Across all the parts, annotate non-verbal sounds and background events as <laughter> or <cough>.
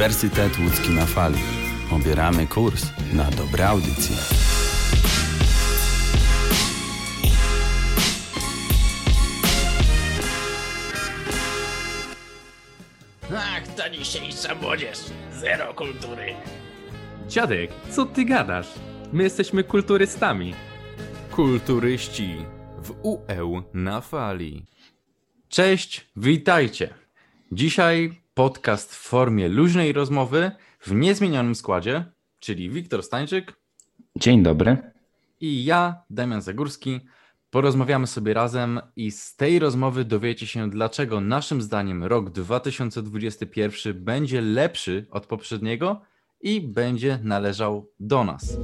Uniwersytet Łódzki na fali. Obieramy kurs na dobre audycje. Ach, ta dzisiejsza młodzież. Zero kultury. Dziadek, co ty gadasz? My jesteśmy kulturystami. Kulturyści w UE na fali. Cześć, witajcie. Dzisiaj podcast w formie luźnej rozmowy w niezmienionym składzie, czyli Wiktor Stańczyk Dzień dobry. i ja, Damian Zagórski. Porozmawiamy sobie razem i z tej rozmowy dowiecie się, dlaczego naszym zdaniem rok 2021 będzie lepszy od poprzedniego i będzie należał do nas.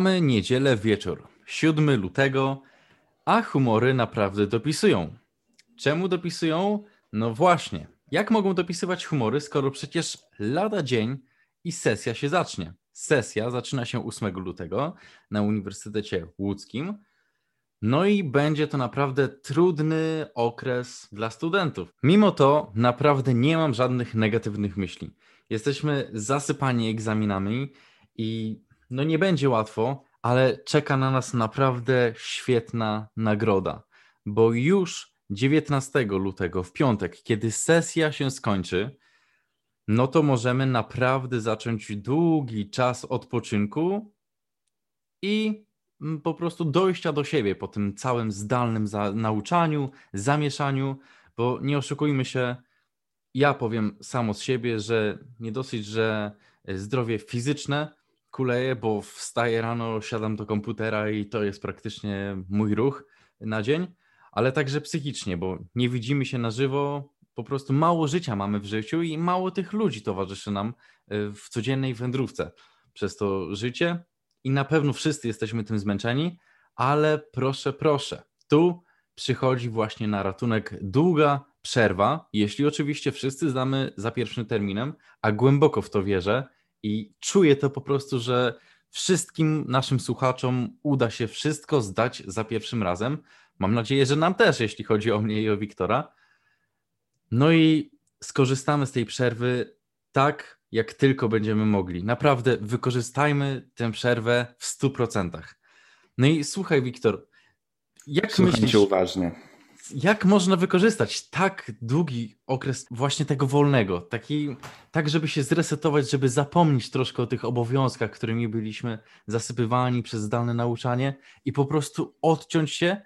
Mamy niedzielę wieczór, 7 lutego, a humory naprawdę dopisują. Czemu dopisują? No właśnie. Jak mogą dopisywać humory, skoro przecież lada dzień i sesja się zacznie? Sesja zaczyna się 8 lutego na Uniwersytecie Łódzkim. No i będzie to naprawdę trudny okres dla studentów. Mimo to naprawdę nie mam żadnych negatywnych myśli. Jesteśmy zasypani egzaminami i no nie będzie łatwo, ale czeka na nas naprawdę świetna nagroda, bo już 19 lutego, w piątek, kiedy sesja się skończy, no to możemy naprawdę zacząć długi czas odpoczynku i po prostu dojścia do siebie po tym całym zdalnym za- nauczaniu, zamieszaniu, bo nie oszukujmy się, ja powiem samo z siebie, że nie dosyć, że zdrowie fizyczne kuleje, bo wstaję rano, siadam do komputera i to jest praktycznie mój ruch na dzień, ale także psychicznie, bo nie widzimy się na żywo, po prostu mało życia mamy w życiu i mało tych ludzi towarzyszy nam y, w codziennej wędrówce przez to życie. I na pewno wszyscy jesteśmy tym zmęczeni, ale proszę, proszę, tu przychodzi właśnie na ratunek długa przerwa, jeśli oczywiście wszyscy zdamy za pierwszym terminem, a głęboko w to wierzę i czuję to po prostu, że wszystkim naszym słuchaczom uda się wszystko zdać za pierwszym razem. Mam nadzieję, że nam też, jeśli chodzi o mnie i o Wiktora. No i skorzystamy z tej przerwy tak, jak tylko będziemy mogli. Naprawdę wykorzystajmy tę przerwę w 100%. No i słuchaj, Wiktor, jak Słucham myślisz, uważnie. Jak można wykorzystać tak długi okres właśnie tego wolnego, taki, tak żeby się zresetować, żeby zapomnieć troszkę o tych obowiązkach, którymi byliśmy zasypywani przez zdalne nauczanie i po prostu odciąć się?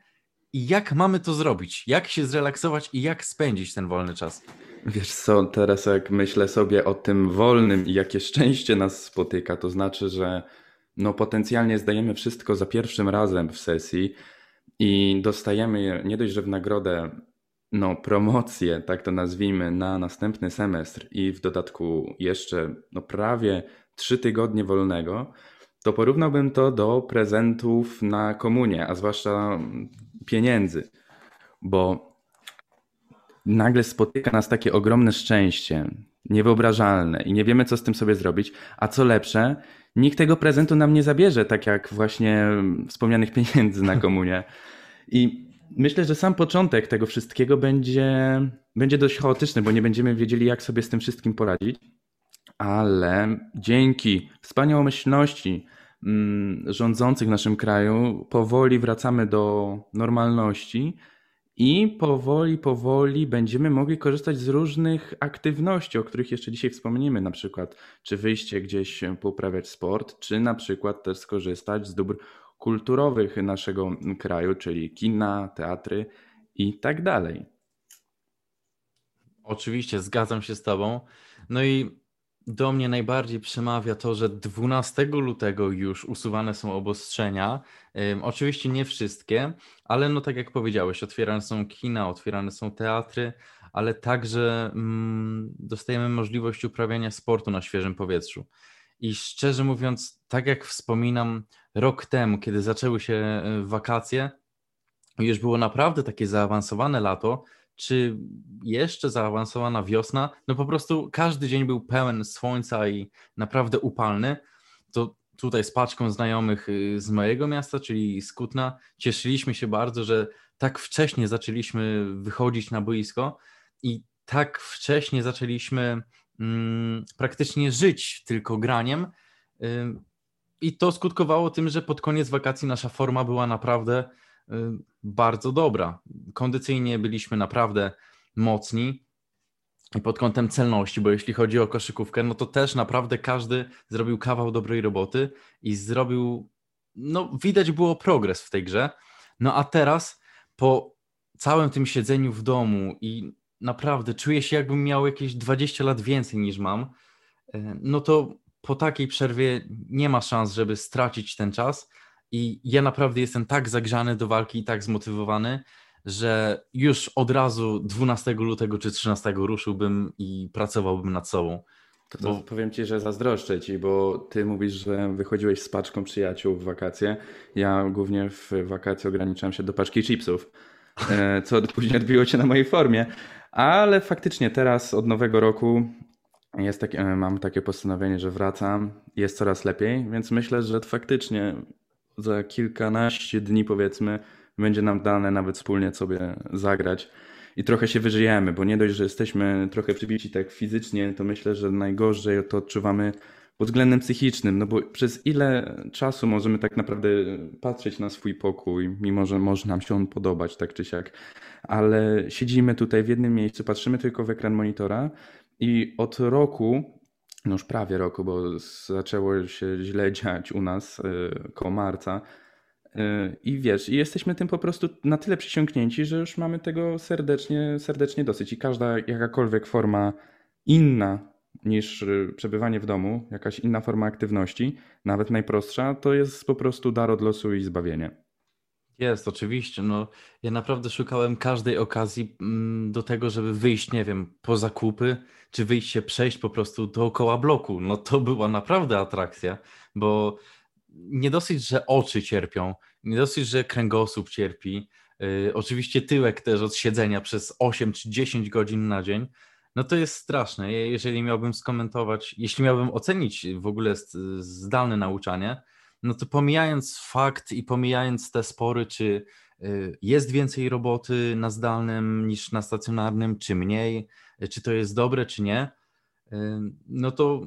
I jak mamy to zrobić, jak się zrelaksować i jak spędzić ten wolny czas. Wiesz co, teraz jak myślę sobie o tym wolnym i jakie szczęście nas spotyka, to znaczy, że no potencjalnie zdajemy wszystko za pierwszym razem w sesji i dostajemy nie dość, że w nagrodę no promocję, tak to nazwijmy, na następny semestr i w dodatku jeszcze no prawie trzy tygodnie wolnego, to porównałbym to do prezentów na komunię, a zwłaszcza pieniędzy, bo nagle spotyka nas takie ogromne szczęście, niewyobrażalne i nie wiemy, co z tym sobie zrobić. A co lepsze, nikt tego prezentu nam nie zabierze, tak jak właśnie wspomnianych pieniędzy na <laughs> komunię. I myślę, że sam początek tego wszystkiego będzie, będzie dość chaotyczny, bo nie będziemy wiedzieli, jak sobie z tym wszystkim poradzić. Ale dzięki wspaniałomyślności mm, rządzących w naszym kraju powoli wracamy do normalności i powoli, powoli będziemy mogli korzystać z różnych aktywności, o których jeszcze dzisiaj wspomnimy, na przykład czy wyjście gdzieś poprawiać sport, czy na przykład też skorzystać z dóbr kulturowych naszego kraju, czyli kina, teatry i tak dalej. Oczywiście, zgadzam się z Tobą. No i do mnie najbardziej przemawia to, że 12 lutego już usuwane są obostrzenia. Oczywiście nie wszystkie, ale no tak jak powiedziałeś, otwierane są kina, otwierane są teatry, ale także mm, dostajemy możliwość uprawiania sportu na świeżym powietrzu. I szczerze mówiąc, tak jak wspominam rok temu, kiedy zaczęły się y, wakacje, już było naprawdę takie zaawansowane lato, czy jeszcze zaawansowana wiosna, no po prostu każdy dzień był pełen słońca i naprawdę upalny, to tutaj z paczką znajomych y, z mojego miasta, czyli z Kutna, cieszyliśmy się bardzo, że tak wcześnie zaczęliśmy wychodzić na boisko i tak wcześnie zaczęliśmy mm, praktycznie żyć tylko graniem. Y, I to skutkowało tym, że pod koniec wakacji nasza forma była naprawdę bardzo dobra. Kondycyjnie byliśmy naprawdę mocni i pod kątem celności, bo jeśli chodzi o koszykówkę, no to też naprawdę każdy zrobił kawał dobrej roboty i zrobił, no widać było progres w tej grze. No a teraz po całym tym siedzeniu w domu i naprawdę czuję się jakbym miał jakieś 20 lat więcej niż mam, e, no to po takiej przerwie nie ma szans, żeby stracić ten czas i ja naprawdę jestem tak zagrzany do walki i tak zmotywowany, że już od razu 12 lutego czy 13 ruszyłbym i pracowałbym nad sobą. To, to bo... powiem ci, że zazdroszczę ci, bo ty mówisz, że wychodziłeś z paczką przyjaciół w wakacje. Ja głównie w wakacje ograniczałem się do paczki chipsów, e, co <laughs> później odbiło się na mojej formie. Ale faktycznie teraz od nowego roku jest takie, e, mam takie postanowienie, że wracam, jest coraz lepiej, więc myślę, że faktycznie za kilkanaście dni powiedzmy będzie nam dane nawet wspólnie sobie zagrać. I trochę się wyżyjemy, bo nie dość, że jesteśmy trochę przybici tak fizycznie, to myślę, że najgorzej to odczuwamy pod względem psychicznym, no bo przez ile czasu możemy tak naprawdę patrzeć na swój pokój, mimo że może nam się on podobać, tak czy siak, ale siedzimy tutaj w jednym miejscu, patrzymy tylko w ekran monitora i od roku, no już prawie roku, bo zaczęło się źle dziać u nas yy, koło marca, yy, i wiesz, jesteśmy tym po prostu na tyle przysiągnięci, że już mamy tego serdecznie, serdecznie dosyć. I każda jakakolwiek forma inna niż y, przebywanie w domu, jakaś inna forma aktywności, nawet najprostsza, to jest po prostu dar od losu i zbawienie. Jest, oczywiście. No, ja naprawdę szukałem każdej okazji mm, do tego, żeby wyjść, nie wiem, po zakupy, czy wyjść się przejść po prostu dookoła bloku. No to była naprawdę atrakcja, bo nie dosyć, że oczy cierpią, nie dosyć, że kręgosłup cierpi, yy, oczywiście tyłek też od siedzenia przez 8 czy 10 godzin na dzień, no to jest straszne. Jeżeli miałbym skomentować, jeśli miałbym ocenić w ogóle zdalne nauczanie, no to pomijając fakt i pomijając te spory, czy y, jest więcej roboty na zdalnym niż na stacjonarnym, czy mniej, czy to jest dobre, czy nie, y, no to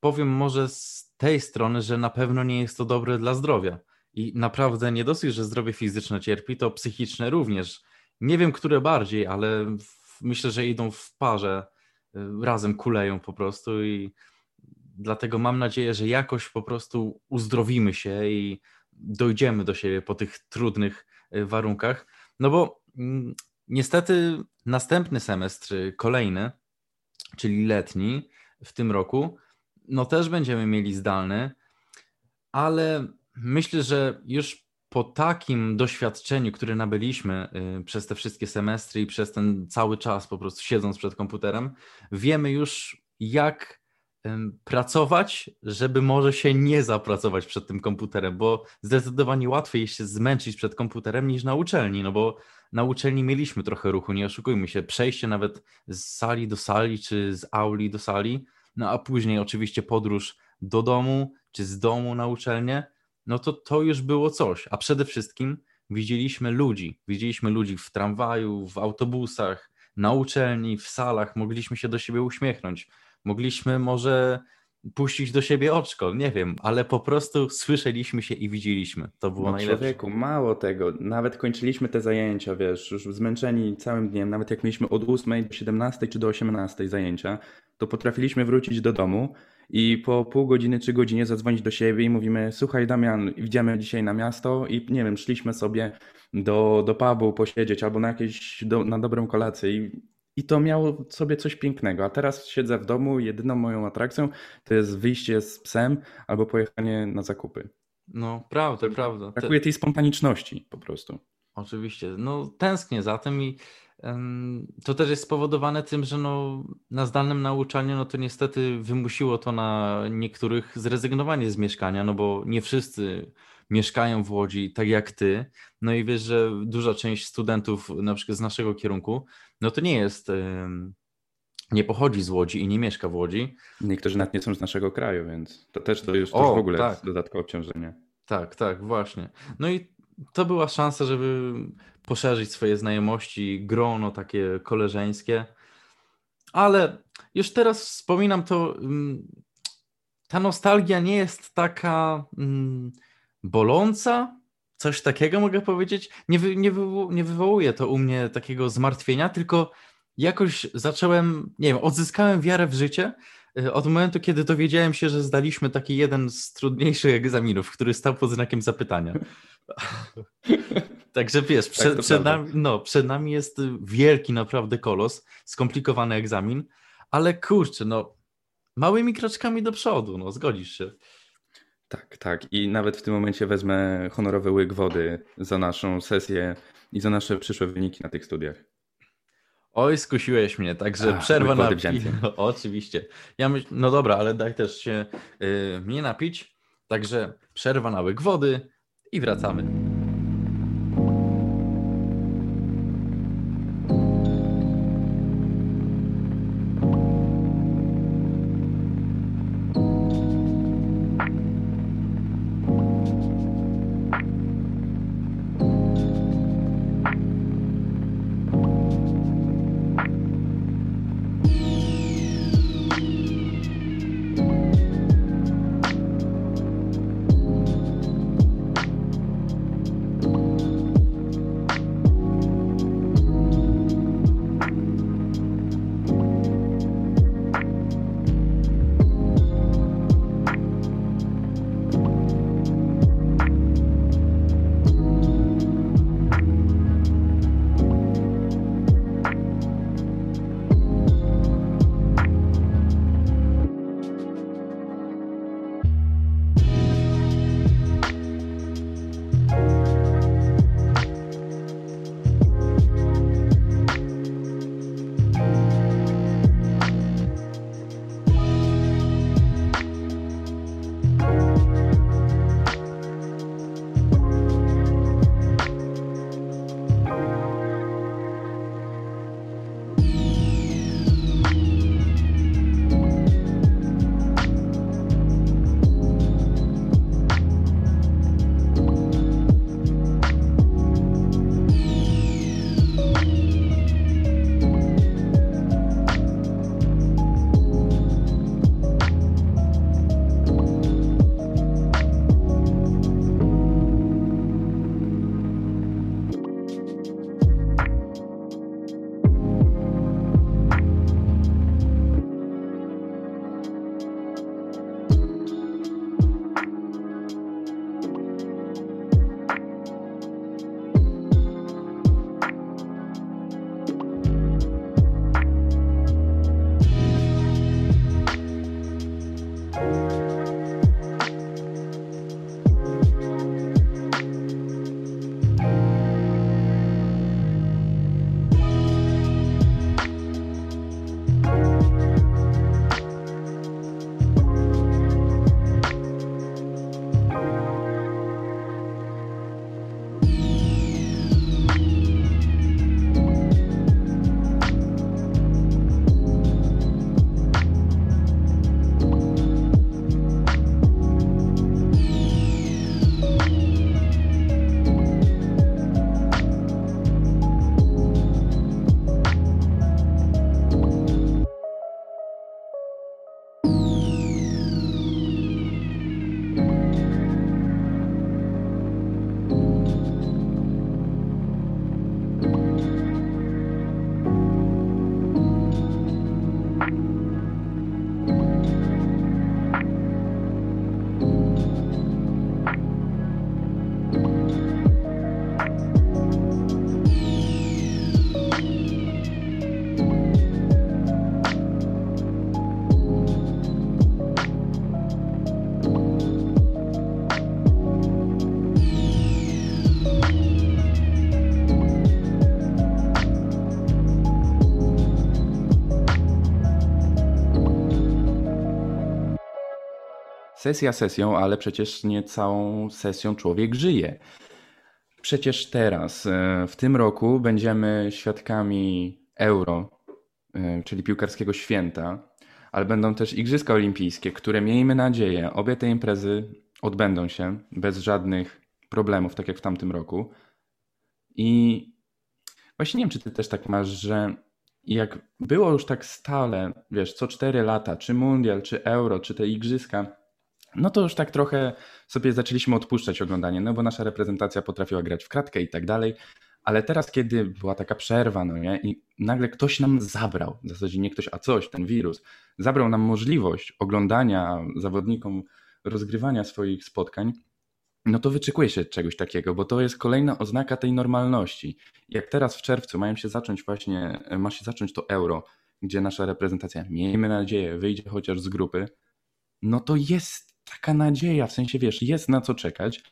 powiem może z tej strony, że na pewno nie jest to dobre dla zdrowia. I naprawdę nie dosyć, że zdrowie fizyczne cierpi, to psychiczne również. Nie wiem, które bardziej, ale myślę, że idą w parze, y, razem kuleją po prostu i dlatego mam nadzieję, że jakoś po prostu uzdrowimy się i dojdziemy do siebie po tych trudnych y, warunkach. No bo mm, niestety następny semestr, y, kolejny, czyli letni w tym roku, no też będziemy mieli zdalny, ale myślę, że już po takim doświadczeniu, które nabyliśmy y, przez te wszystkie semestry i przez ten cały czas po prostu siedząc przed komputerem, wiemy już jak pracować, żeby może się nie zapracować przed tym komputerem, bo zdecydowanie łatwiej się zmęczyć przed komputerem niż na uczelni, no bo na uczelni mieliśmy trochę ruchu, nie oszukujmy się, przejście nawet z sali do sali czy z auli do sali, no a później oczywiście podróż do domu czy z domu na uczelnię, no to to już było coś. A przede wszystkim widzieliśmy ludzi. Widzieliśmy ludzi w tramwaju, w autobusach, na uczelni, w salach, mogliśmy się do siebie uśmiechnąć. Mogliśmy może puścić do siebie oczko, nie wiem, ale po prostu słyszeliśmy się i widzieliśmy. To było no, najlepsze. Człowieku, mało tego, nawet kończyliśmy te zajęcia, wiesz, już zmęczeni całym dniem, nawet jak mieliśmy od 8 do 17 czy do 18 zajęcia, to potrafiliśmy wrócić do domu i po pół godziny czy godzinie zadzwonić do siebie i mówimy, słuchaj Damian, idziemy dzisiaj na miasto i nie wiem, szliśmy sobie do, do pubu posiedzieć albo na jakieś, do, na dobrą kolację i, i to miało sobie coś pięknego. A teraz siedzę w domu jedyną moją atrakcją to jest wyjście z psem albo pojechanie na zakupy. No, prawda, prawda. Brakuje tej spontaniczności po prostu. Oczywiście. No, tęsknię za tym i to też jest spowodowane tym, że no, na zdalnym nauczaniu no to niestety wymusiło to na niektórych zrezygnowanie z mieszkania, no bo nie wszyscy mieszkają w Łodzi tak jak ty. No i wiesz, że duża część studentów na przykład z naszego kierunku, no to nie jest, nie pochodzi z Łodzi i nie mieszka w Łodzi. Niektórzy nawet nie są z naszego kraju, więc to też to już o, w ogóle tak. dodatkowe obciążenie. Tak, tak, właśnie. No i to była szansa, żeby poszerzyć swoje znajomości, grono takie koleżeńskie. Ale już teraz wspominam to, mm, ta nostalgia nie jest taka mm, boląca, coś takiego mogę powiedzieć. Nie, wy, nie, wywo, nie wywołuje to u mnie takiego zmartwienia, tylko jakoś zacząłem, nie wiem, odzyskałem wiarę w życie y, od momentu, kiedy dowiedziałem się, że zdaliśmy taki jeden z trudniejszych egzaminów, który stał pod znakiem zapytania. Także wiesz, przed, tak przed, nami, no, przed nami jest wielki naprawdę kolos, skomplikowany egzamin, ale kurczę, no małymi kroczkami do przodu, no zgodzisz się. Tak, tak. I nawet w tym momencie wezmę honorowy łyk wody za naszą sesję i za nasze przyszłe wyniki na tych studiach. Oj, skusiłeś mnie, także Ach, przerwa na no, <laughs> Oczywiście. Ja. No dobra, ale daj też się yy, mnie napić. Także przerwa na łyk wody i wracamy. Sesja sesją, ale przecież nie całą sesją człowiek żyje. Przecież teraz, e, w tym roku, będziemy świadkami Euro, e, czyli piłkarskiego święta, ale będą też Igrzyska Olimpijskie, które miejmy nadzieję, obie te imprezy odbędą się bez żadnych problemów, tak jak w tamtym roku. I właśnie nie wiem, czy ty też tak masz, że jak było już tak stale, wiesz, co cztery lata, czy mundial, czy euro, czy te igrzyska, no to już tak trochę sobie zaczęliśmy odpuszczać oglądanie, no bo nasza reprezentacja potrafiła grać w kratkę i tak dalej. Ale teraz, kiedy była taka przerwa, no nie, i nagle ktoś nam zabrał, w zasadzie nie ktoś, a coś, ten wirus, zabrał nam możliwość oglądania zawodnikom, rozgrywania swoich spotkań, no to wyczekuje się czegoś takiego, bo to jest kolejna oznaka tej normalności. Jak teraz w czerwcu mają się zacząć właśnie, ma się zacząć to euro, gdzie nasza reprezentacja, miejmy nadzieję, wyjdzie chociaż z grupy, no to jest taka nadzieja, w sensie wiesz, jest na co czekać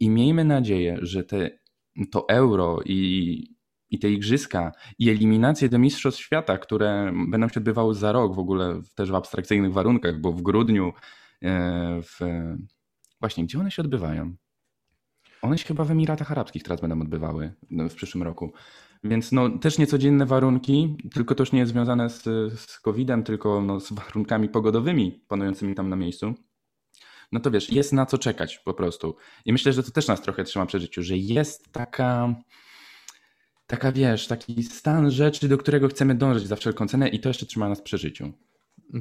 i miejmy nadzieję, że te, to euro i, i te igrzyska i eliminacje do Mistrzostw Świata, które będą się odbywały za rok w ogóle też w abstrakcyjnych warunkach, bo w grudniu e, w Właśnie, gdzie one się odbywają? One się chyba w Emiratach Arabskich teraz będą odbywały no, w przyszłym roku. Więc no, też niecodzienne warunki, tylko to już nie jest związane z, z COVID-em, tylko no, z warunkami pogodowymi panującymi tam na miejscu. No to wiesz, jest na co czekać po prostu. I myślę, że to też nas trochę trzyma przy życiu, że jest taka, taka wiesz, taki stan rzeczy, do którego chcemy dążyć za wszelką cenę i to jeszcze trzyma nas przy życiu.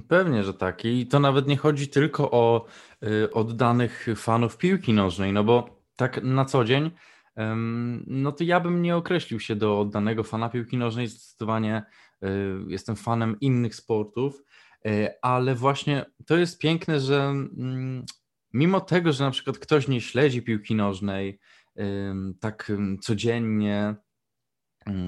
Pewnie, że tak. I to nawet nie chodzi tylko o y, oddanych fanów piłki nożnej, no bo tak na co dzień, no to ja bym nie określił się do oddanego fana piłki nożnej. Zdecydowanie y, jestem fanem innych sportów, y, ale właśnie to jest piękne, że mm, mimo tego, że na przykład ktoś nie śledzi piłki nożnej tak codziennie,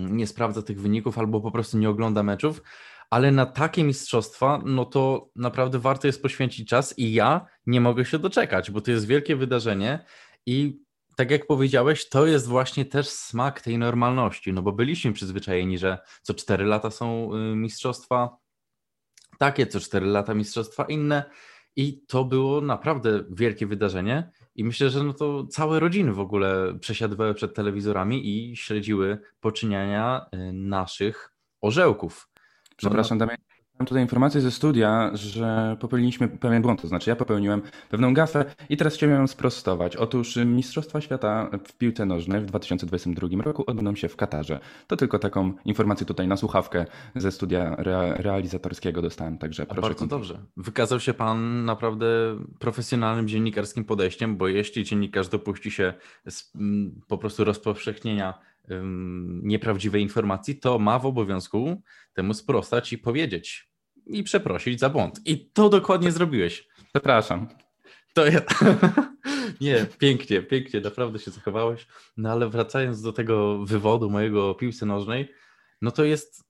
nie sprawdza tych wyników albo po prostu nie ogląda meczów, ale na takie mistrzostwa, no to naprawdę warto jest poświęcić czas i ja nie mogę się doczekać, bo to jest wielkie wydarzenie i tak jak powiedziałeś, to jest właśnie też smak tej normalności, no bo byliśmy przyzwyczajeni, że co 4 lata są y, mistrzostwa, takie co 4 lata mistrzostwa inne i to było naprawdę wielkie wydarzenie i myślę, że no to całe rodziny w ogóle przesiadywały przed telewizorami i śledziły poczyniania y, naszych orzełków. Przepraszam, Damian. Mam tutaj informację ze studia, że popełniliśmy pewien błąd, to znaczy ja popełniłem pewną gafę i teraz chciałem ją sprostować. Otóż Mistrzostwa Świata w piłce nożnej w 2022 roku odbędą się w Katarze. To tylko taką informację tutaj na słuchawkę ze studia realizatorskiego dostałem, także proszę. Bardzo dobrze. Wykazał się pan naprawdę profesjonalnym dziennikarskim podejściem, bo jeśli dziennikarz dopuści się po prostu rozpowszechnienia nieprawdziwej informacji, to ma w obowiązku temu sprostać i powiedzieć i przeprosić za błąd. I to dokładnie zrobiłeś. Przepraszam. To ja... <laughs> Nie, pięknie, pięknie, naprawdę się zachowałeś. No ale wracając do tego wywodu mojego o piłce nożnej, no to jest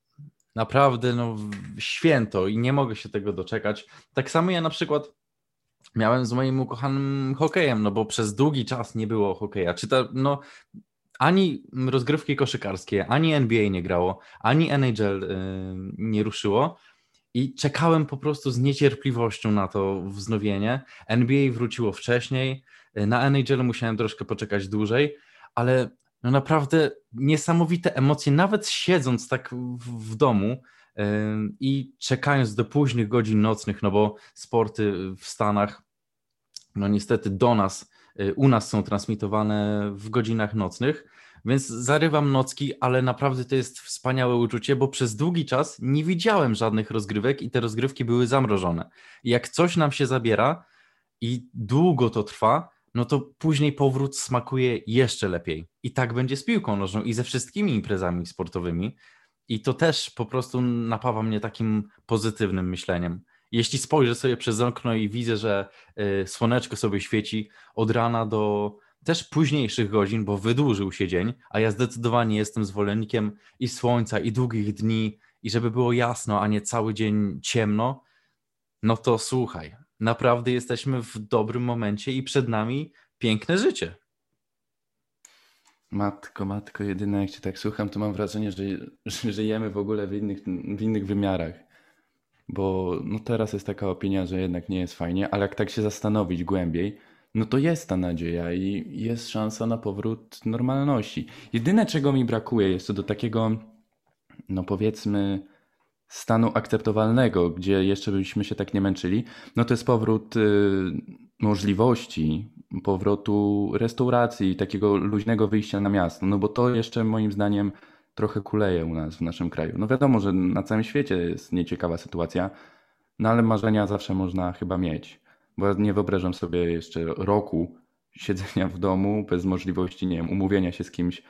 naprawdę no, święto i nie mogę się tego doczekać. Tak samo ja na przykład miałem z moim ukochanym hokejem, no bo przez długi czas nie było hokeja. Czy ta, no, ani rozgrywki koszykarskie, ani NBA nie grało, ani NHL y, nie ruszyło. I czekałem po prostu z niecierpliwością na to wznowienie. NBA wróciło wcześniej, y, na NHL musiałem troszkę poczekać dłużej, ale no naprawdę niesamowite emocje, nawet siedząc tak w, domu yy, i czekając do późnych godzin nocnych, no bo sporty w Stanach, no niestety do nas Y, u nas są transmitowane w godzinach nocnych, więc zarywam nocki, ale naprawdę to jest wspaniałe uczucie, bo przez długi czas nie widziałem żadnych rozgrywek i te rozgrywki były zamrożone. Jak coś nam się zabiera i długo to trwa, no to później powrót smakuje jeszcze lepiej. I tak będzie z piłką nożną i ze wszystkimi imprezami sportowymi. I to też po prostu napawa mnie takim pozytywnym myśleniem. Jeśli spojrzę sobie przez okno i widzę, że y, słoneczko sobie świeci od rana do też późniejszych godzin, bo wydłużył się dzień, a ja zdecydowanie jestem zwolennikiem i słońca, i długich dni, i żeby było jasno, a nie cały dzień ciemno, no to słuchaj, naprawdę jesteśmy w dobrym momencie i przed nami piękne życie. Matko, matko, jedyne jak cię tak słucham, to mam wrażenie, że, żyjemy w ogóle w innych, w innych wymiarach. Bo no teraz jest taka opinia, że jednak nie jest fajnie, ale jak tak się zastanowić głębiej, no to jest ta nadzieja i jest szansa na powrót normalności. Jedyne, czego mi brakuje, jest to do takiego, no powiedzmy, stanu akceptowalnego, gdzie jeszcze byśmy się tak nie męczyli, no to jest powrót y, możliwości, powrotu restauracji, takiego luźnego wyjścia na miasto, no bo to jeszcze moim zdaniem trochę kuleje u nas w naszym kraju. No wiadomo, że na całym świecie jest nieciekawa sytuacja, no ale marzenia zawsze można chyba mieć, bo nie wyobrażam sobie jeszcze roku siedzenia w domu bez możliwości, nie wiem, umówienia się z kimś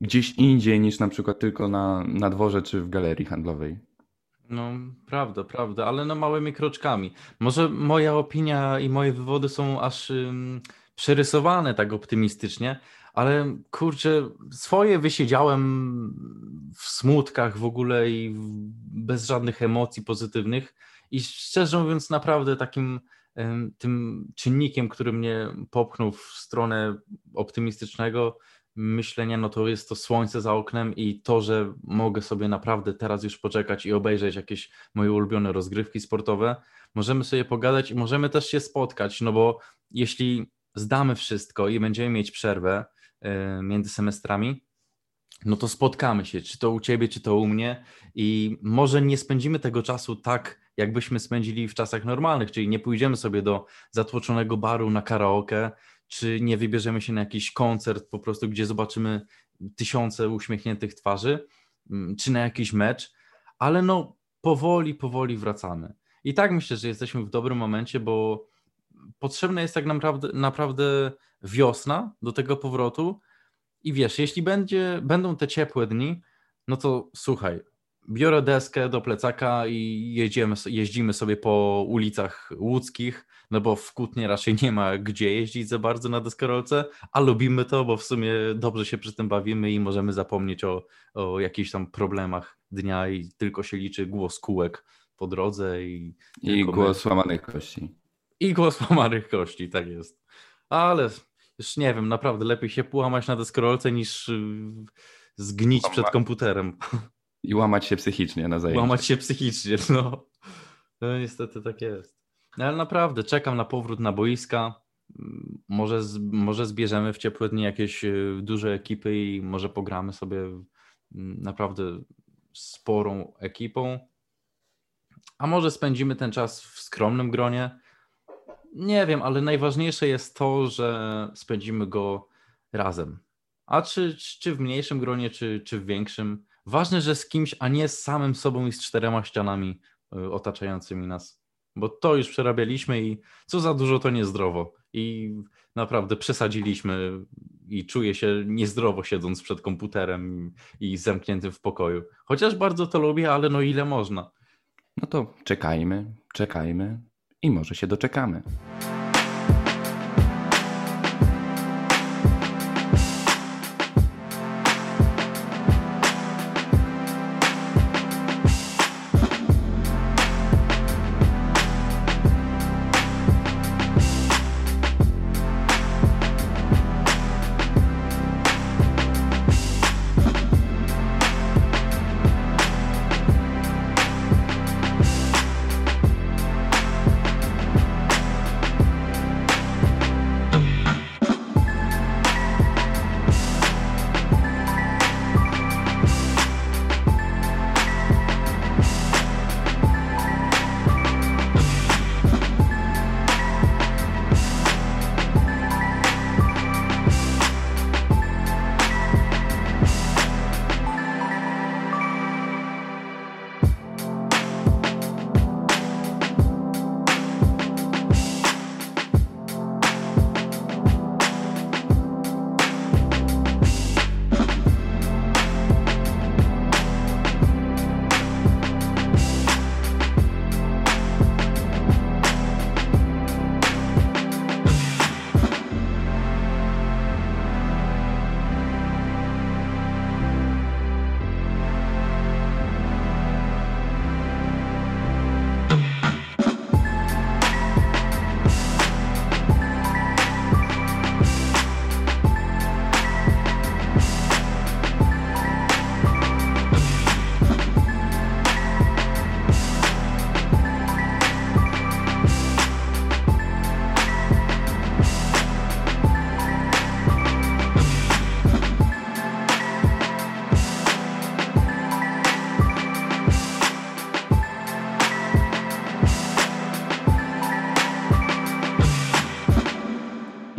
gdzieś indziej niż na przykład tylko na, na dworze czy w galerii handlowej. No, prawda, prawda, ale no małymi kroczkami. Może moja opinia i moje wywody są aż ym, przerysowane tak optymistycznie, ale kurczę, swoje wysiedziałem w smutkach w ogóle i bez żadnych emocji pozytywnych. I szczerze mówiąc, naprawdę takim ym, tym czynnikiem, który mnie popchnął w stronę optymistycznego, myślenia, no to jest to słońce za oknem i to, że mogę sobie naprawdę teraz już poczekać i obejrzeć jakieś moje ulubione rozgrywki sportowe. Możemy sobie pogadać i możemy też się spotkać, no bo jeśli zdamy wszystko i będziemy mieć przerwę między semestrami, no to spotkamy się, czy to u ciebie, czy to u mnie i może nie spędzimy tego czasu tak, jakbyśmy spędzili w czasach normalnych, czyli nie pójdziemy sobie do zatłoczonego baru na karaoke, czy nie wybierzemy się na jakiś koncert po prostu, gdzie zobaczymy tysiące uśmiechniętych twarzy, mm, czy na jakiś mecz, ale no powoli, powoli wracamy. I tak myślę, że jesteśmy w dobrym momencie, bo potrzebna jest tak naprawdę, naprawdę wiosna do tego powrotu. I wiesz, jeśli będzie, będą te ciepłe dni, no to słuchaj, biorę deskę do plecaka i jedziemy, jeździmy sobie po ulicach łódzkich, no bo w Kutnie raczej nie ma gdzie jeździć za bardzo na deskorolce, a lubimy to, bo w sumie dobrze się przy tym bawimy i możemy zapomnieć o, o jakichś tam problemach dnia i tylko się liczy głos kółek po drodze i... I głos my... łamanych kości. I głos łamanych kości, tak jest. Ale już nie wiem, naprawdę lepiej się połamać na deskorolce niż y, zgnić przed komputerem. I łamać się psychicznie na zajęciach. Łamać się psychicznie, no. No niestety tak jest. No, ale naprawdę czekam na powrót na boiska. Może, z, może zbierzemy w ciepłe dni jakieś y, duże ekipy i może pogramy sobie naprawdę sporą ekipą. A może spędzimy ten czas w skromnym gronie. Nie wiem, ale najważniejsze jest to, że spędzimy go razem. A czy, czy w mniejszym gronie, czy, czy w większym, Ważne, że z kimś, a nie z samym sobą i z czterema ścianami y, otaczającymi nas. Bo to już przerabialiśmy i co za dużo to niezdrowo. I naprawdę przesadziliśmy i czuję się niezdrowo siedząc przed komputerem i zamkniętym w pokoju. Chociaż bardzo to lubię, ale no ile można. No to czekajmy, czekajmy i może się doczekamy.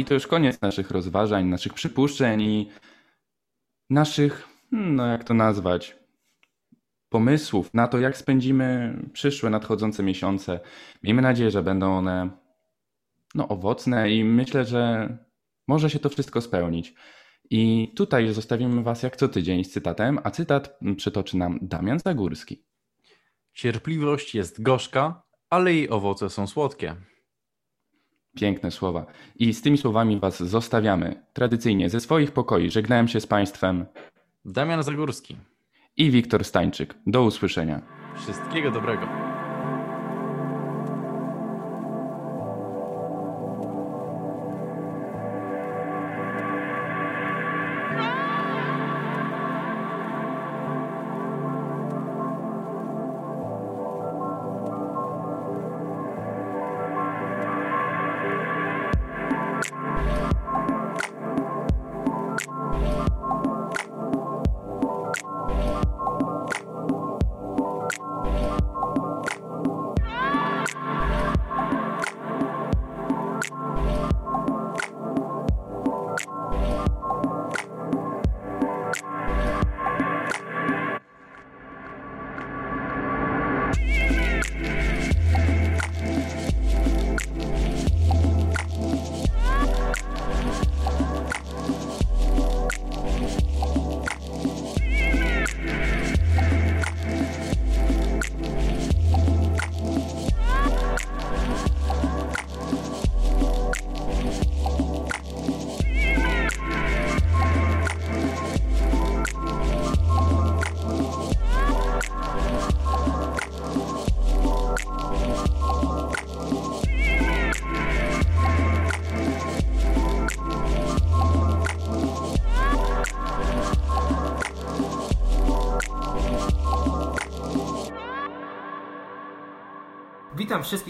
To już koniec naszych rozważań, naszych przypuszczeń i naszych, hmm, no jak to nazwać, pomysłów na to, jak spędzimy przyszłe, nadchodzące miesiące. Miejmy nadzieję, że będą one no, owocne i myślę, że może się to wszystko spełnić. I tutaj zostawimy Was jak co tydzień z cytatem, a cytat przytoczy nam Damian Zagórski. Cierpliwość jest gorzka, ale jej owoce są słodkie. Piękne słowa. I z tymi słowami Was zostawiamy. Tradycyjnie ze swoich pokoi żegnałem się z Państwem Damian Zagórski. i Wiktor Stańczyk. Do usłyszenia. Wszystkiego dobrego.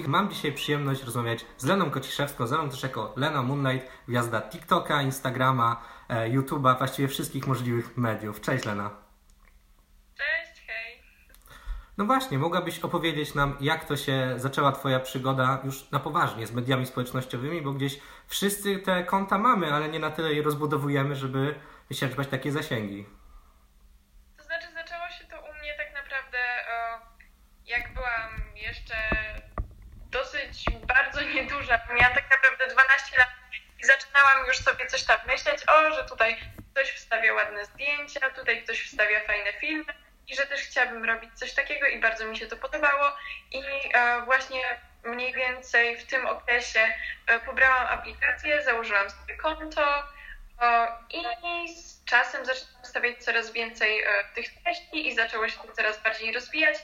Mam dzisiaj przyjemność rozmawiać z Leną Kociszewską, znaną też jako Lena Moonlight, gwiazda TikToka, Instagrama, e, YouTube'a, właściwie wszystkich możliwych mediów. Cześć Lena. Cześć, hej. No właśnie, mogłabyś opowiedzieć nam, jak to się zaczęła Twoja przygoda już na poważnie z mediami społecznościowymi, bo gdzieś wszyscy te konta mamy, ale nie na tyle je rozbudowujemy, żeby wyczerpać takie zasięgi. To znaczy zaczęło się to u mnie tak naprawdę e, jak byłam jeszcze dosyć nieduża. Miałam tak naprawdę 12 lat i zaczynałam już sobie coś tam myśleć, o, że tutaj ktoś wstawia ładne zdjęcia, tutaj ktoś wstawia fajne filmy i że też chciałabym robić coś takiego i bardzo mi się to podobało i e, właśnie mniej więcej w tym okresie e, pobrałam aplikację, założyłam sobie konto e, i z czasem zaczęłam stawiać coraz więcej e, tych treści i zaczęło się to coraz bardziej rozwijać.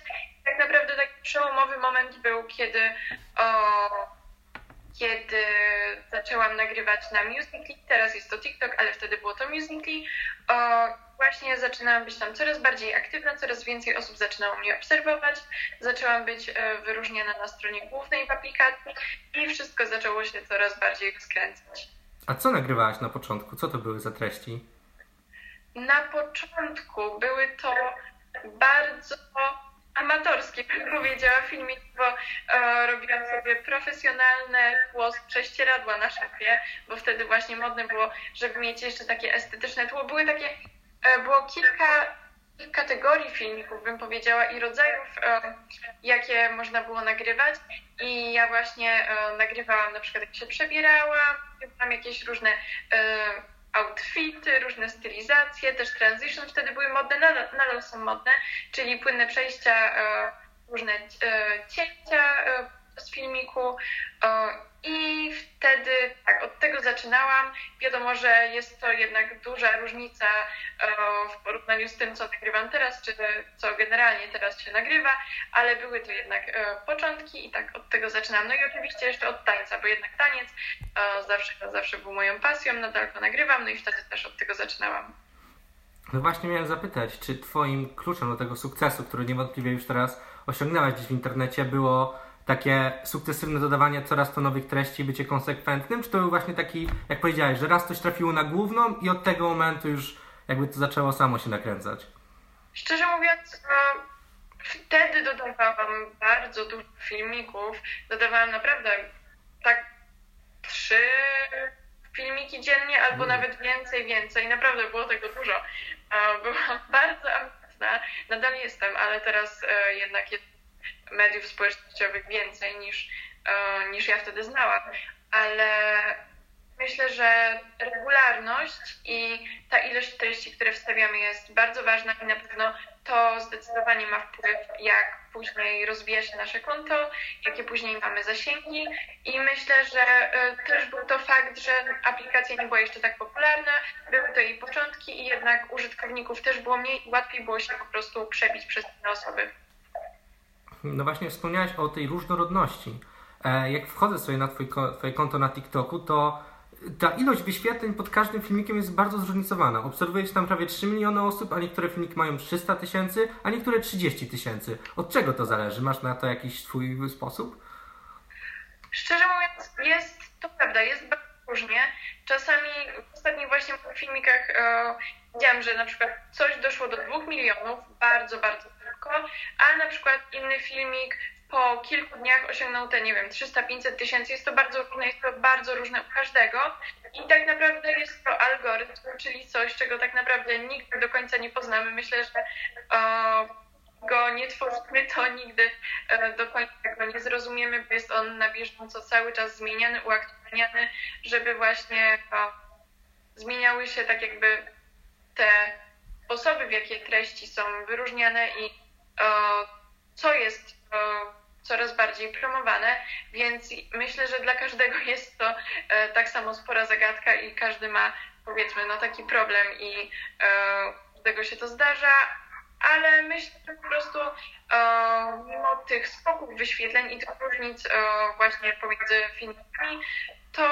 Tak naprawdę taki przełomowy moment był, kiedy kiedy zaczęłam nagrywać na Musical.ly, teraz jest to TikTok, ale wtedy było to Musical.ly, właśnie zaczynałam być tam coraz bardziej aktywna, coraz więcej osób zaczynało mnie obserwować, zaczęłam być e, wyróżniana na stronie głównej w aplikacji i wszystko zaczęło się coraz bardziej rozkręcać. A co nagrywałaś na początku? Co to były za treści? Na początku były to bardzo amatorskie, bym <laughs> powiedziała, filmiki, bo e, robiłam sobie profesjonalne tło z prześcieradła na szafie, bo wtedy właśnie modne było, żeby mieć jeszcze takie estetyczne tło. Były takie, e, było kilka kategorii filmików, bym powiedziała, i rodzajów, e, jakie można było nagrywać. I ja właśnie e, nagrywałam na przykład, jak się przebierałam, tam jakieś różne e, outfity, różne stylizacje, też transition. Wtedy były modne, nadal, są modne, czyli płynne przejścia, e, różne e, cięcia e, z filmiku e, i wtedy tak, od tego zaczynałam. Wiadomo, że jest to jednak duża różnica e, w porównaniu z tym, co nagrywam teraz, czy co generalnie teraz się nagrywa, ale były to jednak e, początki i tak od tego zaczynam. No i oczywiście jeszcze od tańca, bo jednak taniec zawsze, zawsze był moją pasją, nadal go nagrywam, no i wtedy też od tego zaczynałam. No właśnie miałem zapytać, czy Twoim kluczem do tego sukcesu, który niewątpliwie już teraz osiągnęłaś gdzieś w internecie, było takie sukcesywne dodawanie coraz to nowych treści, bycie konsekwentnym, czy to był właśnie taki, jak powiedziałeś, że raz coś trafiło na główną i od tego momentu już jakby to zaczęło samo się nakręcać? Szczerze mówiąc, e, wtedy dodawałam bardzo dużo filmików. Dodawałam naprawdę tak trzy filmiki dziennie, albo nawet więcej, więcej. Naprawdę było tego dużo. E, Byłam <laughs> bardzo ambitna, nadal jestem, ale teraz e, jednak jest mediów społecznościowych więcej niż, e, niż ja wtedy znałam. Ale myślę, że regularność i ta ilość treści, które wstawiamy jest bardzo ważna i na pewno to zdecydowanie ma wpływ, jak później rozwija się nasze konto, jakie później mamy zasięgi i myślę, że e, też był to fakt, że aplikacja nie była jeszcze tak popularna, były to jej początki i jednak użytkowników też było mniej łatwiej było się po prostu przebić przez inne osoby. No właśnie wspomniałeś o tej różnorodności. E, Jak wchodzę sobie na twój, twoje konto na TikToku, to ta ilość wyświetleń pod każdym filmikiem jest bardzo zróżnicowana. Obserwujesz tam prawie 3 miliony osób, a niektóre filmiki mają 300 tysięcy, a niektóre 30 tysięcy. Od czego to zależy? Masz na to jakiś swój sposób? Szczerze mówiąc, jest to prawda, jest bardzo różnie. Czasami w ostatnich właśnie filmikach e, widziałam, że na przykład coś doszło do 2 milionów bardzo, bardzo szybko, a na przykład inny filmik po kilku dniach osiągnął te, nie wiem, 300-500 tysięcy. Jest to bardzo różne, jest to bardzo różne u każdego. I tak naprawdę jest to algorytm, czyli coś, czego tak naprawdę nigdy do końca nie poznamy. Myślę, że e, go nie tworzymy, to nigdy e, do końca go nie zrozumiemy, bo jest on na bieżąco cały czas zmieniany, uaktualniany, żeby właśnie e, zmieniały się tak jakby te sposoby, w jakie treści są wyróżniane i co jest e, coraz bardziej promowane, więc myślę, że dla każdego <laughs> jest to e, tak samo spora zagadka i każdy ma powiedzmy no taki problem i e, tego się to zdarza, ale myślę, że po prostu e, mimo tych skoków wyświetleń i tych różnic e, właśnie pomiędzy filmikami, to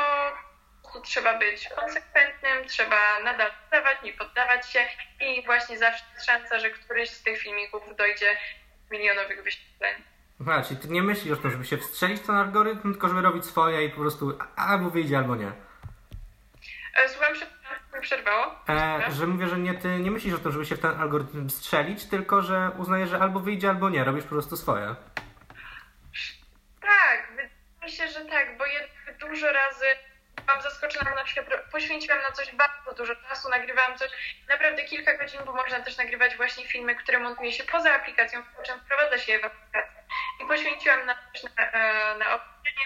prostu trzeba być konsekwentnym, trzeba nadal dawać, nie poddawać się i właśnie zawsze jest szansa, że któryś z tych filmików dojdzie do milionowych wyświetleń. Aha, czyli ty nie myślisz o tym, żeby się wstrzelić w ten algorytm, tylko żeby robić swoje i po prostu albo wyjdzie, albo nie. E, Słucham, że przerwało. E, że mówię, że nie, ty nie myślisz o tym, żeby się w ten algorytm strzelić, tylko że uznajesz, że albo wyjdzie, albo nie. Robisz po prostu swoje. Tak, wydaje mi się, że tak, bo jednak dużo razy byłam zaskoczona, bo na przykład poświęciłam na coś bardzo dużo czasu, nagrywałam coś naprawdę kilka godzin, bo można też nagrywać właśnie filmy, które montuje się poza aplikacją, po czym wprowadza się je w aplikację. I poświęciłam na, na, e, na obejrzenie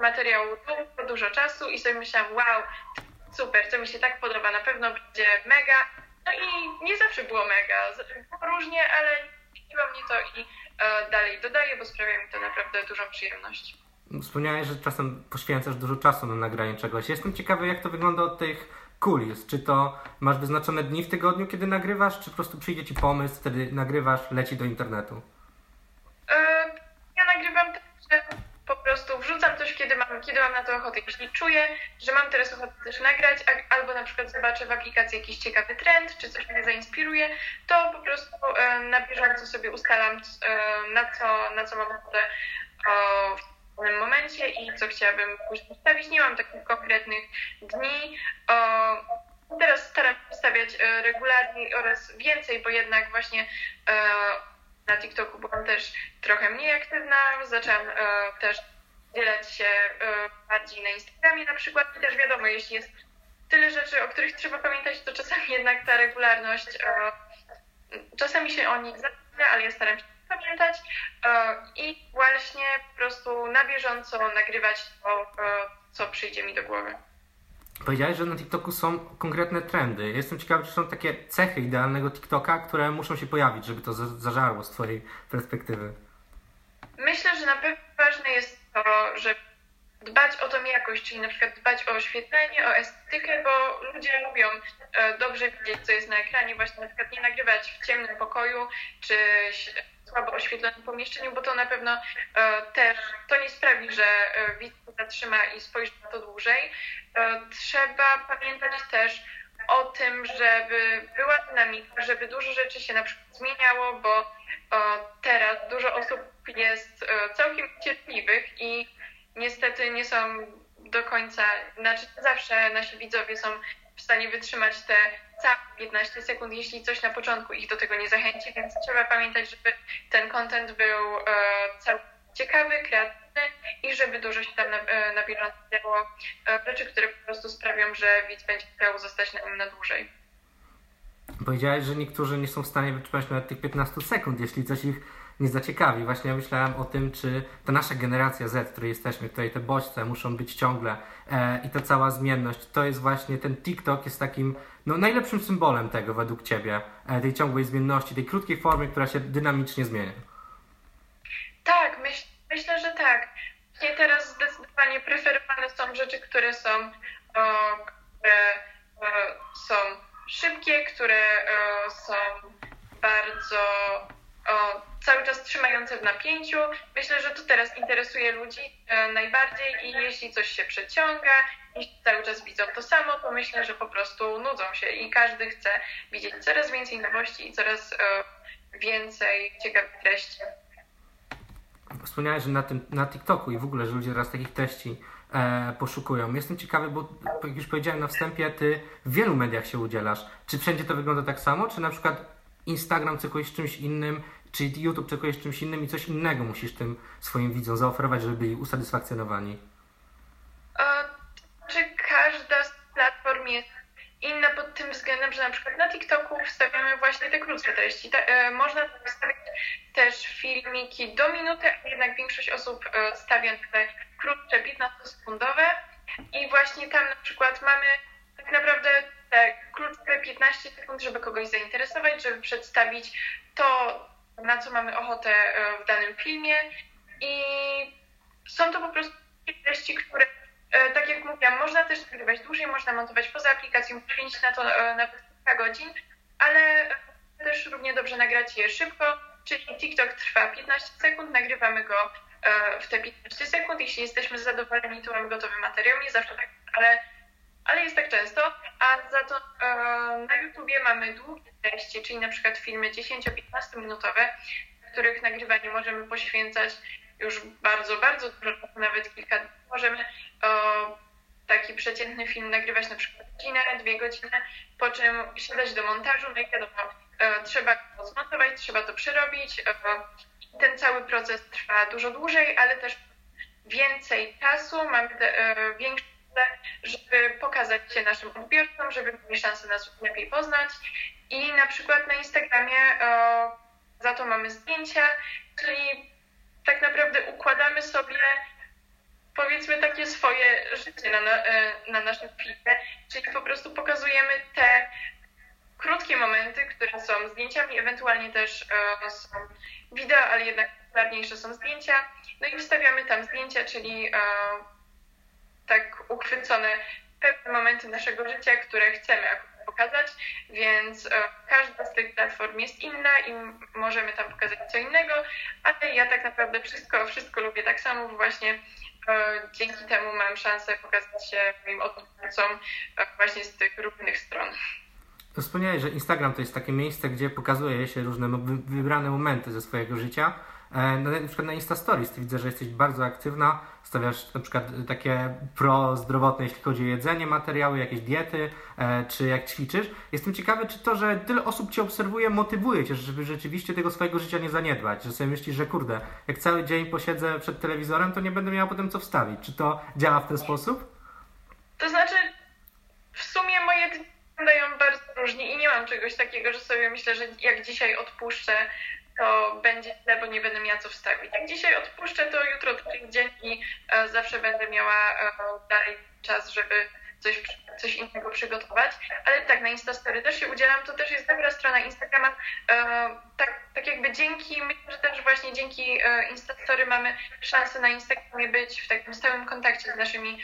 materiału dużo, dużo czasu i sobie myślałam, wow, super, to mi się tak podoba, na pewno będzie mega. No i nie zawsze było mega, było różnie, ale miło mnie to i e, dalej dodaję, bo sprawia mi to naprawdę dużą przyjemność. Wspomniałeś, że czasem poświęcasz dużo czasu na nagranie czegoś. Jestem ciekawy, jak to wygląda od tych kulis. Czy to masz wyznaczone dni w tygodniu, kiedy nagrywasz, czy po prostu przyjdzie ci pomysł, wtedy nagrywasz, leci do internetu? E, Ja nagrywam tak, że po prostu wrzucam coś, kiedy mam, kiedy mam na to ochotę. Jeśli czuję, że mam teraz ochotę też nagrać, albo na przykład zobaczę w aplikacji jakiś ciekawy trend, czy coś mnie zainspiruje, to po prostu e, na bieżąco sobie ustalam, e, na co, na co mam ochotę danym momencie i co chciałabym później. Nie mam takich konkretnych dni. Teraz staram się stawiać e, regularniej oraz więcej, bo jednak właśnie e, na TikToku byłam też trochę mniej aktywna, zaczęłam e, też dzielać się bardziej na Instagramie na przykład i też wiadomo, jeśli jest tyle rzeczy, o których trzeba pamiętać, to czasami jednak ta regularność, czasami się o nich zapomina, ale ja staram się pamiętać e, i właśnie po prostu na bieżąco nagrywać to, e, co przyjdzie mi do głowy. Powiedziałeś, że na TikToku są konkretne trendy. Jestem ciekawy, czy są takie cechy idealnego TikToka, które muszą się pojawić, żeby to za- zażarło z Twojej perspektywy. Myślę, że na pewno ważne jest to, żeby dbać o tą jakość, czyli na przykład dbać o oświetlenie, o estetykę, bo ludzie lubią e, dobrze widzieć, co jest na ekranie, właśnie na przykład nie nagrywać w ciemnym pokoju, czy słabo oświetlonym pomieszczeniu, bo to na pewno e, też, to nie sprawi, że e, widz zatrzyma i spojrzy na to dłużej. Trzeba pamiętać też o tym, żeby była dynamika, żeby dużo rzeczy się na przykład zmieniało, bo teraz dużo osób jest całkiem cierpliwych i niestety nie są do końca, znaczy zawsze nasi widzowie są w stanie wytrzymać te całe 15 sekund, jeśli coś na początku ich do tego nie zachęci, więc trzeba pamiętać, żeby ten content był e, całkiem ciekawy, kreatywny i żeby dużo się tam na, e, na bieżąco działo e, rzeczy, które po prostu sprawią, że widz będzie chciał zostać na nim na dłużej. Powiedziałeś, że niektórzy nie są w stanie wytrzymać nawet tych 15 sekund, jeśli coś ich nie zaciekawi. Właśnie ja myślałem o tym, czy ta nasza generacja Z, w której jesteśmy, której te bodźce muszą być ciągle e, i ta cała zmienność, to jest właśnie ten TikTok jest takim no, najlepszym symbolem tego według Ciebie, e, tej ciągłej zmienności, tej krótkiej formy, która się dynamicznie zmienia. Tak, myśl, myślę, że tak. I teraz zdecydowanie preferowane są rzeczy, które są, o, które o, są szybkie, które o, są bardzo o, cały czas trzymające w napięciu. Myślę, że to teraz interesuje ludzi e, najbardziej i jeśli coś się przeciąga, jeśli cały czas widzą to samo, to myślę, że po prostu nudzą się i każdy chce widzieć coraz więcej nowości i coraz e, więcej ciekawych treści. Wspomniałeś, że na, tym, na TikToku i w ogóle, że ludzie teraz takich treści e, poszukują. Jestem ciekawy, bo jak już powiedziałem na wstępie, ty w wielu mediach się udzielasz. Czy wszędzie to wygląda tak samo, czy na przykład Instagram cykujesz czymś innym, czy YouTube cykujesz czymś innym i coś innego musisz tym swoim widzom zaoferować, żeby byli usatysfakcjonowani? E, czy każda z platform jest inna pod tym względem, że na przykład na TikToku wstawiamy właśnie te krótkie treści. Ta, e, można wstawiać też filmiki do minuty, a jednak większość osób e, stawia te krótsze, 15-sekundowe i właśnie tam na przykład mamy tak naprawdę te krótkie 15 sekund, żeby kogoś zainteresować, żeby przedstawić to, na co mamy ochotę e, w danym filmie. I są to po prostu treści, które e, tak jak mówiłam, można też nagrywać dłużej, można montować poza aplikacją, poświęcić na to e, nawet kilka godzin, ale też równie dobrze nagrać je szybko, czyli TikTok trwa 15 sekund, nagrywamy go w te 15 sekund, jeśli jesteśmy zadowoleni, to mamy gotowy materiał, nie zawsze tak, ale, ale jest tak często, a za to na YouTubie mamy długie treści, czyli na przykład filmy 10-15 minutowe, których nagrywanie możemy poświęcać już bardzo, bardzo dużo, nawet kilka dni. Możemy o, taki przeciętny film nagrywać na przykład godzinę, dwie godziny, po czym siadać do montażu, no i wiadomo, e, trzeba to zmontować, trzeba to przerobić. E, ten cały proces trwa dużo dłużej, ale też więcej czasu, mamy te, e, większe żeby pokazać się naszym odbiorcom, żeby mieli szansę nas lepiej poznać. I na przykład na Instagramie e, za to mamy zdjęcia, czyli tak naprawdę układamy sobie powiedzmy takie swoje życie na, na, e, na naszym filmie, czyli po prostu pokazujemy te krótkie momenty, które są zdjęciami, ewentualnie też e, są wideo, ale jednak popularniejsze są zdjęcia. No i wstawiamy tam zdjęcia, czyli tak uchwycone pewne momenty naszego życia, które chcemy pokazać, więc e, każda z tych platform jest inna i możemy tam pokazać co innego, ale ja tak naprawdę wszystko, wszystko lubię tak samo, właśnie e, dzięki temu mam szansę pokazać się moim odbiorcom e, właśnie z tych różnych stron. Wspomniałeś, że Instagram to jest takie miejsce, gdzie pokazuje się różne wybrane momenty ze swojego życia. Na przykład na Insta Stories widzę, że jesteś bardzo aktywna, stawiasz na przykład takie pro-zdrowotne, jeśli chodzi o jedzenie, materiały, jakieś diety, e, czy jak ćwiczysz. Jestem ciekawy, czy to, że tyle osób Cię obserwuje, motywuje Cię, żeby rzeczywiście tego swojego życia nie zaniedbać, że sobie myślisz, że kurde, jak cały dzień posiedzę przed telewizorem, to nie będę miała potem co wstawić. Czy to działa w ten sposób? To znaczy, w sumie moje dni wyglądają bardzo różnie i nie mam czegoś takiego, że sobie myślę, że jak dzisiaj odpuszczę, to będzie źle, bo nie będę miała co wstawić. Jak dzisiaj odpuszczę, to jutro drugi dzień i e, zawsze będę miała e, dalej czas, żeby coś, coś innego przygotować. Ale tak, na Instastory też się udzielam, to też jest dobra strona Instagrama. E, tak, tak jakby dzięki, myślę, że też właśnie dzięki Instastory mamy szansę na Instagramie być w takim stałym kontakcie z naszymi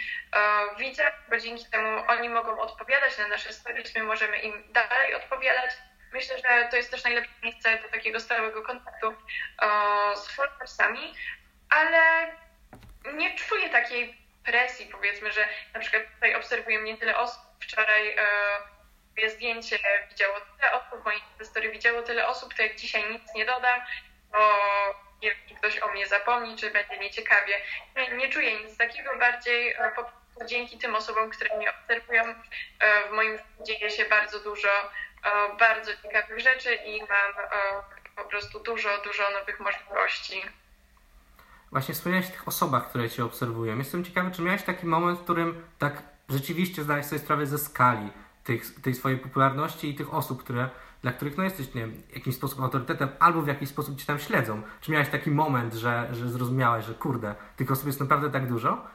widzami, bo dzięki temu oni mogą odpowiadać na nasze stories, my możemy im dalej odpowiadać myślę, że to jest też najlepsze miejsce do takiego stałego kontaktu z followersami, ale nie czuję takiej presji, powiedzmy, że na przykład tutaj obserwuję mnie tyle osób. Wczoraj e, moje zdjęcie widziało tyle osób, moje historie widziało tyle osób, to jak dzisiaj nic nie dodam, bo nie wiem, czy ktoś o mnie zapomni, czy będzie nieciekawie. Nie, nie czuję nic takiego, bardziej e, po dzięki tym osobom, które mnie obserwują, e, w moim życiu dzieje się bardzo dużo bardzo ciekawych rzeczy i mam po prostu dużo, dużo nowych możliwości. właśnie wspomniałeś o tych osobach, które Cię obserwują. Jestem ciekawy, czy miałeś taki moment, w którym tak rzeczywiście zdałeś sobie sprawę ze skali tych, tej swojej popularności i tych osób, które, dla których no jesteś nie wiem, w jakiś sposób autorytetem albo w jakiś sposób Cię tam śledzą. Czy miałeś taki moment, że, że zrozumiałeś, że kurde, tych osób jest naprawdę tak dużo?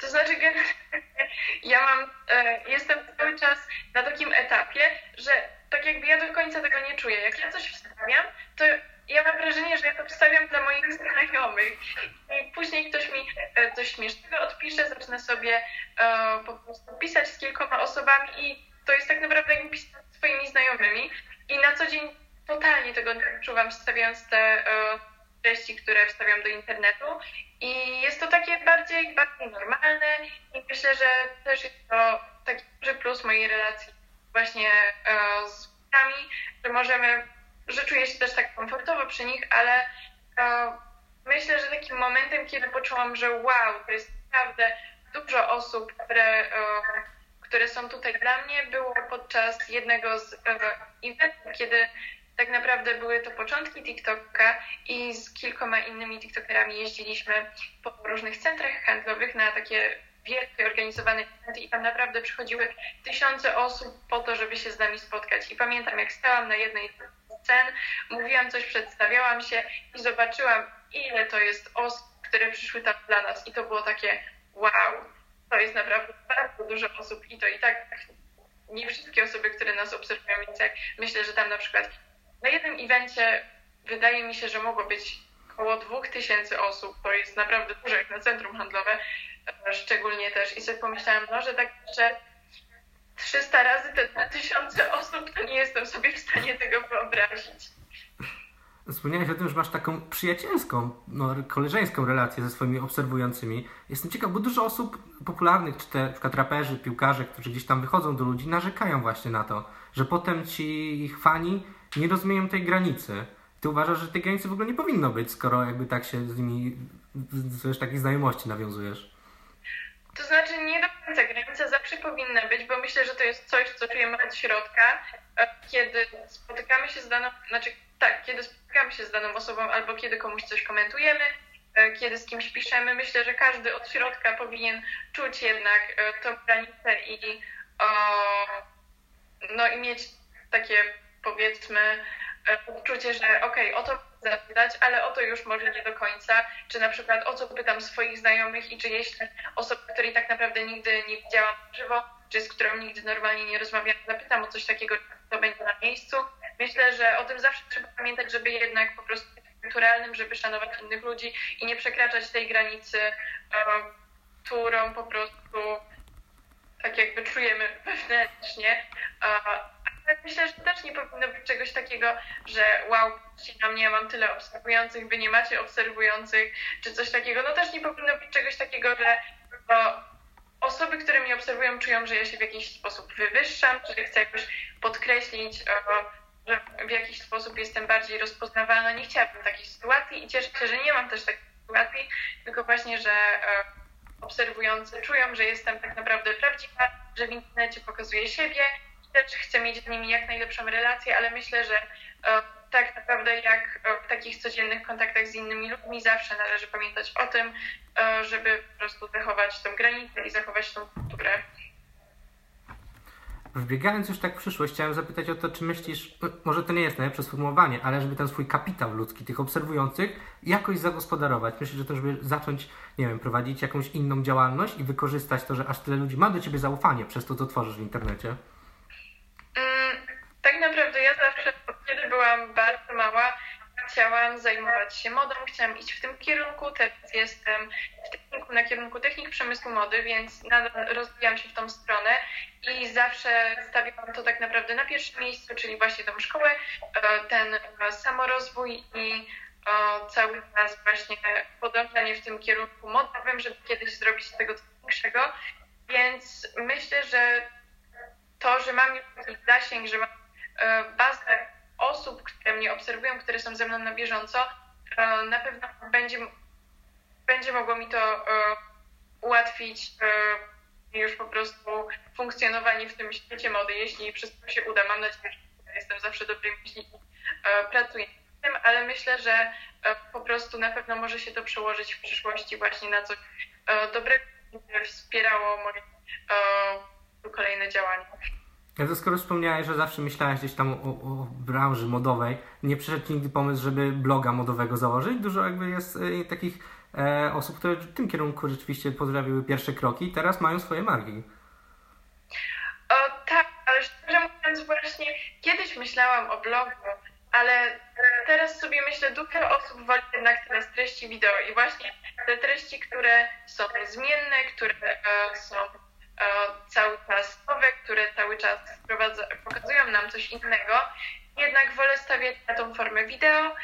To znaczy, ja mam, e, jestem cały czas na takim etapie, że tak jakby ja do końca tego nie czuję. Jak ja coś wstawiam, to ja mam wrażenie, że ja to wstawiam dla moich znajomych i później ktoś mi e, coś śmiesznego odpisze, zacznę sobie e, po prostu pisać z kilkoma osobami i to jest tak naprawdę jak pisać z swoimi znajomymi i na co dzień totalnie tego nie czuwam, wstawiając te treści, które wstawiam do internetu. I jest to takie bardziej, bardziej normalne i myślę, że też jest to taki duży plus mojej relacji właśnie z widzami, że możemy że czuję się też tak komfortowo przy nich, ale e, myślę, że takim momentem, kiedy poczułam, że wow, to jest naprawdę dużo osób, które, e, które są tutaj dla mnie, było podczas jednego z e, eventów, kiedy tak naprawdę były to początki TikToka i z kilkoma innymi TikTokerami jeździliśmy po różnych centrach handlowych na takie wielkie organizowane eventy i tam naprawdę przychodziły tysiące osób po to, żeby się z nami spotkać. I pamiętam, jak stałam na jednej z scen, mówiłam coś, przedstawiałam się i zobaczyłam, ile to jest osób, które przyszły tam dla nas. I to było takie wow, to jest naprawdę bardzo dużo osób i to i tak nie wszystkie osoby, które nas obserwują, więc jak myślę, że tam na przykład na jednym evencie wydaje mi się, że mogło być około 2000 osób, to jest naprawdę dużo jak na centrum handlowe, e, szczególnie też i sobie pomyślałam, no, że tak jeszcze 300 razy te 2000 osób, to nie jestem sobie w stanie tego wyobrazić. Wspomniałeś o tym, że masz taką przyjacielską, no, koleżeńską relację ze swoimi obserwującymi. Jestem ciekaw, bo dużo osób popularnych, czy te na przykład raperzy, piłkarze, którzy gdzieś tam wychodzą do ludzi, narzekają właśnie na to, że potem ci ich fani nie rozumieją tej granicy. Ty uważasz, że tej granicy w ogóle nie powinno być, skoro jakby tak się z nimi, z takich znajomości nawiązujesz? To znaczy nie do końca. Granica zawsze powinna być, bo myślę, że to jest coś, co czujemy od środka, e, kiedy spotykamy się z daną, znaczy tak, kiedy spotykamy się z daną osobą albo kiedy komuś coś komentujemy, e, kiedy z kimś piszemy, myślę, że każdy od środka powinien czuć jednak e, tą granicę i, no, i mieć takie powiedzmy uczucie, że okej, okay, o to zapytać, ale o to już może nie do końca, czy na przykład o co pytam swoich znajomych i czy jeśli osoby, której tak naprawdę nigdy nie widziałam żywo, czy z którą nigdy normalnie nie rozmawiałam, zapytam o coś takiego, to będzie na miejscu. Myślę, że o tym zawsze trzeba pamiętać, żeby jednak po prostu być kulturalnym, żeby szanować innych ludzi i nie przekraczać tej granicy, e, którą po prostu tak jakby czujemy wewnętrznie. Ale myślę, że też nie powinno być czegoś takiego, że wow, na mnie mam tyle obserwujących, wy nie macie obserwujących, czy coś takiego. No też nie powinno być czegoś takiego, że osoby, które mnie obserwują, czują, że ja się w jakiś sposób wywyższam, czy chcę jakoś podkreślić, że w jakiś sposób jestem bardziej rozpoznawalna. Nie chciałabym takiej sytuacji i cieszę się, że nie mam też takiej sytuacji, tylko właśnie, że obserwujący czują, że jestem tak naprawdę prawdziwa, że w internecie pokazuję siebie też chcę mieć z nimi jak najlepszą relację, ale myślę, że tak naprawdę jak w takich codziennych kontaktach z innymi ludźmi zawsze należy pamiętać o tym, e, żeby po prostu zachować tę granicę i zachować tą kulturę. Wbiegając już tak w przyszłość, chciałem zapytać o to, czy myślisz, może to nie jest najlepsze sformułowanie, ale żeby ten swój kapitał ludzki, tych obserwujących, jakoś zagospodarować. Myślisz, że to, żeby zacząć, nie wiem, prowadzić jakąś inną działalność i wykorzystać to, że aż tyle ludzi ma do ciebie zaufanie przez to, co tworzysz w internecie? Tak naprawdę ja zawsze, kiedy byłam bardzo mała, chciałam zajmować się modą, chciałam iść w tym kierunku. Teraz jestem w techniku, na kierunku technik przemysłu mody, więc nadal rozwijam się w tą stronę i zawsze stawiałam to tak naprawdę na pierwszym miejscu, czyli właśnie tą szkołę, e, ten samorozwój i e, cały czas właśnie podążanie w tym kierunku modowym, żeby kiedyś zrobić tego coś większego. Więc myślę, że to, że mam już zasięg, że mam E, bazę osób, które mnie obserwują, które są ze mną na bieżąco, e, na pewno będzie, będzie mogło mi to e, ułatwić już po prostu funkcjonowanie w tym świecie mody, jeśli wszystko się uda. Mam nadzieję, że jestem zawsze dobrej myśli i pracuję tym, ale myślę, że po prostu na pewno może się to przełożyć w przyszłości właśnie na coś dobrego, które wspierało moje kolejne działania. Ja to skoro wspomniałeś, że zawsze myślałeś gdzieś tam o, o branży modowej, nie przyszedł nigdy pomysł, żeby bloga modowego założyć? Dużo jakby jest e, takich e, osób, które w tym kierunku rzeczywiście podrabiły pierwsze kroki i teraz mają swoje marki. O tak, ale szczerze mówiąc właśnie kiedyś myślałam o blogu, ale teraz sobie myślę, dużo osób woli jednak teraz treści wideo i właśnie te treści, które są zmienne, które e, są cały czas nowe, które cały czas pokazują nam coś innego. Jednak wolę stawiać na tą formę wideo,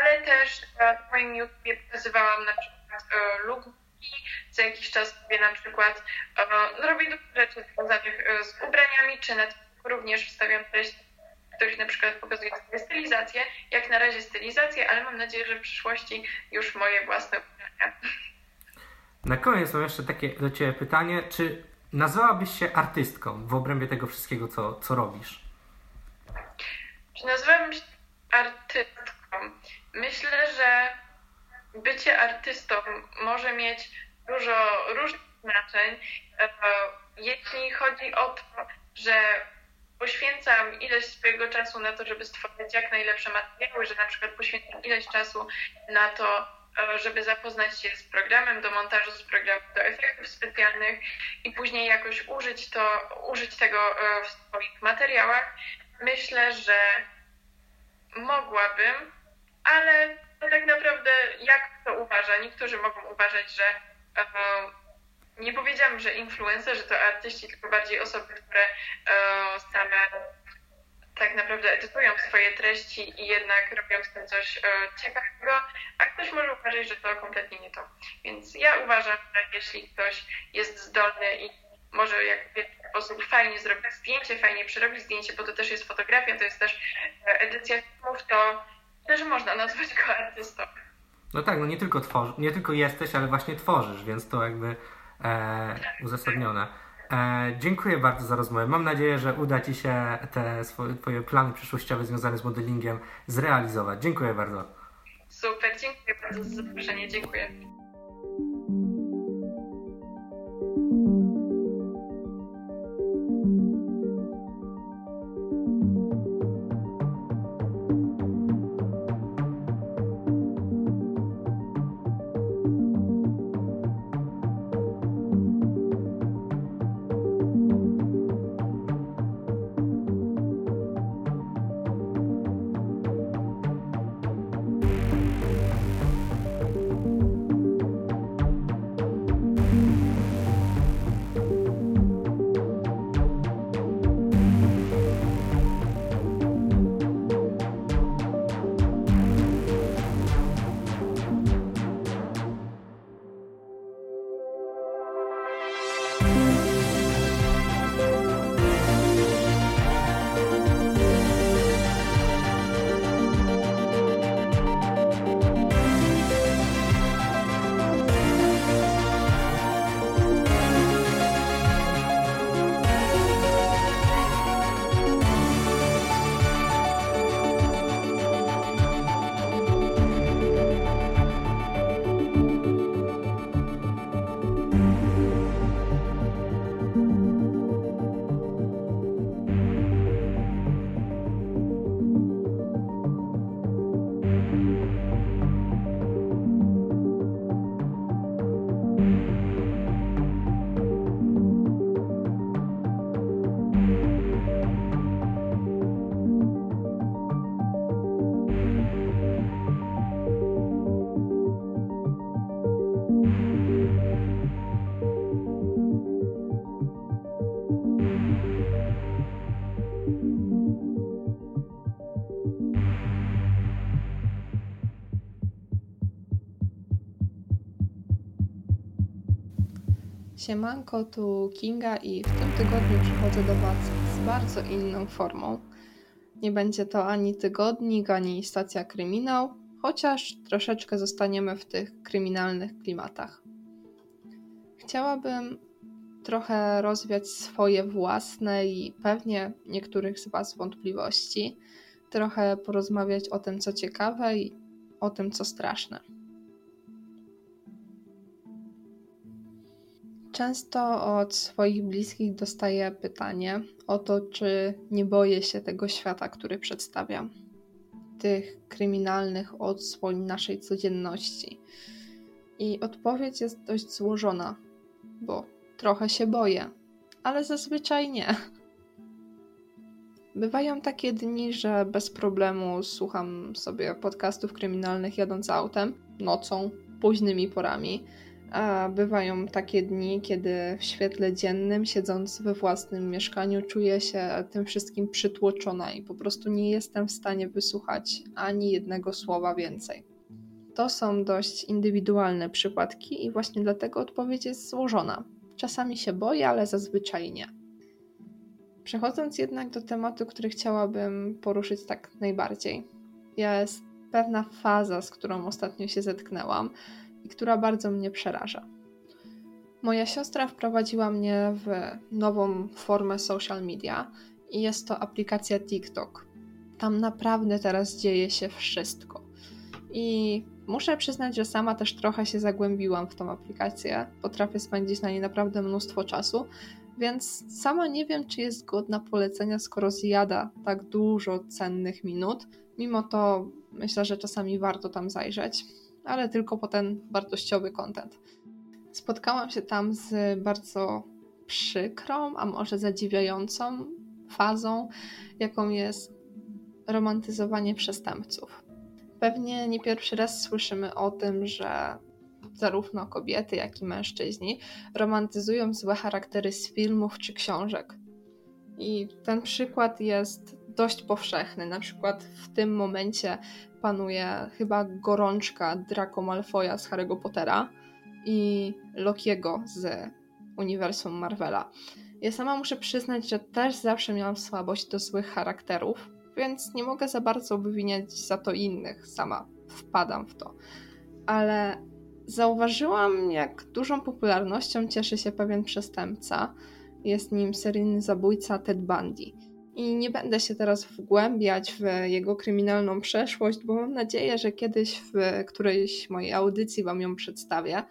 ale też na moim YouTube pokazywałam na przykład e, lookbooki, co jakiś czas sobie na przykład robię dużo rzeczy związanych z ubraniami, czy na również wstawiam treści których na przykład pokazuje sobie stylizację, jak na razie stylizację, ale mam nadzieję, że w przyszłości już moje własne ubrania. Na koniec mam jeszcze takie do Ciebie pytanie, czy nazywałabyś się artystką w obrębie tego wszystkiego, co, co robisz? Czy się artystką? Myślę, że bycie artystą może mieć dużo różnych znaczeń. E, jeśli chodzi o to, że poświęcam ileś swojego czasu na to, żeby stworzyć jak najlepsze materiały, że na przykład poświęcam ileś czasu na to, żeby zapoznać się z programem do montażu, z programem do efektów specjalnych i później jakoś użyć, to, użyć tego e, w swoich materiałach. Myślę, że mogłabym, ale to tak naprawdę jak to uważa? Niektórzy mogą uważać, że e, nie powiedziałam, że influencerzy to artyści, tylko bardziej osoby, które e, same tak naprawdę edytują swoje treści i jednak robią z tym coś e, ciekawego, a ktoś może uważać, że to kompletnie nie to. Więc ja uważam, że jeśli ktoś jest zdolny i może jak w sposób fajnie zrobić zdjęcie, fajnie przerobić zdjęcie, bo to też jest fotografia, to jest też e, edycja filmów, to też można nazwać go artystą. No tak, no nie tylko, tworzy, nie tylko jesteś, ale właśnie tworzysz, więc to jakby e, uzasadnione. E, dziękuję bardzo za rozmowę. Mam nadzieję, że uda Ci się te swoje, Twoje plany przyszłościowe związane z modelingiem zrealizować. Dziękuję bardzo. Super, dziękuję bardzo za zaproszenie. Dziękuję. Siemanko, tu Kinga i w tym tygodniu przychodzę do Was z bardzo inną formą. Nie będzie to ani tygodnik, ani stacja kryminał, chociaż troszeczkę zostaniemy w tych kryminalnych klimatach. Chciałabym trochę rozwiać swoje własne i pewnie niektórych z Was wątpliwości trochę porozmawiać o tym, co ciekawe i o tym, co straszne. Często od swoich bliskich dostaję pytanie o to, czy nie boję się tego świata, który przedstawiam, tych kryminalnych odsłon naszej codzienności. I odpowiedź jest dość złożona, bo trochę się boję, ale zazwyczaj nie. Bywają takie dni, że bez problemu słucham sobie podcastów kryminalnych jadąc autem, nocą, późnymi porami. A bywają takie dni, kiedy w świetle dziennym, siedząc we własnym mieszkaniu, czuję się tym wszystkim przytłoczona i po prostu nie jestem w stanie wysłuchać ani jednego słowa więcej. To są dość indywidualne przypadki i właśnie dlatego odpowiedź jest złożona. Czasami się boję, ale zazwyczaj nie. Przechodząc jednak do tematu, który chciałabym poruszyć tak najbardziej, jest pewna faza, z którą ostatnio się zetknęłam i która bardzo mnie przeraża. Moja siostra wprowadziła mnie w nową formę social media i jest to aplikacja TikTok. Tam naprawdę teraz dzieje się wszystko. I muszę przyznać, że sama też trochę się zagłębiłam w tą aplikację. Potrafię spędzić na niej naprawdę mnóstwo czasu, więc sama nie wiem, czy jest godna polecenia, skoro zjada tak dużo cennych minut. Mimo to myślę, że czasami warto tam zajrzeć, ale tylko po ten wartościowy content. Spotkałam się tam z bardzo przykrą, a może zadziwiającą fazą, jaką jest romantyzowanie przestępców. Pewnie nie pierwszy raz słyszymy o tym, że zarówno kobiety, jak i mężczyźni romantyzują złe charaktery z filmów czy książek. I ten przykład jest dość powszechny. Na przykład w tym momencie panuje chyba gorączka Draco Malfoya z Harry'ego Pottera i Lokiego z uniwersum Marvela. Ja sama muszę przyznać, że też zawsze miałam słabość do złych charakterów, więc nie mogę za bardzo obwiniać za to innych, sama wpadam w to. Ale Zauważyłam, jak dużą popularnością cieszy się pewien przestępca. Jest nim seryjny zabójca Ted Bundy. I nie będę się teraz wgłębiać w jego kryminalną przeszłość, bo mam nadzieję, że kiedyś w którejś mojej audycji Wam ją przedstawię.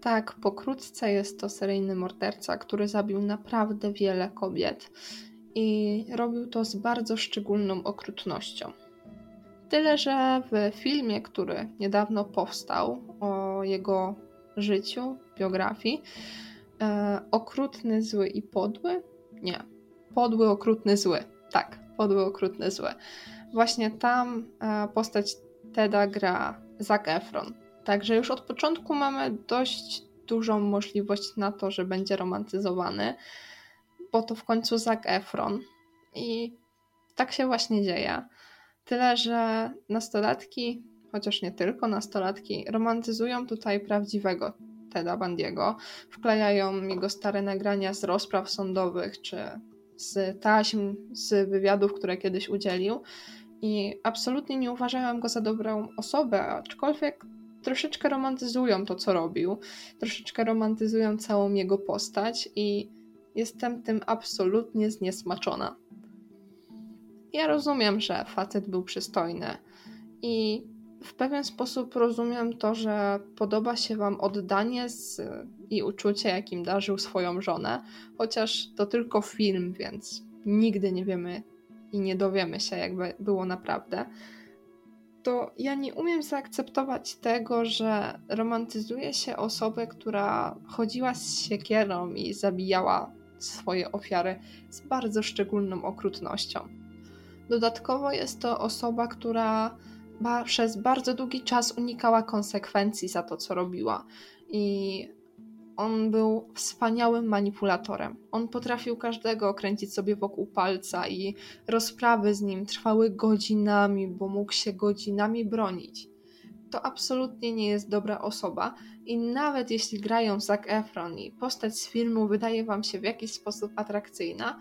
Tak, pokrótce jest to seryjny morderca, który zabił naprawdę wiele kobiet i robił to z bardzo szczególną okrutnością. Tyle, że w filmie, który niedawno powstał o jego życiu, biografii, e, okrutny, zły i podły? Nie. Podły, okrutny, zły. Tak, podły, okrutny, zły. Właśnie tam e, postać Teda gra Zac Efron. Także już od początku mamy dość dużą możliwość na to, że będzie romantyzowany, bo to w końcu Zac Efron. I tak się właśnie dzieje. Tyle, że nastolatki, chociaż nie tylko nastolatki, romantyzują tutaj prawdziwego Teda Bandiego, wklejają jego stare nagrania z rozpraw sądowych czy z taśm, z wywiadów, które kiedyś udzielił i absolutnie nie uważałem go za dobrą osobę, aczkolwiek troszeczkę romantyzują to, co robił, troszeczkę romantyzują całą jego postać i jestem tym absolutnie zniesmaczona. Ja rozumiem, że facet był przystojny i w pewien sposób rozumiem to, że podoba się Wam oddanie z, i uczucie, jakim darzył swoją żonę, chociaż to tylko film, więc nigdy nie wiemy i nie dowiemy się, jakby było naprawdę. To ja nie umiem zaakceptować tego, że romantyzuje się osobę, która chodziła z siekierą i zabijała swoje ofiary z bardzo szczególną okrutnością. Dodatkowo jest to osoba, która ba przez bardzo długi czas unikała konsekwencji za to, co robiła. I on był wspaniałym manipulatorem. On potrafił każdego okręcić sobie wokół palca i rozprawy z nim trwały godzinami, bo mógł się godzinami bronić. To absolutnie nie jest dobra osoba i nawet jeśli grają Zac Efron i postać z filmu wydaje wam się w jakiś sposób atrakcyjna,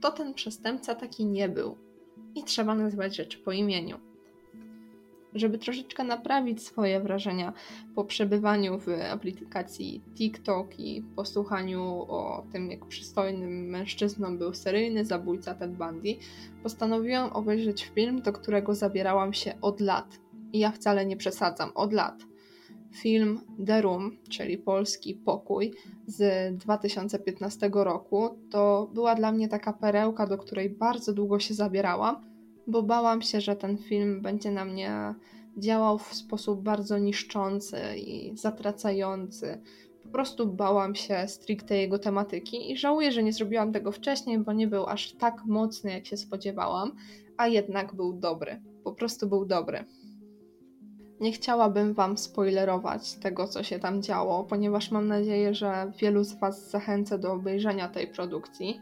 to ten przestępca taki nie był i trzeba nazywać rzeczy po imieniu. Żeby troszeczkę naprawić swoje wrażenia po przebywaniu w aplikacji TikTok i posłuchaniu o tym, jak przystojnym mężczyzną był seryjny zabójca Ted Bundy, postanowiłam obejrzeć film, do którego zabierałam się od lat. I ja wcale nie przesadzam, od lat. Film The Room, czyli polski Pokój z 2015 roku, to była dla mnie taka perełka, do której bardzo długo się zabierałam, bo bałam się, że ten film będzie na mnie działał w sposób bardzo niszczący i zatracający. Po prostu bałam się stricte jego tematyki i żałuję, że nie zrobiłam tego wcześniej, bo nie był aż tak mocny, jak się spodziewałam, a jednak był dobry. Po prostu był dobry. Nie chciałabym Wam spoilerować tego, co się tam działo, ponieważ mam nadzieję, że wielu z Was zachęcę do obejrzenia tej produkcji,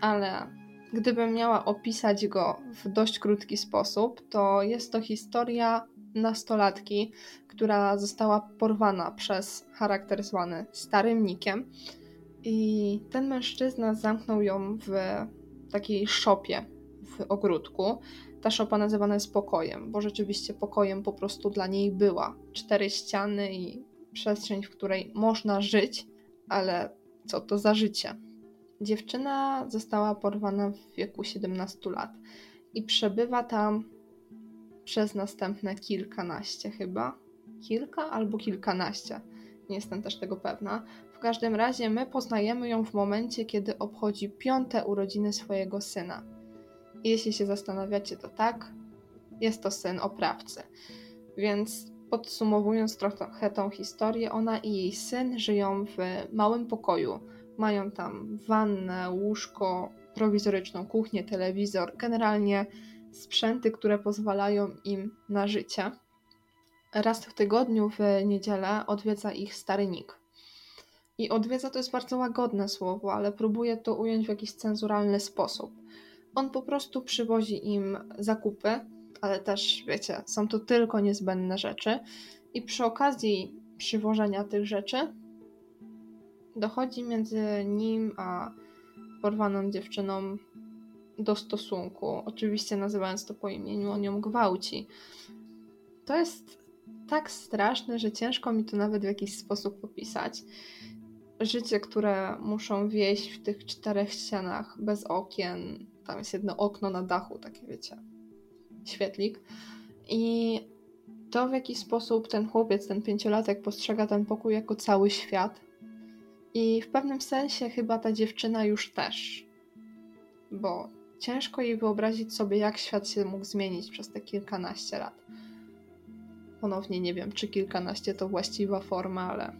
ale gdybym miała opisać go w dość krótki sposób, to jest to historia nastolatki, która została porwana przez charakter zwany Starym Nikiem. I ten mężczyzna zamknął ją w takiej szopie w ogródku. Ta szopa nazywana jest pokojem, bo rzeczywiście pokojem po prostu dla niej była. Cztery ściany i przestrzeń, w której można żyć, ale co to za życie? Dziewczyna została porwana w wieku 17 lat i przebywa tam przez następne kilkanaście chyba. Kilka albo kilkanaście. Nie jestem też tego pewna. W każdym razie my poznajemy ją w momencie, kiedy obchodzi piąte urodziny swojego syna. Jeśli się zastanawiacie, to tak, jest to syn oprawcy. Więc podsumowując trochę tą historię, ona i jej syn żyją w małym pokoju. Mają tam wannę, łóżko, prowizoryczną kuchnię, telewizor, generalnie sprzęty, które pozwalają im na życie. Raz w tygodniu w niedzielę odwiedza ich stary Nick. I odwiedza to jest bardzo łagodne słowo, ale próbuję to ująć w jakiś cenzuralny sposób. On po prostu przywozi im zakupy, ale też, wiecie, są to tylko niezbędne rzeczy. I przy okazji przywożenia tych rzeczy dochodzi między nim a porwaną dziewczyną do stosunku. Oczywiście nazywając to po imieniu, on ją gwałci. To jest tak straszne, że ciężko mi to nawet w jakiś sposób opisać. Życie, które muszą wieść w tych czterech ścianach, bez okien. Tam jest jedno okno na dachu, takie wiecie, świetlik. I to, w jaki sposób ten chłopiec, ten pięciolatek postrzega ten pokój jako cały świat. I w pewnym sensie chyba ta dziewczyna już też. Bo ciężko jej wyobrazić sobie, jak świat się mógł zmienić przez te kilkanaście lat. Ponownie nie wiem, czy kilkanaście to właściwa forma, ale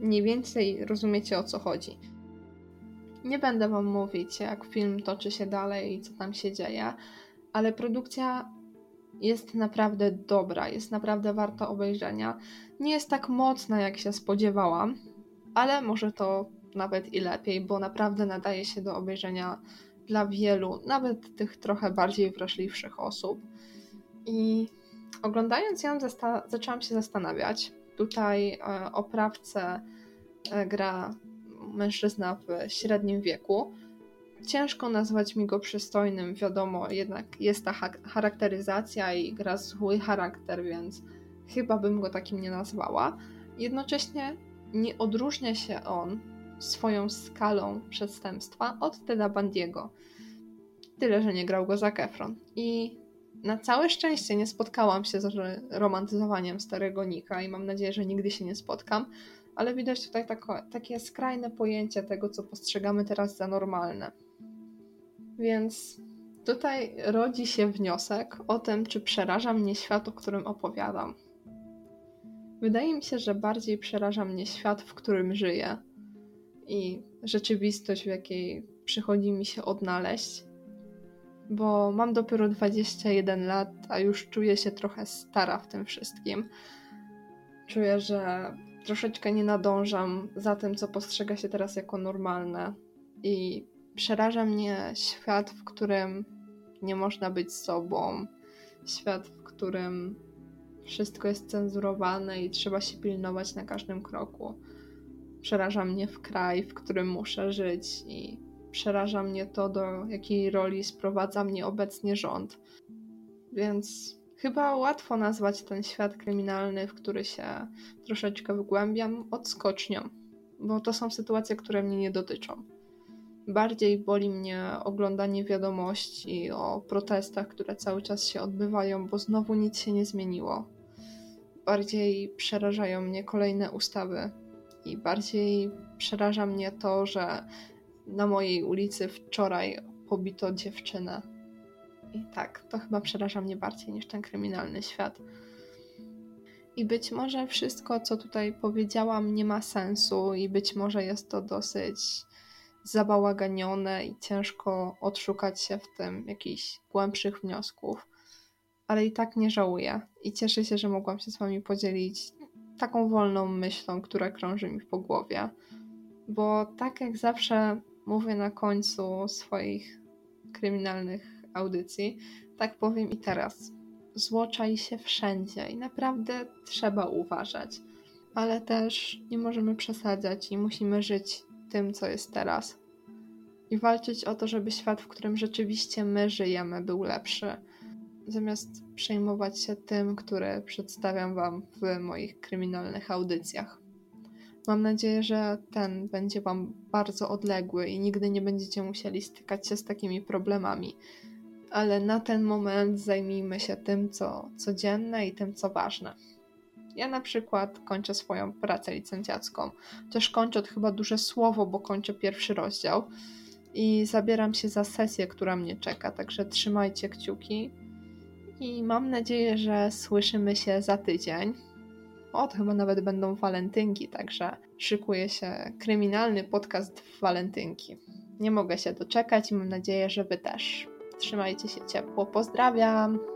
mniej więcej rozumiecie o co chodzi. Nie będę wam mówić, jak film toczy się dalej i co tam się dzieje, ale produkcja jest naprawdę dobra, jest naprawdę warta obejrzenia. Nie jest tak mocna, jak się spodziewałam, ale może to nawet i lepiej, bo naprawdę nadaje się do obejrzenia dla wielu, nawet tych trochę bardziej wrażliwszych osób. I oglądając ją, zaczęłam się zastanawiać. Tutaj e, oprawcę e, gra mężczyzna w średnim wieku. Ciężko nazwać mi go przystojnym, wiadomo, jednak jest ta charakteryzacja i gra zły charakter, więc chyba bym go takim nie nazwała. Jednocześnie nie odróżnia się on swoją skalą przestępstwa od Teda Bandiego. Tyle, że nie grał go Zac Efron. I na całe szczęście nie spotkałam się z romantyzowaniem starego Nika i mam nadzieję, że nigdy się nie spotkam, ale widać tutaj takie skrajne pojęcie tego, co postrzegamy teraz za normalne. Więc tutaj rodzi się wniosek o tym, czy przeraża mnie świat, o którym opowiadam. Wydaje mi się, że bardziej przeraża mnie świat, w którym żyję i rzeczywistość, w jakiej przychodzi mi się odnaleźć, bo mam dopiero 21 lat, a już czuję się trochę stara w tym wszystkim. Czuję, że troszeczkę nie nadążam za tym, co postrzega się teraz jako normalne i przeraża mnie świat, w którym nie można być sobą, świat, w którym wszystko jest cenzurowane i trzeba się pilnować na każdym kroku. Przeraża mnie w kraj, w którym muszę żyć i przeraża mnie to, do jakiej roli sprowadza mnie obecnie rząd. Więc Chyba łatwo nazwać ten świat kryminalny, w który się troszeczkę wgłębiam, odskocznią, bo to są sytuacje, które mnie nie dotyczą. Bardziej boli mnie oglądanie wiadomości o protestach, które cały czas się odbywają, bo znowu nic się nie zmieniło. Bardziej przerażają mnie kolejne ustawy i bardziej przeraża mnie to, że na mojej ulicy wczoraj pobito dziewczynę. I tak, to chyba przeraża mnie bardziej niż ten kryminalny świat. I być może wszystko, co tutaj powiedziałam, nie ma sensu, i być może jest to dosyć zabałaganione i ciężko odszukać się w tym jakichś głębszych wniosków. Ale i tak nie żałuję i cieszę się, że mogłam się z Wami podzielić taką wolną myślą, która krąży mi po głowie. Bo tak jak zawsze mówię na końcu swoich kryminalnych audycji, tak powiem i teraz. Zło czai się wszędzie i naprawdę trzeba uważać. Ale też nie możemy przesadzać i musimy żyć tym, co jest teraz. I walczyć o to, żeby świat, w którym rzeczywiście my żyjemy, był lepszy. Zamiast przejmować się tym, które przedstawiam Wam w moich kryminalnych audycjach. Mam nadzieję, że ten będzie Wam bardzo odległy i nigdy nie będziecie musieli stykać się z takimi problemami. Ale na ten moment zajmijmy się tym, co codzienne i tym, co ważne. Ja na przykład kończę swoją pracę licencjacką. Też kończę to chyba duże słowo, bo kończę pierwszy rozdział i zabieram się za sesję, która mnie czeka. Także trzymajcie kciuki i mam nadzieję, że słyszymy się za tydzień. O, to chyba nawet będą walentynki, także szykuje się kryminalny podcast w walentynki. Nie mogę się doczekać i mam nadzieję, że Wy też. Trzymajcie się ciepło. Pozdrawiam!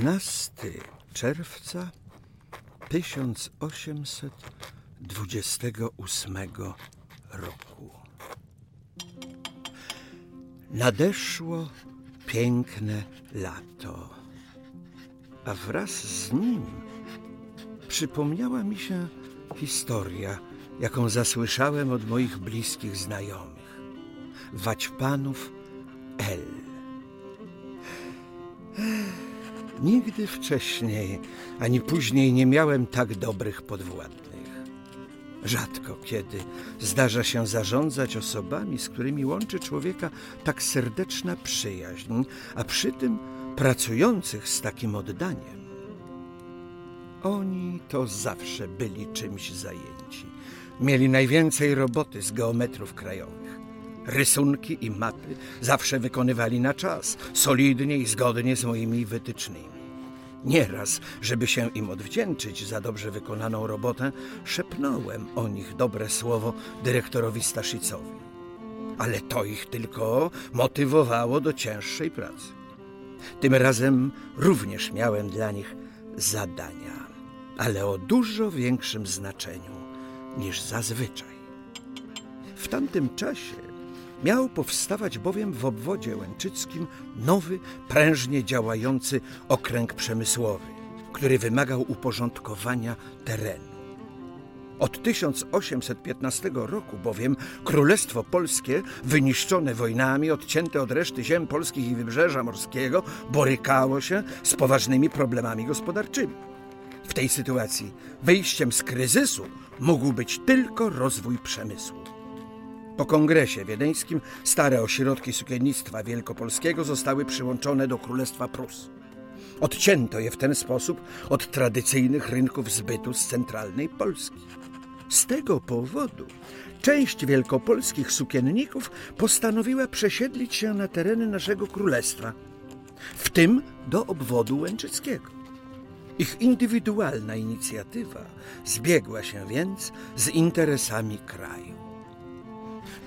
15 czerwca 1828 roku. Nadeszło piękne lato, a wraz z nim przypomniała mi się historia, jaką zasłyszałem od moich bliskich znajomych. Waćpanów Nigdy wcześniej ani później nie miałem tak dobrych podwładnych. Rzadko kiedy zdarza się zarządzać osobami, z którymi łączy człowieka tak serdeczna przyjaźń, a przy tym pracujących z takim oddaniem. Oni to zawsze byli czymś zajęci. Mieli najwięcej roboty z geometrów krajowych. Rysunki i mapy zawsze wykonywali na czas, solidnie i zgodnie z moimi wytycznymi. Nieraz, żeby się im odwdzięczyć za dobrze wykonaną robotę, szepnąłem o nich dobre słowo dyrektorowi Staszicowi. Ale to ich tylko motywowało do cięższej pracy. Tym razem również miałem dla nich zadania, ale o dużo większym znaczeniu niż zazwyczaj. W tamtym czasie Miał powstawać bowiem w obwodzie łęczyckim nowy, prężnie działający okręg przemysłowy, który wymagał uporządkowania terenu. Od 1815 roku bowiem Królestwo Polskie, wyniszczone wojnami, odcięte od reszty ziem polskich i wybrzeża morskiego, borykało się z poważnymi problemami gospodarczymi. W tej sytuacji wyjściem z kryzysu mógł być tylko rozwój przemysłu. Po kongresie wiedeńskim stare ośrodki sukiennictwa wielkopolskiego zostały przyłączone do Królestwa Prus. Odcięto je w ten sposób od tradycyjnych rynków zbytu z centralnej Polski. Z tego powodu część wielkopolskich sukienników postanowiła przesiedlić się na tereny naszego królestwa, w tym do obwodu łęczyckiego. Ich indywidualna inicjatywa zbiegła się więc z interesami kraju.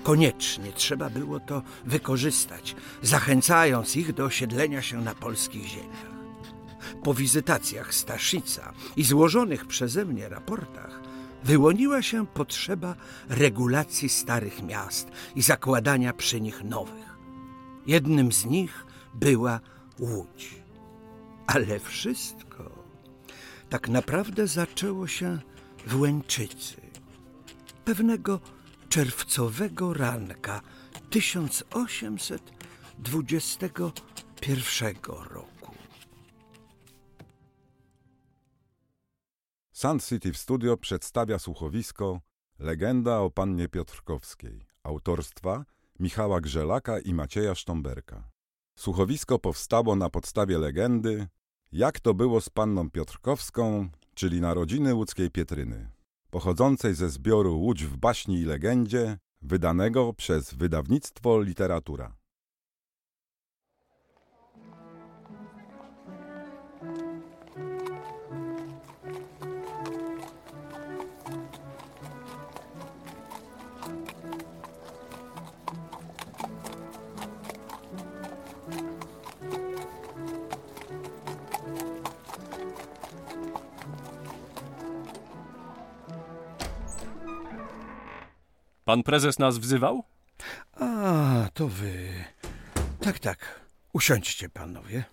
Koniecznie trzeba było to wykorzystać, zachęcając ich do osiedlenia się na polskich ziemiach. Po wizytacjach Staszica i złożonych przeze mnie raportach wyłoniła się potrzeba regulacji starych miast i zakładania przy nich nowych. Jednym z nich była Łódź. Ale wszystko tak naprawdę zaczęło się w Łęczycy. Pewnego czerwcowego ranka 1821 roku. Sun City w Studio przedstawia słuchowisko Legenda o pannie Piotrkowskiej autorstwa Michała Grzelaka i Macieja Sztomberka. Słuchowisko powstało na podstawie legendy Jak to było z panną Piotrkowską, czyli narodziny łódzkiej Pietryny pochodzącej ze zbioru Łódź w baśni i legendzie, wydanego przez wydawnictwo Literatura. Pan prezes nas wzywał? A, to wy. Tak, tak. Usiądźcie, panowie.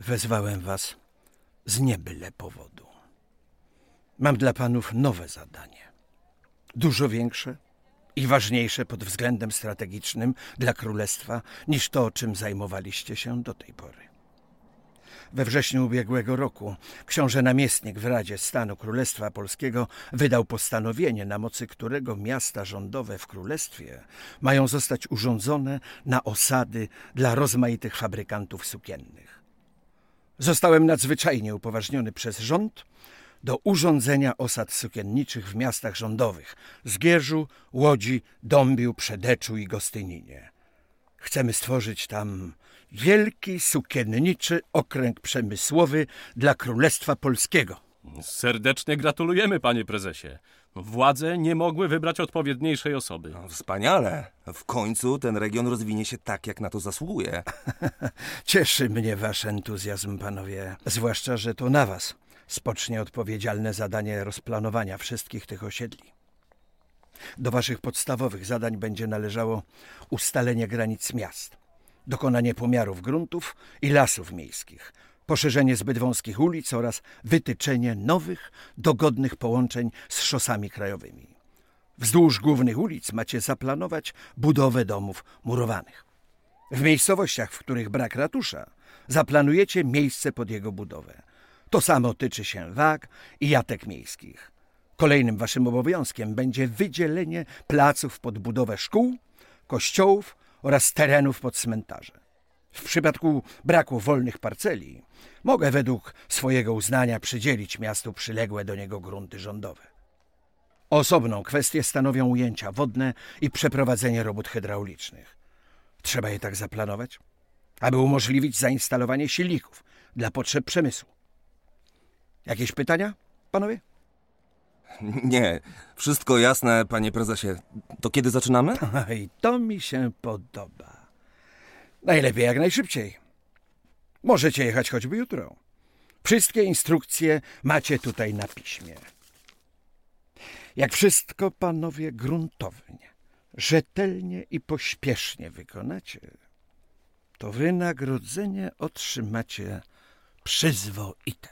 Wezwałem was z niebyle powodu. Mam dla panów nowe zadanie. Dużo większe i ważniejsze pod względem strategicznym dla królestwa niż to, czym zajmowaliście się do tej pory. We wrześniu ubiegłego roku książę namiestnik w Radzie Stanu Królestwa Polskiego wydał postanowienie, na mocy którego miasta rządowe w królestwie mają zostać urządzone na osady dla rozmaitych fabrykantów sukiennych. Zostałem nadzwyczajnie upoważniony przez rząd do urządzenia osad sukienniczych w miastach rządowych Zgierzu, Łodzi, Dąbiu, Przedeczu i Gostyninie. Chcemy stworzyć tam wielki sukienniczy okręg przemysłowy dla Królestwa Polskiego. Serdecznie gratulujemy, panie prezesie. Władze nie mogły wybrać odpowiedniejszej osoby. No, wspaniale. W końcu ten region rozwinie się tak, jak na to zasługuje. <laughs> Cieszy mnie wasz entuzjazm, panowie. Zwłaszcza, że to na was spocznie odpowiedzialne zadanie rozplanowania wszystkich tych osiedli. Do waszych podstawowych zadań będzie należało ustalenie granic miast dokonanie pomiarów gruntów i lasów miejskich, poszerzenie zbyt wąskich ulic oraz wytyczenie nowych, dogodnych połączeń z szosami krajowymi. Wzdłuż głównych ulic macie zaplanować budowę domów murowanych. W miejscowościach, w których brak ratusza, zaplanujecie miejsce pod jego budowę. To samo tyczy się wag i jatek miejskich. Kolejnym waszym obowiązkiem będzie wydzielenie placów pod budowę szkół, kościołów oraz terenów pod cmentarze. W przypadku braku wolnych parceli mogę według swojego uznania przydzielić miastu przyległe do niego grunty rządowe. Osobną kwestię stanowią ujęcia wodne i przeprowadzenie robót hydraulicznych. Trzeba je tak zaplanować, aby umożliwić zainstalowanie silników dla potrzeb przemysłu. Jakieś pytania, panowie? Nie, wszystko jasne, panie prezesie. To kiedy zaczynamy? <laughs> I to mi się podoba. Najlepiej jak najszybciej. Możecie jechać choćby jutro. Wszystkie instrukcje macie tutaj na piśmie. Jak wszystko, panowie, gruntownie, rzetelnie i pośpiesznie wykonacie, to wynagrodzenie otrzymacie przyzwoite.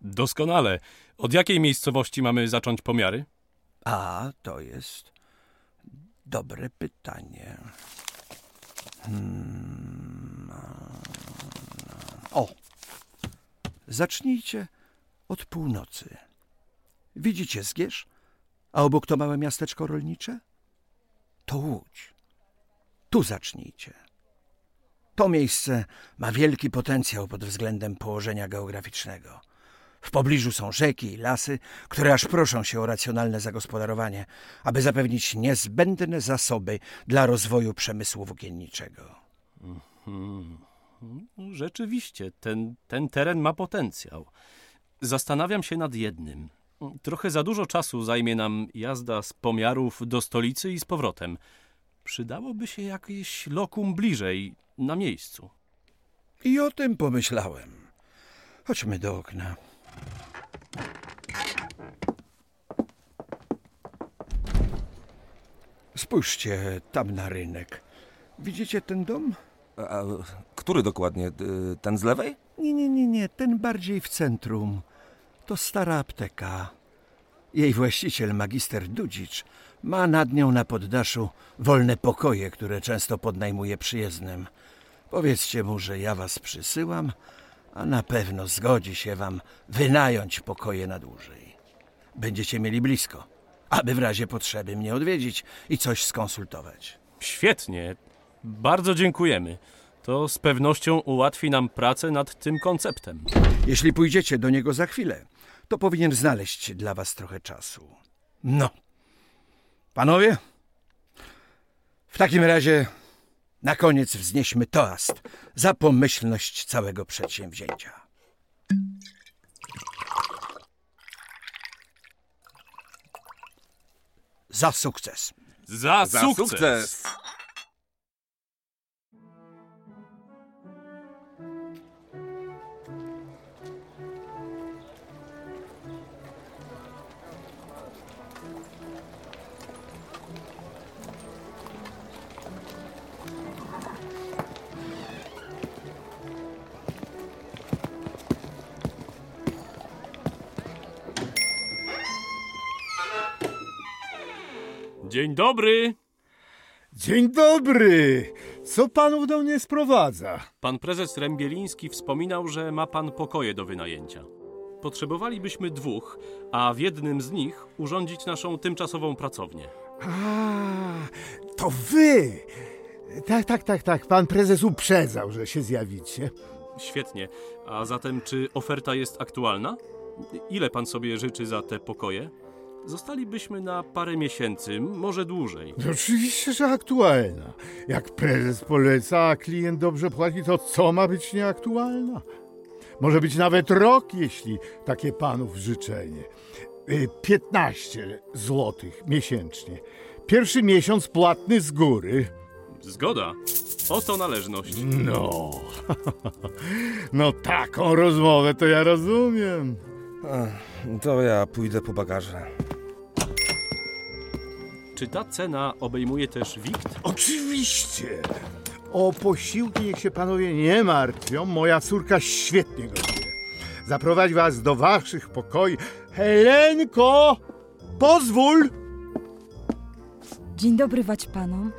Doskonale. Od jakiej miejscowości mamy zacząć pomiary? A, to jest dobre pytanie. Hmm. O! Zacznijcie od północy. Widzicie Zgierz? A obok to małe miasteczko rolnicze? To Łódź. Tu zacznijcie. To miejsce ma wielki potencjał pod względem położenia geograficznego. W pobliżu są rzeki i lasy, które aż proszą się o racjonalne zagospodarowanie, aby zapewnić niezbędne zasoby dla rozwoju przemysłu włókienniczego. Hmm. Rzeczywiście, ten, ten teren ma potencjał. Zastanawiam się nad jednym. Trochę za dużo czasu zajmie nam jazda z pomiarów do stolicy i z powrotem. Przydałoby się jakieś lokum bliżej, na miejscu. I o tym pomyślałem. Chodźmy do okna. Spójrzcie tam na rynek. Widzicie ten dom? A, który dokładnie? Ten z lewej? Nie, nie, nie, nie. Ten bardziej w centrum. To stara apteka. Jej właściciel, magister Dudzicz, ma nad nią na poddaszu wolne pokoje, które często podnajmuje przyjezdnym. Powiedzcie mu, że ja was przysyłam, a na pewno zgodzi się wam wynająć pokoje na dłużej. Będziecie mieli blisko, aby w razie potrzeby mnie odwiedzić i coś skonsultować. Świetnie. Bardzo dziękujemy. To z pewnością ułatwi nam pracę nad tym konceptem. Jeśli pójdziecie do niego za chwilę, to powinien znaleźć dla was trochę czasu. No. Panowie, w takim razie na koniec wznieśmy toast za pomyślność całego przedsięwzięcia. Za sukces. Za, za sukces. Dzień dobry. Dzień dobry. Co panów do mnie sprowadza? Pan prezes Rębieliński wspominał, że ma pan pokoje do wynajęcia. Potrzebowalibyśmy dwóch, a w jednym z nich urządzić naszą tymczasową pracownię. A, to wy! Tak, tak, tak, tak. Pan prezes uprzedzał, że się zjawicie. Świetnie. A zatem, czy oferta jest aktualna? Ile pan sobie życzy za te pokoje? Zostalibyśmy na parę miesięcy, może dłużej. No oczywiście, że aktualna. Jak prezes poleca, a klient dobrze płaci, to co ma być nieaktualna? Może być nawet rok, jeśli takie panów życzenie. 15 złotych miesięcznie. Pierwszy miesiąc płatny z góry. Zgoda. Oto należność. No. <laughs> No taką rozmowę to ja rozumiem. To ja pójdę po bagaże. Czy ta cena obejmuje też wikt? Oczywiście. O posiłki niech się panowie nie martwią, moja córka świetnie gotuje. Zaprowadzi was do waszych pokoi. Helenko, pozwól! Dzień dobry wać panom.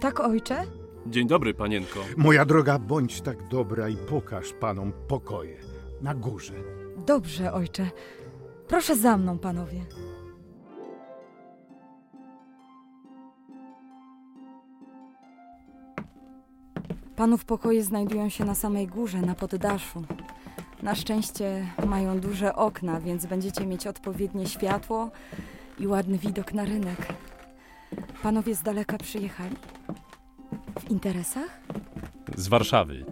Tak, ojcze? Dzień dobry, panienko. Moja droga, bądź tak dobra i pokaż panom pokoje na górze. Dobrze, ojcze. Proszę za mną, panowie. Panów pokoje znajdują się na samej górze, na poddaszu. Na szczęście mają duże okna, więc będziecie mieć odpowiednie światło i ładny widok na rynek. Panowie z daleka przyjechali? W interesach? Z Warszawy.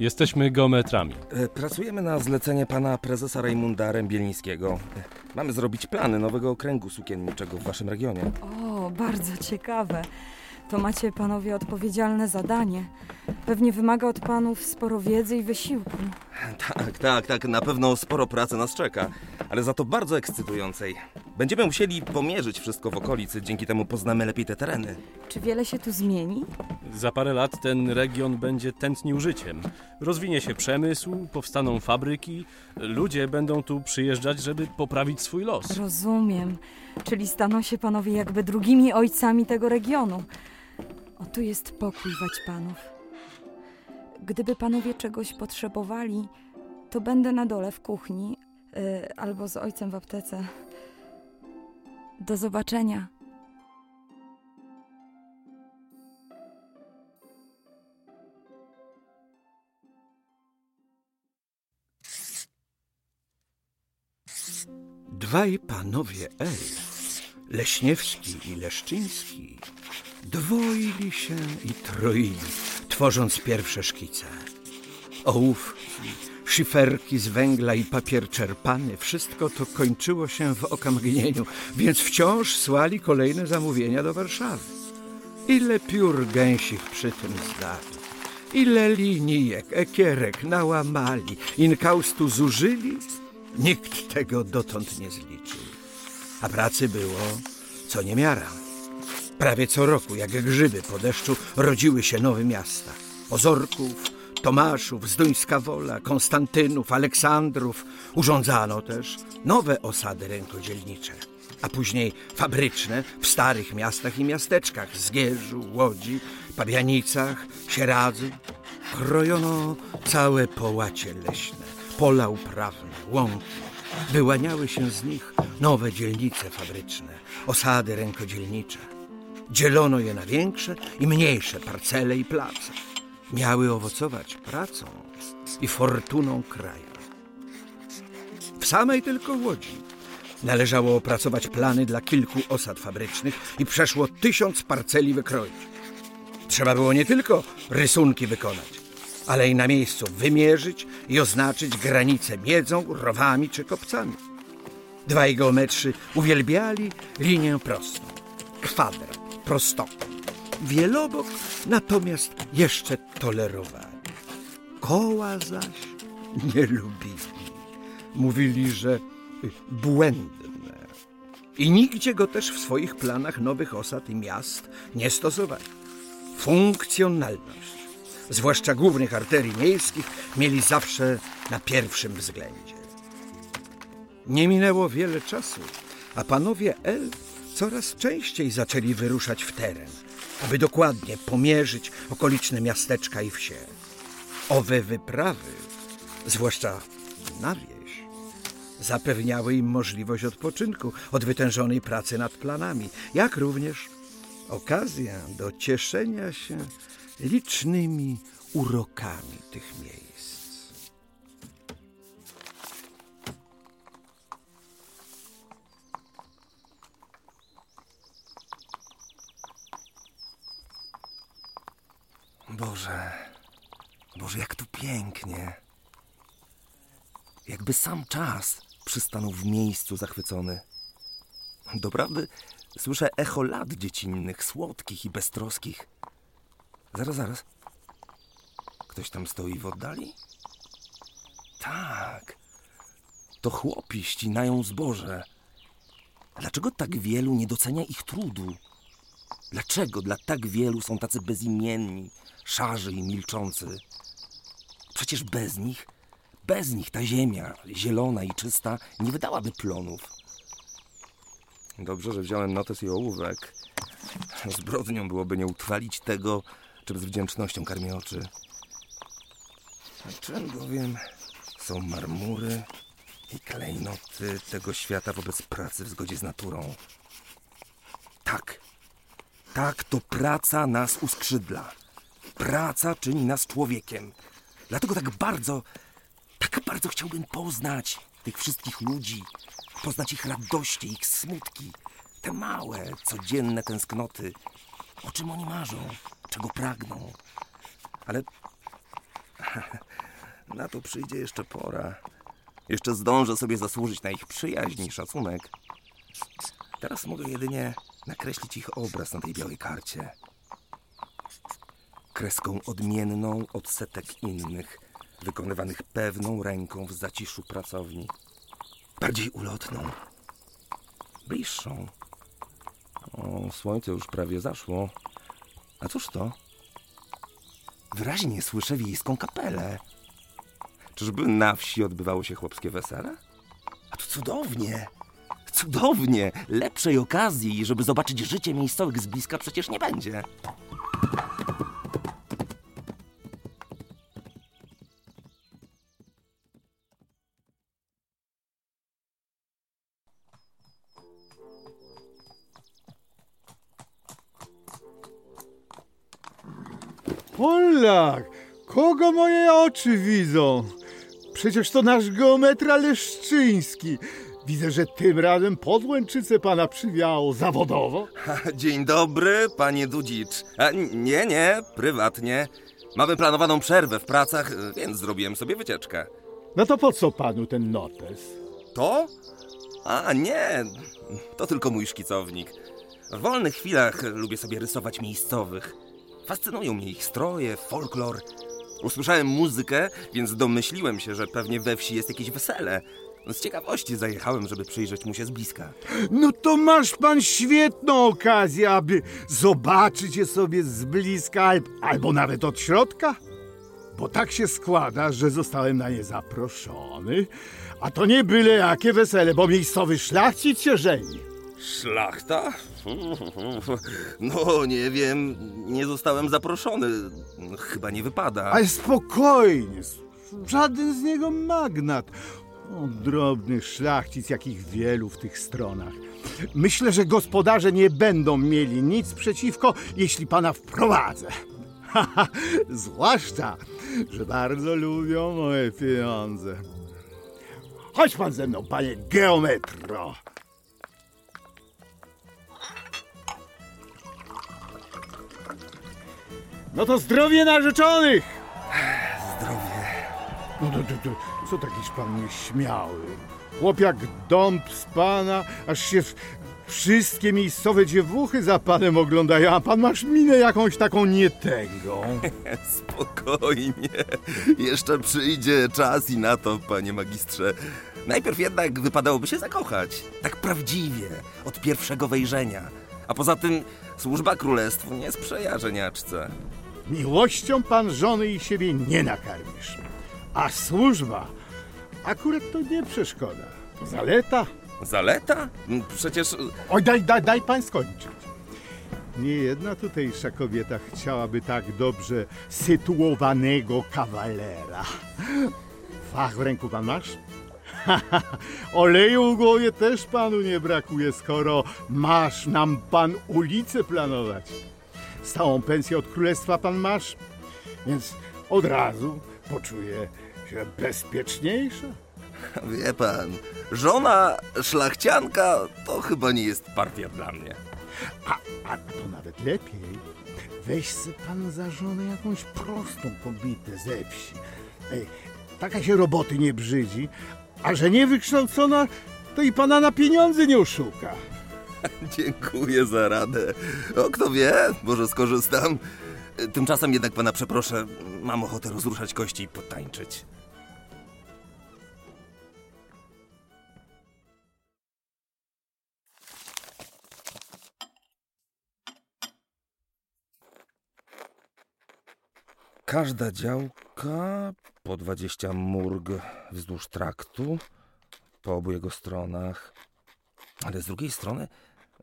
Jesteśmy geometrami. E, Pracujemy na zlecenie pana prezesa Rejmunda Rębielnickiego. E, Mamy zrobić plany nowego okręgu sukienniczego w waszym regionie. O, bardzo ciekawe. To macie panowie odpowiedzialne zadanie. Pewnie wymaga od panów sporo wiedzy i wysiłku. Tak, tak, tak, na pewno sporo pracy nas czeka, ale za to bardzo ekscytującej. Będziemy musieli pomierzyć wszystko w okolicy, dzięki temu poznamy lepiej te tereny. Czy wiele się tu zmieni? Za parę lat ten region będzie tętnił życiem. Rozwinie się przemysł, powstaną fabryki, ludzie będą tu przyjeżdżać, żeby poprawić swój los. Rozumiem. Czyli staną się panowie jakby drugimi ojcami tego regionu. O, tu jest pokój wać panów. Gdyby panowie czegoś potrzebowali, to będę na dole w kuchni y, albo z ojcem w aptece. Do zobaczenia. Dwaj panowie L, Leśniewski i Leszczyński, dwoili się i troili, tworząc pierwsze szkice. Ołówki, szyferki z węgla i papier czerpany, wszystko to kończyło się w okamgnieniu, więc wciąż słali kolejne zamówienia do Warszawy. Ile piór gęsich przy tym zdali, ile linijek, ekierek nałamali, inkaustu zużyli, nikt tego dotąd nie zliczył. A pracy było co niemiara. Prawie co roku, jak grzyby po deszczu, rodziły się nowe miasta. Ozorków, Tomaszów, Zduńska Wola, Konstantynów, Aleksandrów. Urządzano też nowe osady rękodzielnicze, a później fabryczne w starych miastach i miasteczkach Zgierzu, Łodzi, Pabianicach, Sieradzu. Krojono całe połacie leśne, pola uprawne, łąki. Wyłaniały się z nich nowe dzielnice fabryczne, osady rękodzielnicze. Dzielono je na większe i mniejsze parcele i place. Miały owocować pracą i fortuną kraju. W samej tylko Łodzi należało opracować plany dla kilku osad fabrycznych i przeszło tysiąc parceli wykroić. Trzeba było nie tylko rysunki wykonać, ale i na miejscu wymierzyć i oznaczyć granice miedzą, rowami czy kopcami. Dwaj geometrzy uwielbiali linię prostą, kwadrat, prostokąt. Wielobok natomiast jeszcze tolerowali. Koła zaś nie lubili. Mówili, że błędne. I nigdzie go też w swoich planach nowych osad i miast nie stosowali. Funkcjonalność, zwłaszcza głównych arterii miejskich, mieli zawsze na pierwszym względzie. Nie minęło wiele czasu, a panowie L coraz częściej zaczęli wyruszać w teren, aby dokładnie pomierzyć okoliczne miasteczka i wsie. Owe wyprawy, zwłaszcza na wieś, zapewniały im możliwość odpoczynku od wytężonej pracy nad planami, jak również okazja do cieszenia się licznymi urokami tych miejsc. Boże, Boże, jak tu pięknie. Jakby sam czas przystanął w miejscu zachwycony. Doprawdy słyszę echo lat dziecinnych, słodkich i beztroskich. Zaraz, zaraz. Ktoś tam stoi w oddali? Tak. To chłopi ścinają zboże. Dlaczego tak wielu nie docenia ich trudu? Dlaczego dla tak wielu są tacy bezimienni, szarzy i milczący? Przecież bez nich, bez nich ta ziemia, zielona i czysta, nie wydałaby plonów. Dobrze, że wziąłem notes i ołówek. Zbrodnią byłoby nie utrwalić tego, czym z wdzięcznością karmię oczy. A czym bowiem są marmury i klejnoty tego świata wobec pracy w zgodzie z naturą? Tak, tak, to praca nas uskrzydla. Praca czyni nas człowiekiem. Dlatego tak bardzo, tak bardzo chciałbym poznać tych wszystkich ludzi, poznać ich radości, ich smutki, te małe, codzienne tęsknoty. O czym oni marzą, czego pragną. Ale <laughs> na to przyjdzie jeszcze pora. Jeszcze zdążę sobie zasłużyć na ich przyjaźń i szacunek. Teraz mogę jedynie nakreślić ich obraz na tej białej karcie. Kreską odmienną od setek innych, wykonywanych pewną ręką w zaciszu pracowni. Bardziej ulotną, bliższą. O, słońce już prawie zaszło. A cóż to? Wyraźnie słyszę wiejską kapelę. Czyżby na wsi odbywało się chłopskie wesele? A to cudownie! Cudownie! Lepszej okazji, żeby zobaczyć życie miejscowych z bliska przecież nie będzie. Oczy widzą? Przecież to nasz geometra Leszczyński. Widzę, że tym razem podłęczycę pana przywiało zawodowo. Dzień dobry, panie Dudzicz. A, nie, nie, prywatnie. Mamy planowaną przerwę w pracach, więc zrobiłem sobie wycieczkę. No to po co panu ten notes? To? A, nie, to tylko mój szkicownik. W wolnych chwilach lubię sobie rysować miejscowych. Fascynują mnie ich stroje, folklor. Usłyszałem muzykę, więc domyśliłem się, że pewnie we wsi jest jakieś wesele. Z ciekawości zajechałem, żeby przyjrzeć mu się z bliska. No to masz pan świetną okazję, aby zobaczyć je sobie z bliska al- albo nawet od środka. Bo tak się składa, że zostałem na nie zaproszony, a to nie byle jakie wesele, bo miejscowy szlachcic się żeni. Szlachta? <laughs> No, nie wiem, nie zostałem zaproszony. Chyba nie wypada. Ale spokojnie, żaden z niego magnat. O, drobny szlachcic, jakich wielu w tych stronach. Myślę, że gospodarze nie będą mieli nic przeciwko, jeśli pana wprowadzę. <laughs> Zwłaszcza, że bardzo lubią moje pieniądze. Chodź pan ze mną, panie geometro. No to zdrowie narzeczonych! Zdrowie. No to, to, to co takiś pan nieśmiały? Chłop jak dąb z pana, aż się w- wszystkie miejscowe dziewuchy za panem oglądają, a pan masz minę jakąś taką nietęgą. <laughs> Spokojnie. Jeszcze przyjdzie czas i na to, panie magistrze. Najpierw jednak wypadałoby się zakochać. Tak prawdziwie, od pierwszego wejrzenia. A poza tym służba królestwu nie sprzyja żeniaczce. Miłością pan żony i siebie nie nakarmisz. A służba akurat to nie przeszkoda. Zaleta. Zaleta? Przecież... Oj, daj, daj, daj pan skończyć. Nie jedna tutejsza kobieta chciałaby tak dobrze sytuowanego kawalera. Fach w ręku pan masz? <laughs> Oleju w głowie też panu nie brakuje, skoro masz nam pan ulicę planować. Stałą pensję od królestwa pan masz, więc od razu poczuje się bezpieczniejsza. <laughs> Wie pan, żona szlachcianka to chyba nie jest partia dla mnie. A, a to nawet lepiej. Weź se pan za żonę jakąś prostą kobietę ze wsi. Ej, taka się roboty nie brzydzi, a że niewykształcona, to i pana na pieniądze nie oszuka. <laughs> Dziękuję za radę. O, kto wie, może skorzystam. Tymczasem jednak pana przeproszę. Mam ochotę rozruszać kości i potańczyć. Każda działka po 20 murg wzdłuż traktu, po obu jego stronach. Ale z drugiej strony,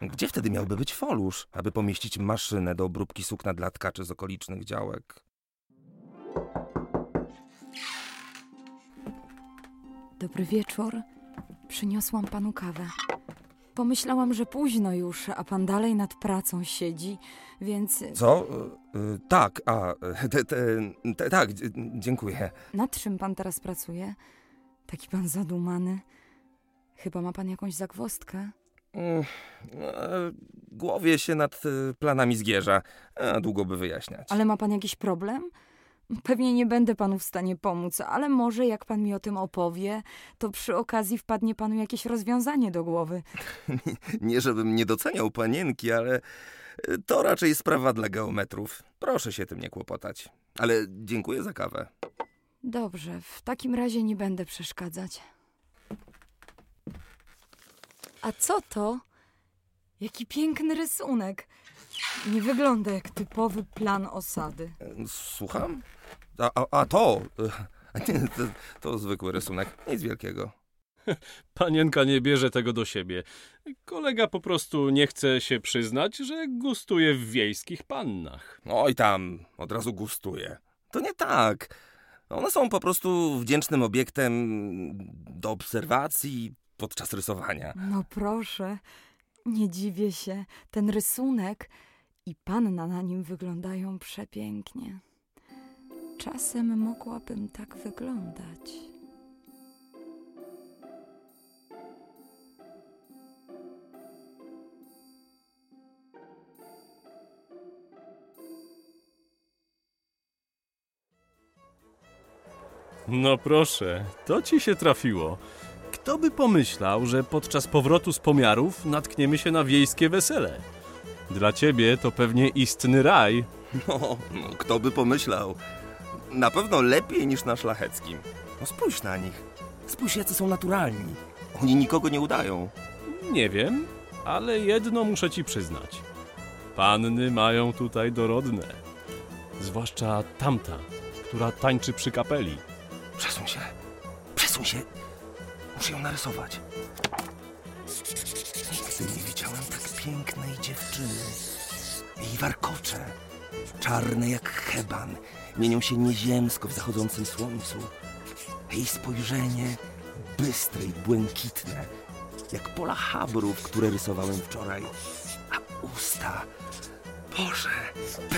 gdzie wtedy miałby być folusz, aby pomieścić maszynę do obróbki sukna dla tkaczy z okolicznych działek? Dobry wieczór. Przyniosłam panu kawę. Pomyślałam, że późno już, a pan dalej nad pracą siedzi, więc. Co? Y, y, tak, a, te, te, te, tak, dziękuję. Nad czym pan teraz pracuje? Taki pan zadumany. Chyba ma pan jakąś zagwozdkę. Mm, e, Głowię się nad e, planami zgierza. Długo by wyjaśniać. Ale ma pan jakiś problem? Pewnie nie będę panu w stanie pomóc, ale może jak pan mi o tym opowie, to przy okazji wpadnie panu jakieś rozwiązanie do głowy. <laughs> Nie, żebym nie doceniał panienki, ale e, to raczej sprawa dla geometrów. Proszę się tym nie kłopotać. Ale dziękuję za kawę. Dobrze, w takim razie nie będę przeszkadzać. A co to? Jaki piękny rysunek. Nie wygląda jak typowy plan osady. E, Słucham? A, a, a to, nie, <laughs> to... To zwykły rysunek. Nic wielkiego. Panienka nie bierze tego do siebie. Kolega po prostu nie chce się przyznać, że gustuje w wiejskich pannach. Oj tam, od razu gustuje. To nie tak. One są po prostu wdzięcznym obiektem do obserwacji podczas rysowania. No proszę, nie dziwię się. Ten rysunek i panna na nim wyglądają przepięknie. Czasem mogłabym tak wyglądać. No proszę, to ci się trafiło. Kto by pomyślał, że podczas powrotu z pomiarów natkniemy się na wiejskie wesele? Dla ciebie to pewnie istny raj. <laughs> No, no, kto by pomyślał? Na pewno lepiej niż na szlacheckim. No spójrz na nich. Spójrz, jacy są naturalni. Oni nikogo nie udają. Nie wiem, ale jedno muszę ci przyznać. Panny mają tutaj dorodne. Zwłaszcza tamta, która tańczy przy kapeli. Przesuń się. Przesuń się. Muszę ją narysować. Nigdy nie widziałem tak pięknej dziewczyny. Jej warkocze, czarne jak heban, mienią się nieziemsko w zachodzącym słońcu. Jej spojrzenie bystre i błękitne, jak pola habrów, które rysowałem wczoraj. A usta, Boże,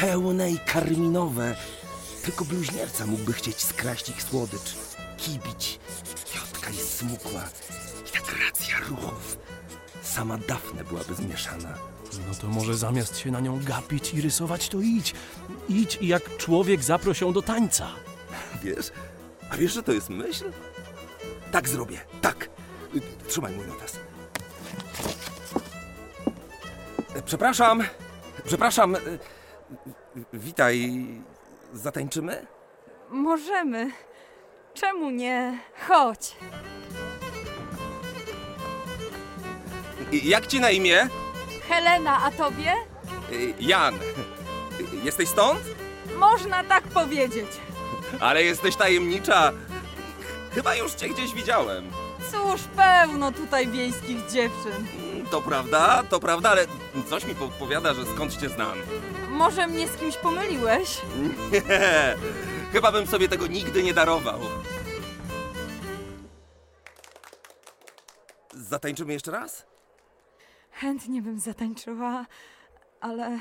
pełne i karminowe. Tylko bluźnierca mógłby chcieć skraść ich słodycz, kibić. Jotka jest smukła i ta gracja ruchów. Sama Dafne byłaby zmieszana. No to może zamiast się na nią gapić i rysować, to idź. Idź i jak człowiek zaproś ją do tańca. Wiesz? A wiesz, że to jest myśl? Tak zrobię, tak. Trzymaj mój notes. E, Przepraszam, przepraszam. y, Witaj. Zatańczymy? Możemy. Czemu nie? Chodź. I- Jak ci na imię? Helena, a tobie? Y, Jan. Y, Jesteś stąd? Można tak powiedzieć. Ale jesteś tajemnicza. Chyba już cię gdzieś widziałem. Cóż, pełno tutaj wiejskich dziewczyn. To prawda, to prawda, ale coś mi podpowiada, że skądś cię znam. Może mnie z kimś pomyliłeś? Nie, chyba bym sobie tego nigdy nie darował. Zatańczymy jeszcze raz? Chętnie bym zatańczyła, ale,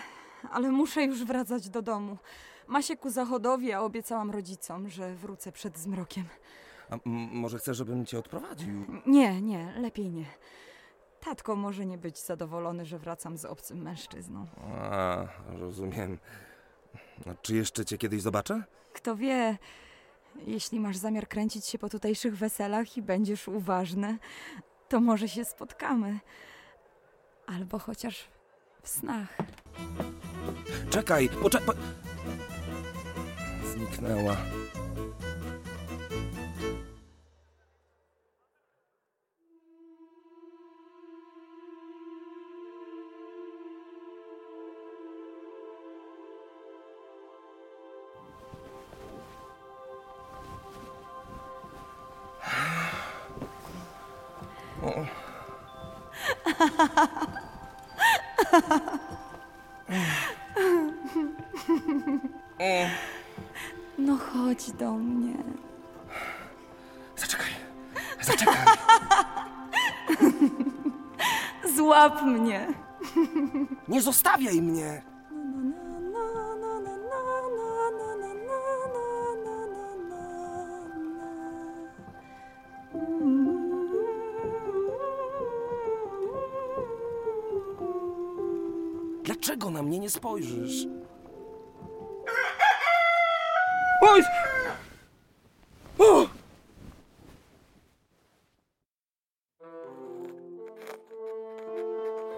ale muszę już wracać do domu. Ma się ku zachodowi, a obiecałam rodzicom, że wrócę przed zmrokiem. A może chcesz, żebym cię odprowadził? Nie, nie, lepiej nie. Tatko może nie być zadowolony, że wracam z obcym mężczyzną. A, rozumiem. A czy jeszcze cię kiedyś zobaczę? Kto wie, jeśli masz zamiar kręcić się po tutejszych weselach i będziesz uważny, to może się spotkamy. Albo chociaż w snach. Czekaj, poczekaj. Po... Zniknęła. Złap mnie. Nie zostawiaj mnie. Dlaczego na mnie nie spojrzysz?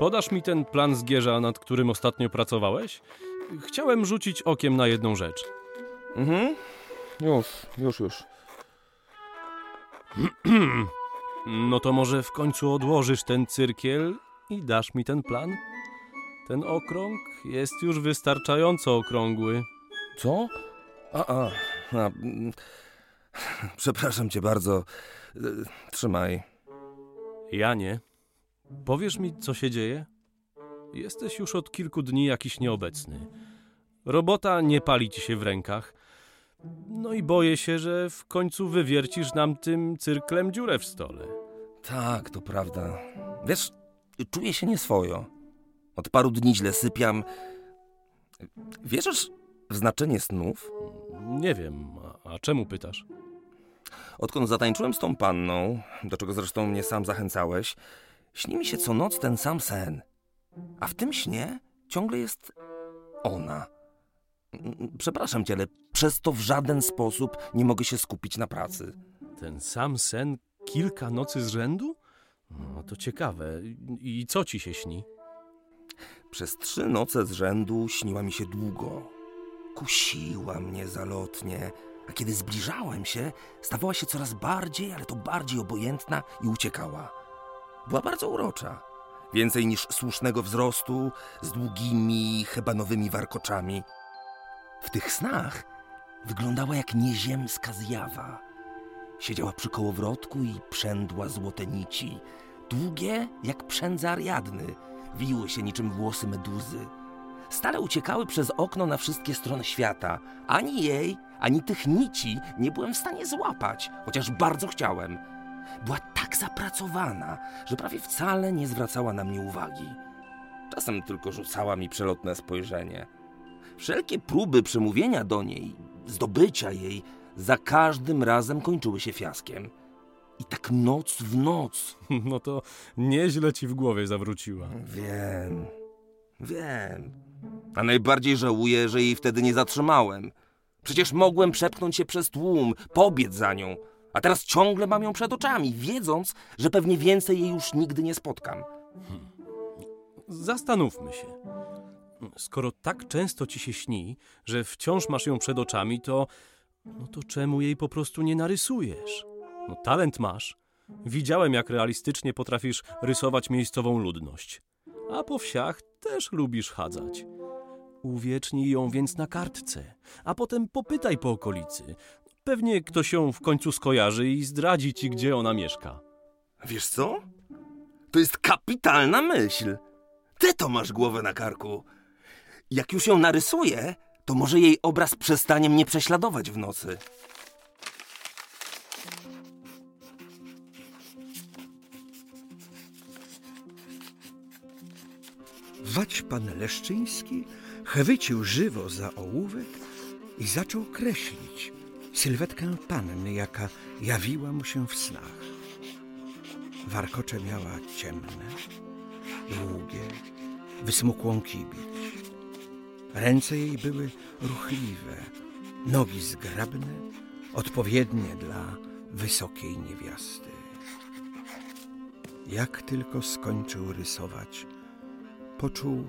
Podasz mi ten plan zgierza, nad którym ostatnio pracowałeś? Chciałem rzucić okiem na jedną rzecz. Mhm. Już, już, już. No to może w końcu odłożysz ten cyrkiel i dasz mi ten plan? Ten okrąg jest już wystarczająco okrągły. Co? A, a, a. Przepraszam cię bardzo. Y, Trzymaj. Janie, powiesz mi, co się dzieje? Jesteś już od kilku dni jakiś nieobecny. Robota nie pali ci się w rękach. No i boję się, że w końcu wywiercisz nam tym cyrklem dziurę w stole. Tak, to prawda. Wiesz, czuję się nieswojo. Od paru dni źle sypiam. Wierzysz w znaczenie snów? Nie wiem, a, a czemu pytasz? Odkąd zatańczyłem z tą panną, do czego zresztą mnie sam zachęcałeś, śni mi się co noc ten sam sen. A w tym śnie ciągle jest ona. Przepraszam cię, ale przez to w żaden sposób nie mogę się skupić na pracy. Ten sam sen kilka nocy z rzędu? No to ciekawe. I co ci się śni? Przez trzy noce z rzędu śniła mi się długo. Kusiła mnie zalotnie, a kiedy zbliżałem się, stawała się coraz bardziej, ale to bardziej obojętna i uciekała. Była bardzo urocza. Więcej niż słusznego wzrostu, z długimi, hebanowymi warkoczami. W tych snach wyglądała jak nieziemska zjawa. Siedziała przy kołowrotku i przędła złote nici, długie jak przędza Ariadny, wiły się niczym włosy meduzy. Stale uciekały przez okno na wszystkie strony świata. Ani jej, ani tych nici nie byłem w stanie złapać, chociaż bardzo chciałem. Była tak zapracowana, że prawie wcale nie zwracała na mnie uwagi. Czasem tylko rzucała mi przelotne spojrzenie. Wszelkie próby przemówienia do niej, zdobycia jej, za każdym razem kończyły się fiaskiem. I tak noc w noc. <laughs> No to nieźle ci w głowie zawróciła. Wiem, wiem. A najbardziej żałuję, że jej wtedy nie zatrzymałem. Przecież mogłem przepchnąć się przez tłum, pobiec za nią. A teraz ciągle mam ją przed oczami, wiedząc, że pewnie więcej jej już nigdy nie spotkam. Zastanówmy się. Skoro tak często ci się śni, że wciąż masz ją przed oczami, to. No to czemu jej po prostu nie narysujesz? No talent masz. Widziałem, jak realistycznie potrafisz rysować miejscową ludność. A po wsiach też lubisz chadzać. Uwiecznij ją więc na kartce, a potem popytaj po okolicy. Pewnie ktoś ją w końcu skojarzy i zdradzi ci, gdzie ona mieszka. Wiesz co? To jest kapitalna myśl. Ty to masz głowę na karku. Jak już ją narysuję, to może jej obraz przestanie mnie prześladować w nocy. Wać pan Leszczyński chwycił żywo za ołówek i zaczął kreślić sylwetkę panny, jaka jawiła mu się w snach. Warkocze miała ciemne, długie, wysmukłą kibić. Ręce jej były ruchliwe, nogi zgrabne, odpowiednie dla wysokiej niewiasty. Jak tylko skończył rysować, poczuł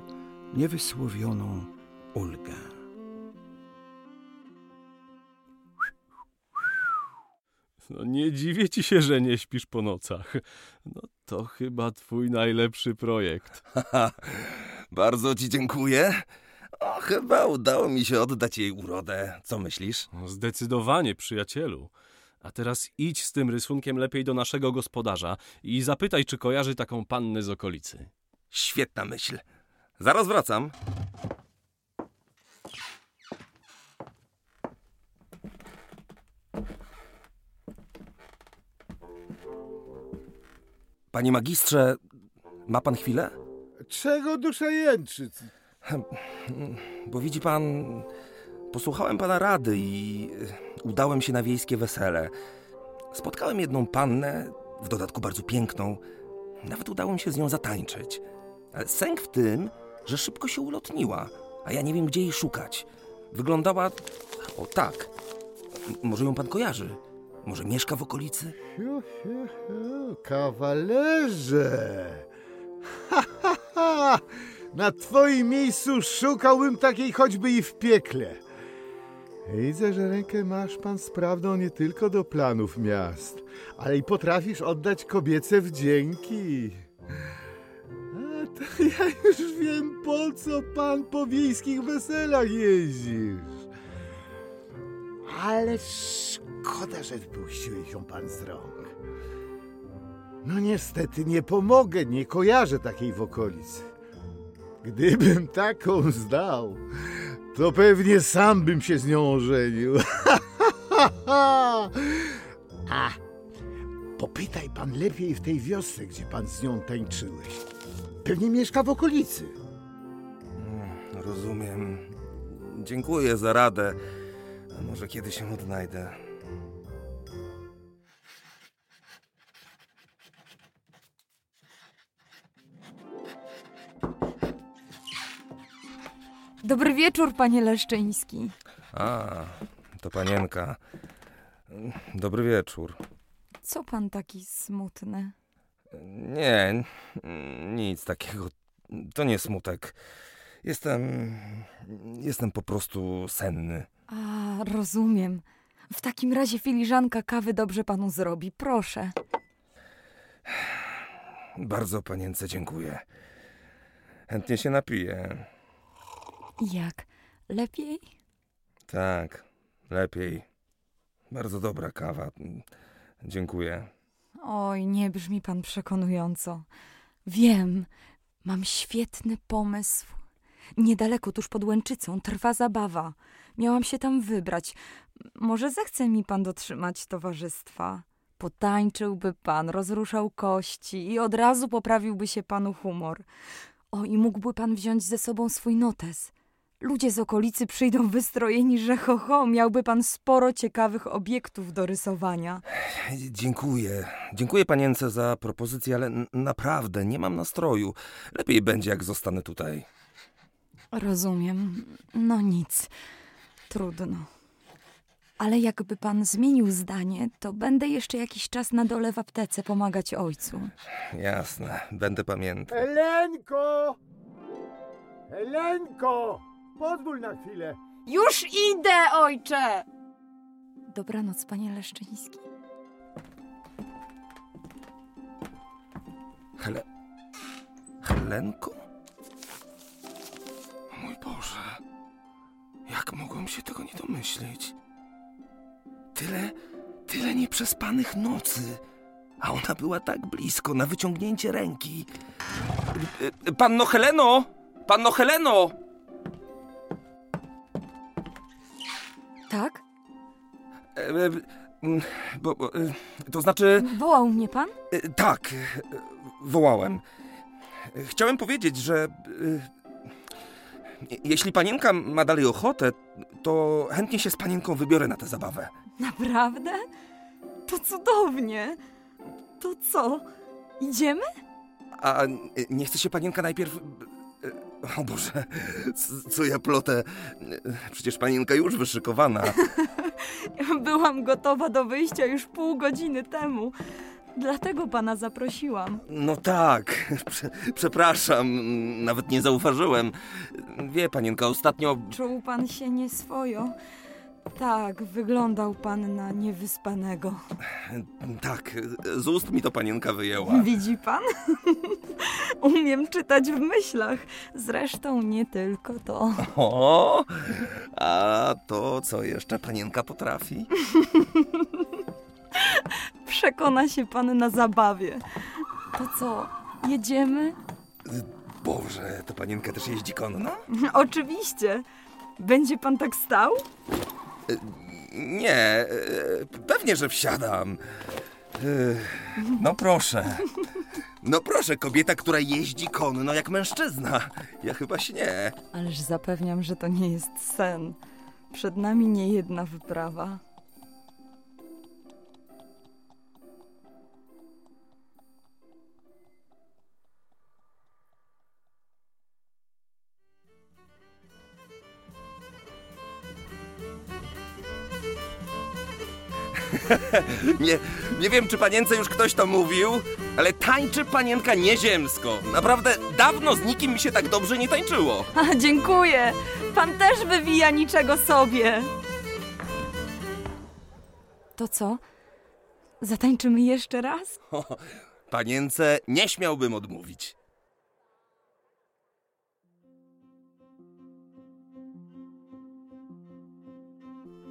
niewysłowioną ulgę. No nie dziwię ci się, że nie śpisz po nocach. No to chyba twój najlepszy projekt. <laughs> Bardzo ci dziękuję. O, chyba udało mi się oddać jej urodę. Co myślisz? Zdecydowanie, przyjacielu. A teraz idź z tym rysunkiem lepiej do naszego gospodarza i zapytaj, czy kojarzy taką pannę z okolicy. Świetna myśl. Zaraz wracam. Panie magistrze, ma pan chwilę? Czego dusza jęczy? Bo widzi pan, posłuchałem pana rady i udałem się na wiejskie wesele. Spotkałem jedną pannę, w dodatku bardzo piękną. Nawet udało mi się z nią zatańczyć. Ale sęk w tym, że szybko się ulotniła, a ja nie wiem, gdzie jej szukać. Wyglądała. O tak. Może ją pan kojarzy? Może mieszka w okolicy? Fiu, fiu, fiu, kawalerze! Ha, ha, ha! Na twoim miejscu szukałbym takiej choćby i w piekle. Widzę, że rękę masz pan sprawną nie tylko do planów miast, ale i potrafisz oddać kobiece wdzięki. A to <laughs> ja już wiem, po co pan po wiejskich weselach jeździsz. Ale szkoda, że wypuściłeś ją pan z rąk. No niestety nie pomogę, nie kojarzę takiej w okolicy. Gdybym taką zdał, to pewnie sam bym się z nią ożenił. <laughs> A, popytaj pan lepiej w tej wiosce, gdzie pan z nią tańczyłeś. Pewnie mieszka w okolicy. Rozumiem. Dziękuję za radę. Może kiedyś się odnajdę. Dobry wieczór, panie Leszczyński. A, to panienka. Dobry wieczór. Co pan taki smutny? Nie, nic takiego. To nie smutek. Jestem. Jestem po prostu senny. A, rozumiem. W takim razie filiżanka kawy dobrze panu zrobi, proszę. Bardzo panience dziękuję. Chętnie się napiję. Jak? Lepiej? Tak, lepiej. Bardzo dobra kawa. Dziękuję. Oj, nie brzmi pan przekonująco. Wiem, mam świetny pomysł. Niedaleko, tuż pod Łęczycą, trwa zabawa. Miałam się tam wybrać. Może zechce mi pan dotrzymać towarzystwa? Potańczyłby pan, rozruszał kości i od razu poprawiłby się panu humor. O, i mógłby pan wziąć ze sobą swój notes. Ludzie z okolicy przyjdą wystrojeni, że ho, ho, miałby pan sporo ciekawych obiektów do rysowania. Dziękuję. Dziękuję panience za propozycję, ale naprawdę nie mam nastroju. Lepiej będzie, jak zostanę tutaj. Rozumiem. No nic. Trudno. Ale jakby pan zmienił zdanie, to będę jeszcze jakiś czas na dole w aptece pomagać ojcu. Jasne, będę pamiętał. Helenko! Helenko! Pozwól na chwilę. Już idę, ojcze! Dobranoc, panie Leszczyński. Hele... Helenko? Mój Boże. Jak mogłem się tego nie domyślić? Tyle, tyle nieprzespanych nocy. A ona była tak blisko, na wyciągnięcie ręki. Panno Heleno! Panno Heleno! Tak? E, e, bo, bo, e, to znaczy... Wołał mnie pan? E, Tak, e, wołałem. Chciałem powiedzieć, że jeśli panienka ma dalej ochotę, to chętnie się z panienką wybiorę na tę zabawę. Naprawdę? To cudownie. To co? Idziemy? A nie chce się panienka najpierw... e, O Boże, co ja plotę? Przecież panienka już wyszykowana. <laughs> Byłam gotowa do wyjścia już pół godziny temu. Dlatego pana zaprosiłam. No tak, <laughs> prze, przepraszam, nawet nie zauważyłem. Wie panienka, ostatnio Czuł pan się nieswojo. Tak, wyglądał pan na niewyspanego. <sighs> Tak, z ust mi to panienka wyjęła. Widzi pan? <laughs> Umiem czytać w myślach. Zresztą nie tylko to. <laughs> O, a to co jeszcze panienka potrafi? <laughs> Przekona się pan na zabawie. To co, jedziemy? Boże, to panienka też jeździ konno? <laughs> Oczywiście. Będzie pan tak stał? Nie, e, pewnie, że wsiadam. E, No proszę. No proszę, kobieta, która jeździ konno jak mężczyzna. Ja chyba śnię. Ależ zapewniam, że to nie jest sen. Przed nami nie jedna wyprawa. Nie, nie wiem, czy panience już ktoś to mówił, ale tańczy panienka nieziemsko. Naprawdę dawno z nikim mi się tak dobrze nie tańczyło. <laughs> A, dziękuję. Pan też wywija niczego sobie. To co? Zatańczymy jeszcze raz? O, panience nie śmiałbym odmówić.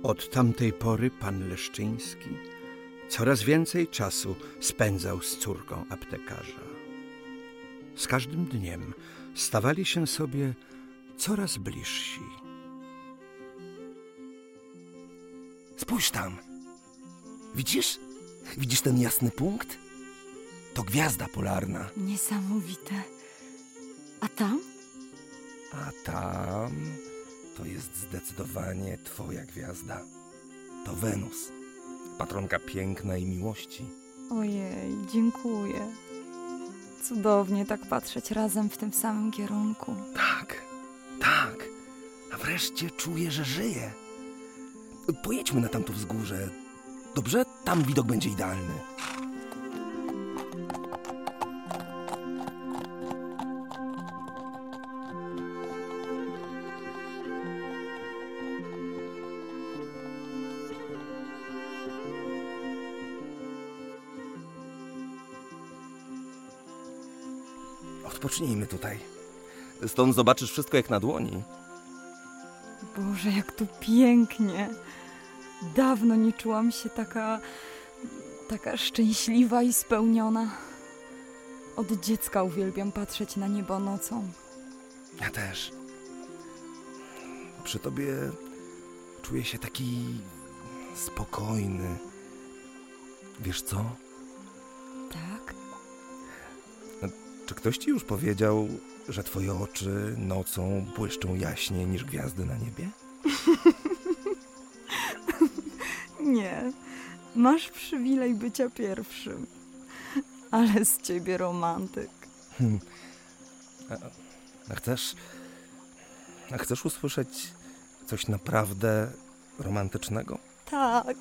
Od tamtej pory pan Leszczyński coraz więcej czasu spędzał z córką aptekarza. Z każdym dniem stawali się sobie coraz bliżsi. Spójrz tam. Widzisz? Widzisz ten jasny punkt? To gwiazda polarna. Niesamowite. A tam? A tam to jest zdecydowanie twoja gwiazda. To Wenus, patronka piękna i miłości. Ojej, dziękuję. Cudownie tak patrzeć razem w tym samym kierunku. Tak, tak. A wreszcie czuję, że żyję. Pojedźmy na tamto wzgórze. Dobrze? Tam widok będzie idealny. Odpocznijmy tutaj. Stąd zobaczysz wszystko jak na dłoni. Boże, jak tu pięknie. Dawno nie czułam się taka. taka szczęśliwa i spełniona. Od dziecka uwielbiam patrzeć na niebo nocą. Ja też. Przy tobie czuję się taki spokojny. Wiesz co? Tak? Czy ktoś ci już powiedział, że twoje oczy nocą błyszczą jaśniej niż gwiazdy na niebie? <laughs> Nie. Masz przywilej bycia pierwszym. Ale z ciebie romantyk. Hmm. A, a chcesz. A chcesz usłyszeć coś naprawdę romantycznego? Tak.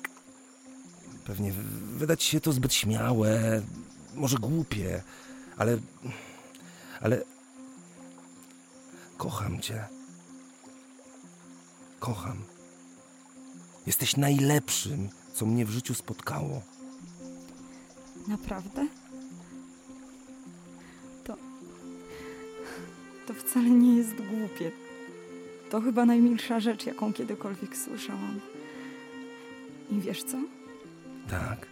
Pewnie wydać się to zbyt śmiałe, może głupie, ale. Ale. Kocham cię. Kocham. Jesteś najlepszym, co mnie w życiu spotkało. Naprawdę? To. To wcale nie jest głupie. To chyba najmilsza rzecz, jaką kiedykolwiek słyszałam. I wiesz co? Tak.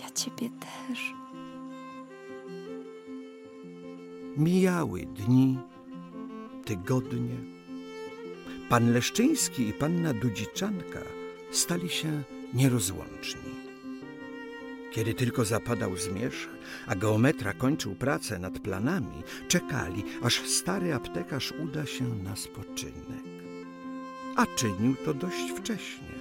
Ja ciebie też. Mijały dni, tygodnie. Pan Leszczyński i panna Dudziczanka stali się nierozłączni. Kiedy tylko zapadał zmierzch, a geometra kończył pracę nad planami, czekali, aż stary aptekarz uda się na spoczynek. A czynił to dość wcześnie.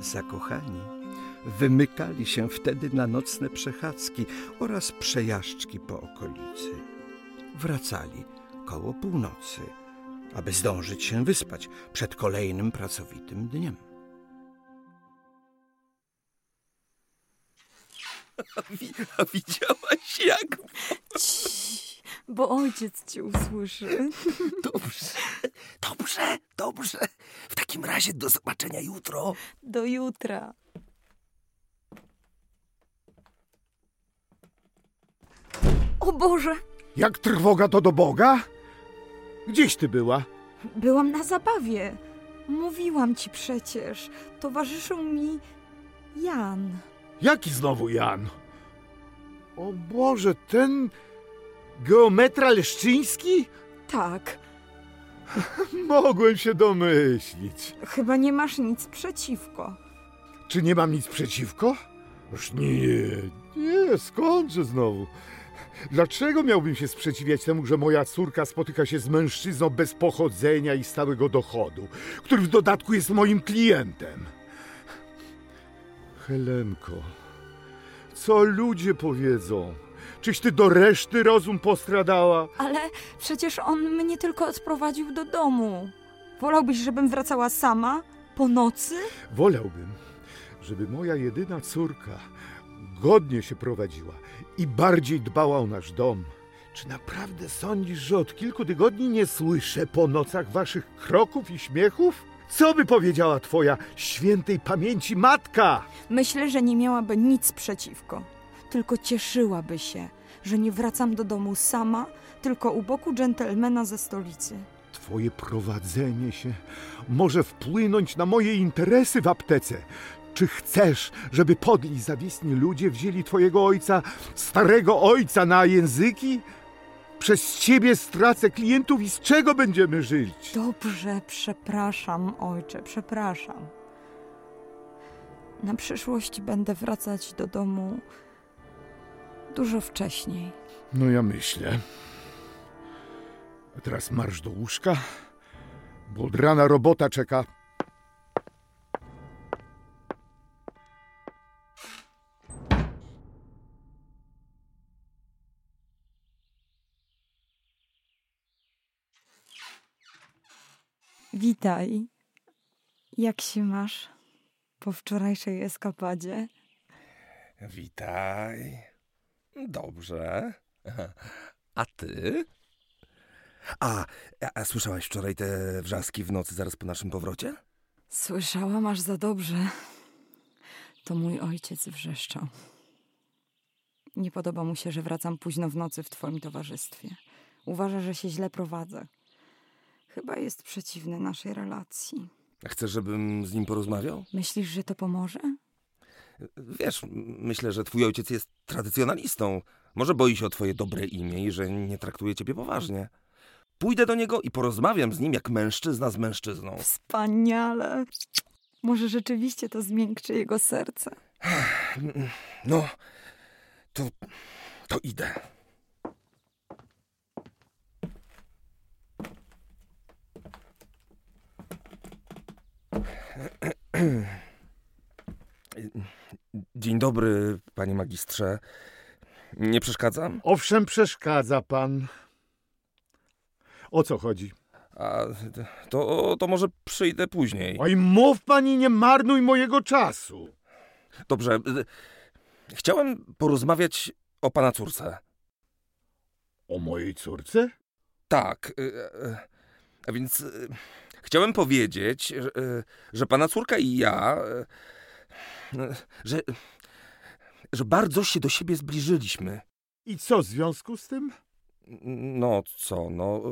Zakochani wymykali się wtedy na nocne przechadzki oraz przejażdżki po okolicy. Wracali koło północy, aby zdążyć się wyspać przed kolejnym pracowitym dniem. A widziałaś jak? Cii, bo ojciec cię usłyszy. Dobrze, dobrze, dobrze. W takim razie do zobaczenia jutro. Do jutra. O Boże! Jak trwoga to do Boga? Gdzieś ty była? Byłam na zabawie. Mówiłam ci przecież. Towarzyszył mi Jan. Jaki znowu Jan? O Boże, ten geometra Leszczyński? Tak. <laughs> Mogłem się domyślić. Chyba nie masz nic przeciwko. Czy nie mam nic przeciwko? Już nie, nie, skądże znowu. Dlaczego miałbym się sprzeciwiać temu, że moja córka spotyka się z mężczyzną bez pochodzenia i stałego dochodu, który w dodatku jest moim klientem? Helenko, co ludzie powiedzą? Czyś ty do reszty rozum postradała? Ale przecież on mnie tylko odprowadził do domu. Wolałbyś, żebym wracała sama? Po nocy? Wolałbym, żeby moja jedyna córka godnie się prowadziła i bardziej dbała o nasz dom. Czy naprawdę sądzisz, że od kilku tygodni nie słyszę po nocach waszych kroków i śmiechów? Co by powiedziała twoja świętej pamięci matka? Myślę, że nie miałaby nic przeciwko. Tylko cieszyłaby się, że nie wracam do domu sama, tylko u boku dżentelmena ze stolicy. Twoje prowadzenie się może wpłynąć na moje interesy w aptece. Czy chcesz, żeby podli zawisni ludzie wzięli twojego ojca, starego ojca, na języki? Przez ciebie stracę klientów i z czego będziemy żyć? Dobrze, przepraszam, ojcze, przepraszam. Na przyszłość będę wracać do domu dużo wcześniej. No ja myślę. A teraz marsz do łóżka, bo od rana robota czeka. Witaj. Jak się masz po wczorajszej eskapadzie? Witaj. Dobrze. A ty? A, a, a słyszałaś wczoraj te wrzaski w nocy zaraz po naszym powrocie? Słyszałam aż za dobrze. To mój ojciec wrzeszczał. Nie podoba mu się, że wracam późno w nocy w twoim towarzystwie. Uważa, że się źle prowadzę. Chyba jest przeciwny naszej relacji. Chcesz, żebym z nim porozmawiał? Myślisz, że to pomoże? Wiesz, myślę, że twój ojciec jest tradycjonalistą. Może boi się o twoje dobre imię i że nie traktuje ciebie poważnie. Pójdę do niego i porozmawiam z nim jak mężczyzna z mężczyzną. Wspaniale. Może rzeczywiście to zmiękczy jego serce. No, to, to idę. <clears throat> Dzień dobry, panie magistrze. Nie przeszkadzam? Owszem, przeszkadza pan. O co chodzi? A to, to może przyjdę później. Oj, mów pani, nie marnuj mojego czasu. Dobrze. Chciałem porozmawiać o pana córce. O mojej córce? Tak. A więc chciałem powiedzieć, że, że pana córka i ja, że, że bardzo się do siebie zbliżyliśmy. I co w związku z tym? No co, no.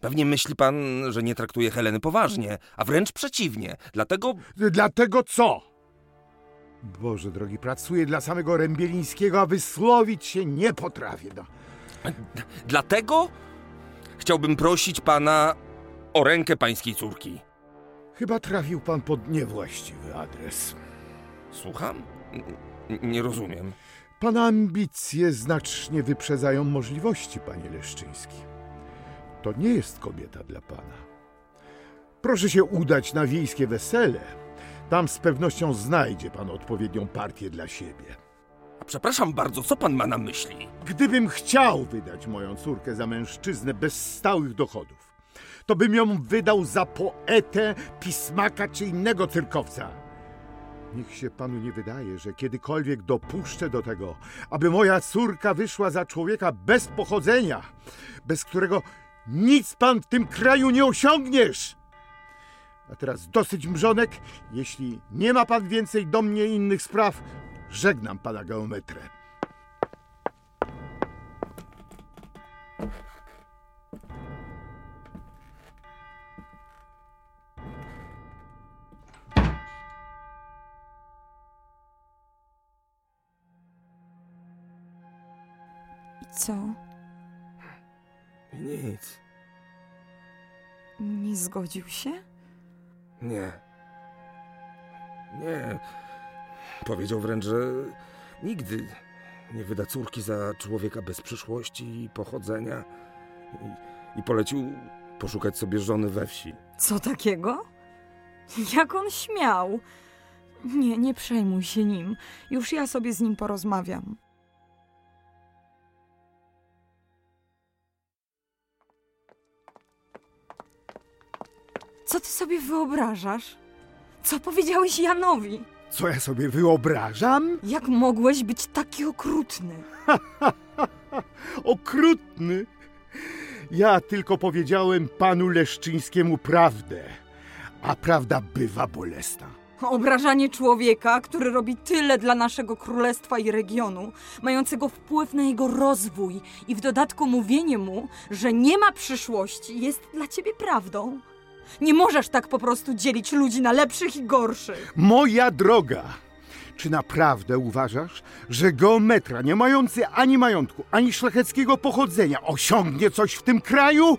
Pewnie myśli pan, że nie traktuję Heleny poważnie, a wręcz przeciwnie. Dlatego. Dlatego co? Boże drogi, pracuję dla samego Rębielińskiego, a wysłowić się nie potrafię. No. Dlatego chciałbym prosić pana o rękę pańskiej córki. Chyba trafił pan pod niewłaściwy adres. Słucham? Nie rozumiem. Pana ambicje znacznie wyprzedzają możliwości, panie Leszczyński. To nie jest kobieta dla pana. Proszę się udać na wiejskie wesele. Tam z pewnością znajdzie pan odpowiednią partię dla siebie. A przepraszam bardzo, co pan ma na myśli? Gdybym chciał wydać moją córkę za mężczyznę bez stałych dochodów, to bym ją wydał za poetę, pismaka czy innego cyrkowca. Niech się panu nie wydaje, że kiedykolwiek dopuszczę do tego, aby moja córka wyszła za człowieka bez pochodzenia, bez którego nic pan w tym kraju nie osiągniesz. A teraz dosyć mrzonek. Jeśli nie ma pan więcej do mnie innych spraw, żegnam pana geometrę. Co? Nic. Nie zgodził się? Nie. Nie. Powiedział wręcz, że nigdy nie wyda córki za człowieka bez przyszłości i pochodzenia. I, i polecił poszukać sobie żony we wsi. Co takiego? Jak on śmiał? Nie, nie przejmuj się nim. Już ja sobie z nim porozmawiam. Co ty sobie wyobrażasz? Co powiedziałeś Janowi? Co ja sobie wyobrażam? Jak mogłeś być taki okrutny? <laughs> Okrutny! Ja tylko powiedziałem panu Leszczyńskiemu prawdę, a prawda bywa bolesna. Obrażanie człowieka, który robi tyle dla naszego królestwa i regionu, mającego wpływ na jego rozwój, i w dodatku mówienie mu, że nie ma przyszłości, jest dla ciebie prawdą. Nie możesz tak po prostu dzielić ludzi na lepszych i gorszych. Moja droga, czy naprawdę uważasz, że geometra nie mający ani majątku, ani szlacheckiego pochodzenia osiągnie coś w tym kraju?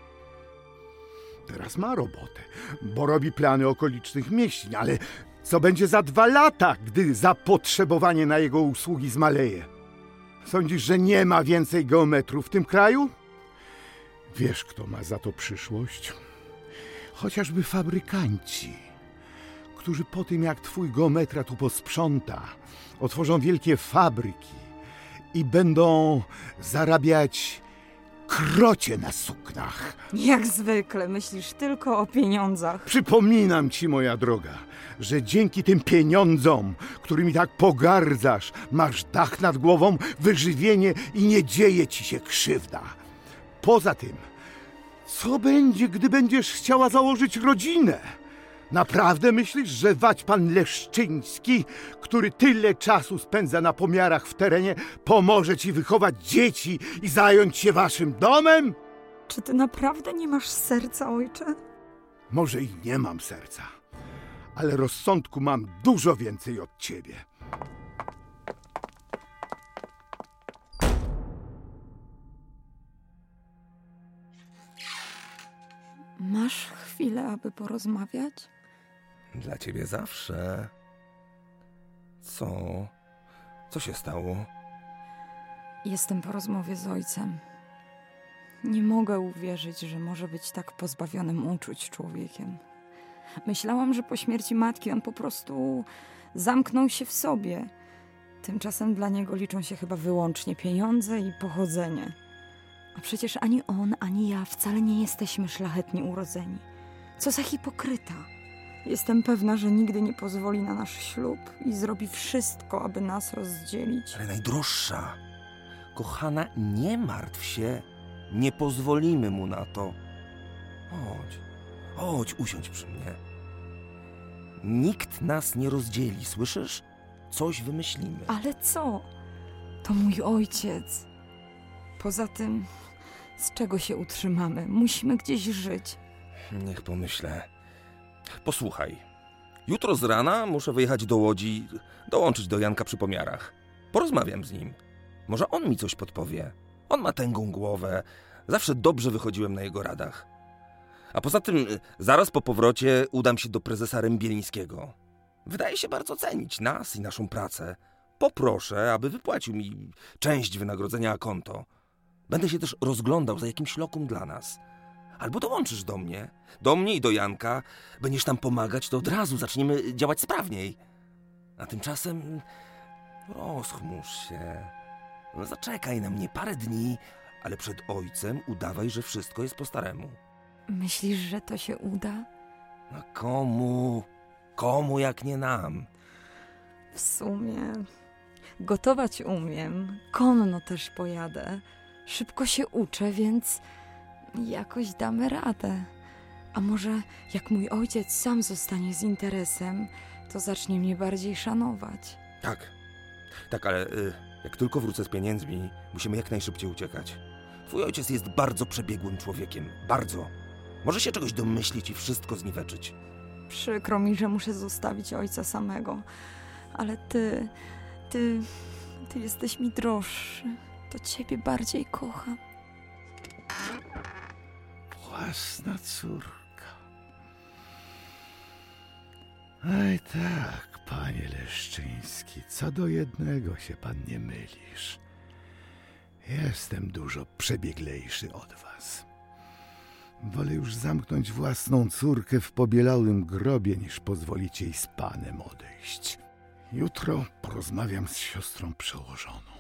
Teraz ma robotę, bo robi plany okolicznych mieścin, ale co będzie za dwa lata, gdy zapotrzebowanie na jego usługi zmaleje? Sądzisz, że nie ma więcej geometrów w tym kraju? Wiesz, kto ma za to przyszłość? Chociażby fabrykanci, którzy po tym, jak twój geometra tu posprząta, otworzą wielkie fabryki i będą zarabiać krocie na suknach. Jak zwykle myślisz tylko o pieniądzach. Przypominam ci, moja droga, że dzięki tym pieniądzom, którymi tak pogardzasz, masz dach nad głową, wyżywienie i nie dzieje ci się krzywda. Poza tym, co będzie, gdy będziesz chciała założyć rodzinę? Naprawdę myślisz, że wać pan Leszczyński, który tyle czasu spędza na pomiarach w terenie, pomoże ci wychować dzieci i zająć się waszym domem? Czy ty naprawdę nie masz serca, ojcze? Może i nie mam serca, ale rozsądku mam dużo więcej od ciebie. Masz chwilę, aby porozmawiać? Dla ciebie zawsze. Co? Co się stało? Jestem po rozmowie z ojcem. Nie mogę uwierzyć, że może być tak pozbawionym uczuć człowiekiem. Myślałam, że po śmierci matki on po prostu zamknął się w sobie. Tymczasem dla niego liczą się chyba wyłącznie pieniądze i pochodzenie. A przecież ani on, ani ja wcale nie jesteśmy szlachetnie urodzeni. Co za hipokryta. Jestem pewna, że nigdy nie pozwoli na nasz ślub i zrobi wszystko, aby nas rozdzielić. Ale najdroższa, kochana, nie martw się. Nie pozwolimy mu na to. Chodź, chodź, usiądź przy mnie. Nikt nas nie rozdzieli, słyszysz? Coś wymyślimy. Ale co? To mój ojciec. Poza tym, z czego się utrzymamy? Musimy gdzieś żyć. Niech pomyślę. Posłuchaj. Jutro z rana muszę wyjechać do Łodzi, dołączyć do Janka przy pomiarach. Porozmawiam z nim. Może on mi coś podpowie. On ma tęgą głowę. Zawsze dobrze wychodziłem na jego radach. A poza tym, zaraz po powrocie udam się do prezesa Rębielińskiego. Wydaje się bardzo cenić nas i naszą pracę. Poproszę, aby wypłacił mi część wynagrodzenia a konto. Będę się też rozglądał za jakimś lokum dla nas. Albo dołączysz do mnie, do mnie i do Janka. Będziesz tam pomagać, to od razu zaczniemy działać sprawniej. A tymczasem rozchmurz się. No, zaczekaj na mnie parę dni, ale przed ojcem udawaj, że wszystko jest po staremu. Myślisz, że to się uda? No komu? Komu jak nie nam? W sumie gotować umiem, konno też pojadę. Szybko się uczę, więc jakoś damy radę. A może jak mój ojciec sam zostanie z interesem, to zacznie mnie bardziej szanować. Tak, tak, ale y, jak tylko wrócę z pieniędzmi, musimy jak najszybciej uciekać. Twój ojciec jest bardzo przebiegłym człowiekiem. Bardzo. Może się czegoś domyślić i wszystko zniweczyć. Przykro mi, że muszę zostawić ojca samego, ale ty, ty, ty jesteś mi droższy. To ciebie bardziej kocham. Własna córka. Ej tak, panie Leszczyński, co do jednego się pan nie mylisz. Jestem dużo przebieglejszy od was. Wolę już zamknąć własną córkę w pobielałym grobie, niż pozwolić jej z panem odejść. Jutro porozmawiam z siostrą przełożoną.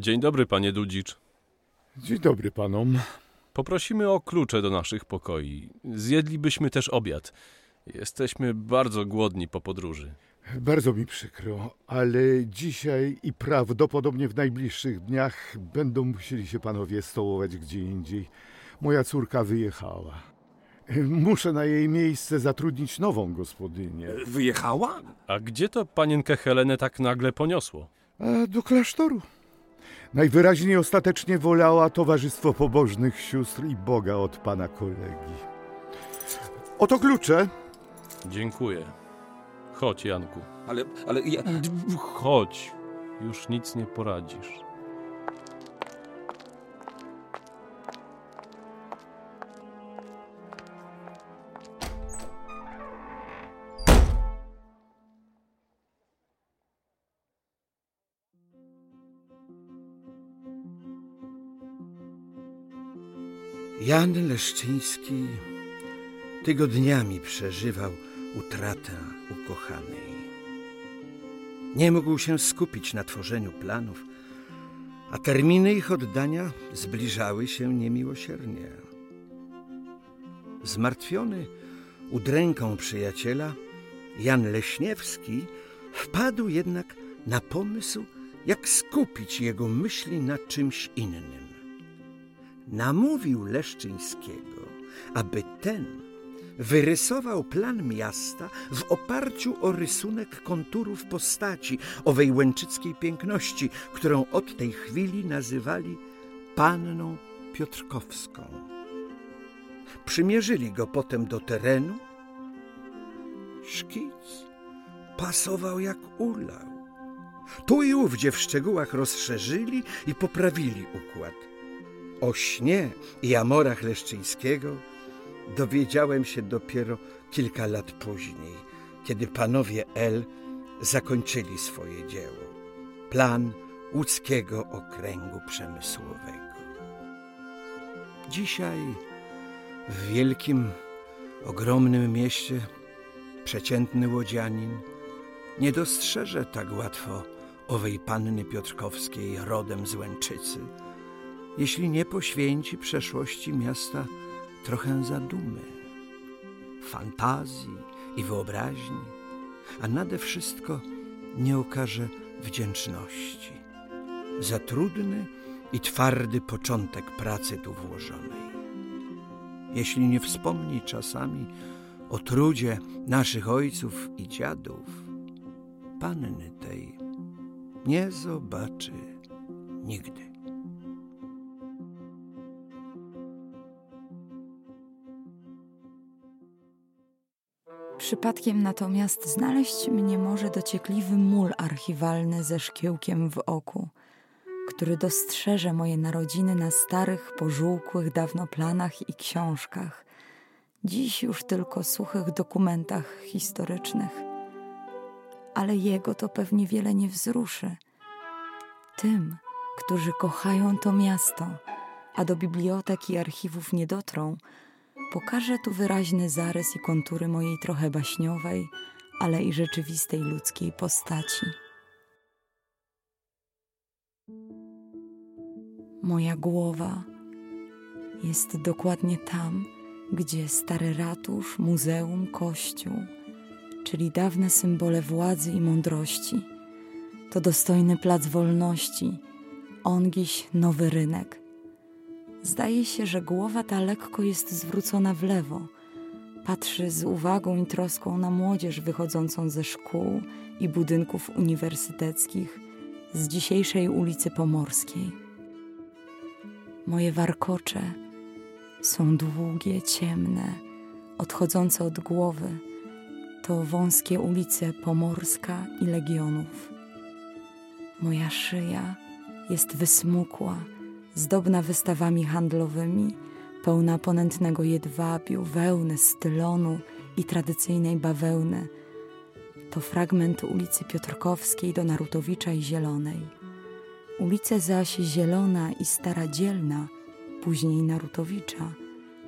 Dzień dobry, panie Dudzicz. Dzień dobry panom. Poprosimy o klucze do naszych pokoi. Zjedlibyśmy też obiad. Jesteśmy bardzo głodni po podróży. Bardzo mi przykro, ale dzisiaj i prawdopodobnie w najbliższych dniach będą musieli się panowie stołować gdzie indziej. Moja córka wyjechała. Muszę na jej miejsce zatrudnić nową gospodynię. Wyjechała? A gdzie to panienkę Helenę tak nagle poniosło? A do klasztoru. Najwyraźniej ostatecznie wolała towarzystwo pobożnych sióstr i Boga od pana kolegi. Oto klucze. Dziękuję. Chodź, Janku. Ale, ale ja... Chodź. Już nic nie poradzisz. Jan Leszczyński tygodniami przeżywał utratę ukochanej. Nie mógł się skupić na tworzeniu planów, a terminy ich oddania zbliżały się niemiłosiernie. Zmartwiony udręką przyjaciela, Jan Leśniewski wpadł jednak na pomysł, jak skupić jego myśli na czymś innym namówił Leszczyńskiego, aby ten wyrysował plan miasta w oparciu o rysunek konturów postaci owej łęczyckiej piękności, którą od tej chwili nazywali panną Piotrkowską. Przymierzyli go potem do terenu. Szkic pasował jak ulał. Tu i ówdzie w szczegółach rozszerzyli i poprawili układ. O śnie i amorach Leszczyńskiego dowiedziałem się dopiero kilka lat później, kiedy panowie L zakończyli swoje dzieło. Plan łódzkiego okręgu przemysłowego. Dzisiaj w wielkim, ogromnym mieście przeciętny łodzianin nie dostrzeże tak łatwo owej panny Piotrkowskiej rodem z Łęczycy, jeśli nie poświęci przeszłości miasta trochę zadumy, fantazji i wyobraźni, a nade wszystko nie okaże wdzięczności za trudny i twardy początek pracy tu włożonej. Jeśli nie wspomni czasami o trudzie naszych ojców i dziadów, panny tej nie zobaczy nigdy. Przypadkiem natomiast znaleźć mnie może dociekliwy mól archiwalny ze szkiełkiem w oku, który dostrzeże moje narodziny na starych, pożółkłych dawno planach i książkach, dziś już tylko suchych dokumentach historycznych. Ale jego to pewnie wiele nie wzruszy. Tym, którzy kochają to miasto, a do bibliotek i archiwów nie dotrą, Pokażę tu wyraźny zarys i kontury mojej trochę baśniowej, ale i rzeczywistej ludzkiej postaci. Moja głowa jest dokładnie tam, gdzie stary ratusz, muzeum, kościół, czyli dawne symbole władzy i mądrości. To dostojny plac wolności, ongiś nowy rynek. Zdaje się, że głowa ta lekko jest zwrócona w lewo. Patrzy z uwagą i troską na młodzież wychodzącą ze szkół i budynków uniwersyteckich z dzisiejszej ulicy Pomorskiej. Moje warkocze są długie, ciemne, odchodzące od głowy. To wąskie ulice Pomorska i Legionów. Moja szyja jest wysmukła, zdobna wystawami handlowymi, pełna ponętnego jedwabiu, wełny, stylonu i tradycyjnej bawełny. To fragment ulicy Piotrkowskiej do Narutowicza i Zielonej. Ulice zaś Zielona i Stara Dzielna, później Narutowicza,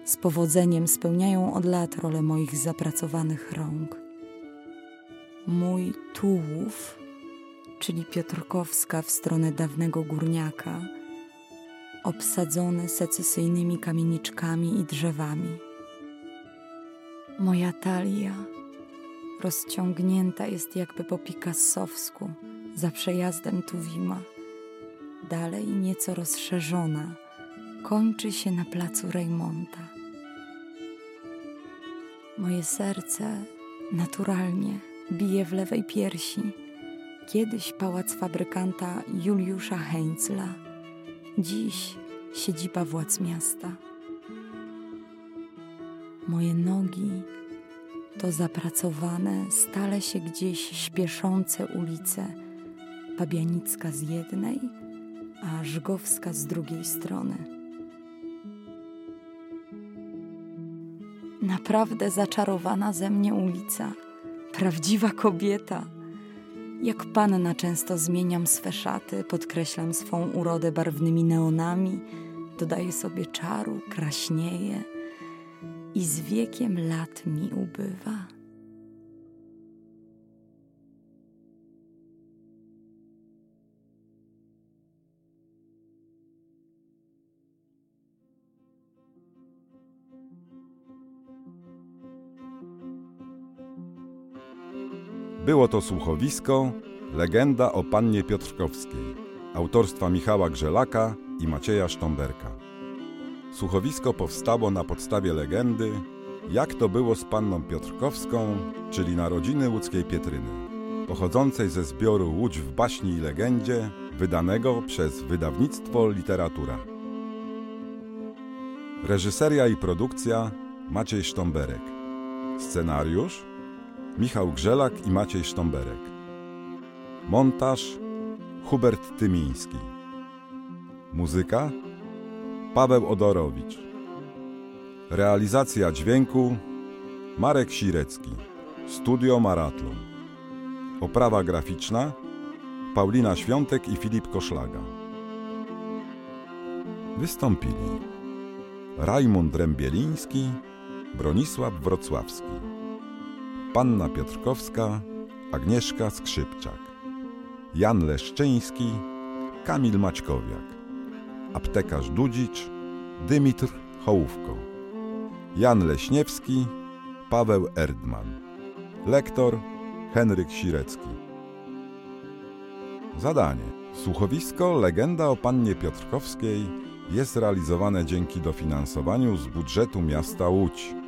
z powodzeniem spełniają od lat rolę moich zapracowanych rąk. Mój tułów, czyli Piotrkowska w stronę dawnego górniaka, obsadzony secesyjnymi kamieniczkami i drzewami. Moja talia rozciągnięta jest jakby po pikassowsku za przejazdem Tuwima. Dalej nieco rozszerzona, kończy się na placu Rejmonta. Moje serce naturalnie bije w lewej piersi. Kiedyś pałac fabrykanta Juliusza Heinzla, dziś siedziba władz miasta. Moje nogi to zapracowane, stale się gdzieś śpieszące ulice, Pabianicka z jednej, a Żgowska z drugiej strony. Naprawdę zaczarowana ze mnie ulica, prawdziwa kobieta. Jak panna często zmieniam swe szaty, podkreślam swą urodę barwnymi neonami, dodaję sobie czaru, kraśnieję i z wiekiem lat mi ubywa. Było to słuchowisko Legenda o pannie Piotrkowskiej autorstwa Michała Grzelaka i Macieja Sztomberka. Słuchowisko powstało na podstawie legendy Jak to było z panną Piotrkowską, czyli narodziny łódzkiej Pietryny, pochodzącej ze zbioru Łódź w baśni i legendzie, wydanego przez wydawnictwo Literatura. Reżyseria i produkcja Maciej Sztomberek. Scenariusz Michał Grzelak i Maciej Sztomberek. Montaż Hubert Tymiński. Muzyka Paweł Odorowicz. Realizacja dźwięku Marek Sirecki. Studio Maratlon. Oprawa graficzna Paulina Świątek i Filip Koszlaga. Wystąpili Rajmund Rębieliński, Bronisław Wrocławski. Panna Piotrkowska, Agnieszka Skrzypczak, Jan Leszczyński, Kamil Maćkowiak, aptekarz Dudzicz, Dymitr Hołówko, Jan Leśniewski, Paweł Erdman, lektor Henryk Sirecki. Zadanie. Słuchowisko Legenda o Pannie Piotrkowskiej jest realizowane dzięki dofinansowaniu z budżetu miasta Łódź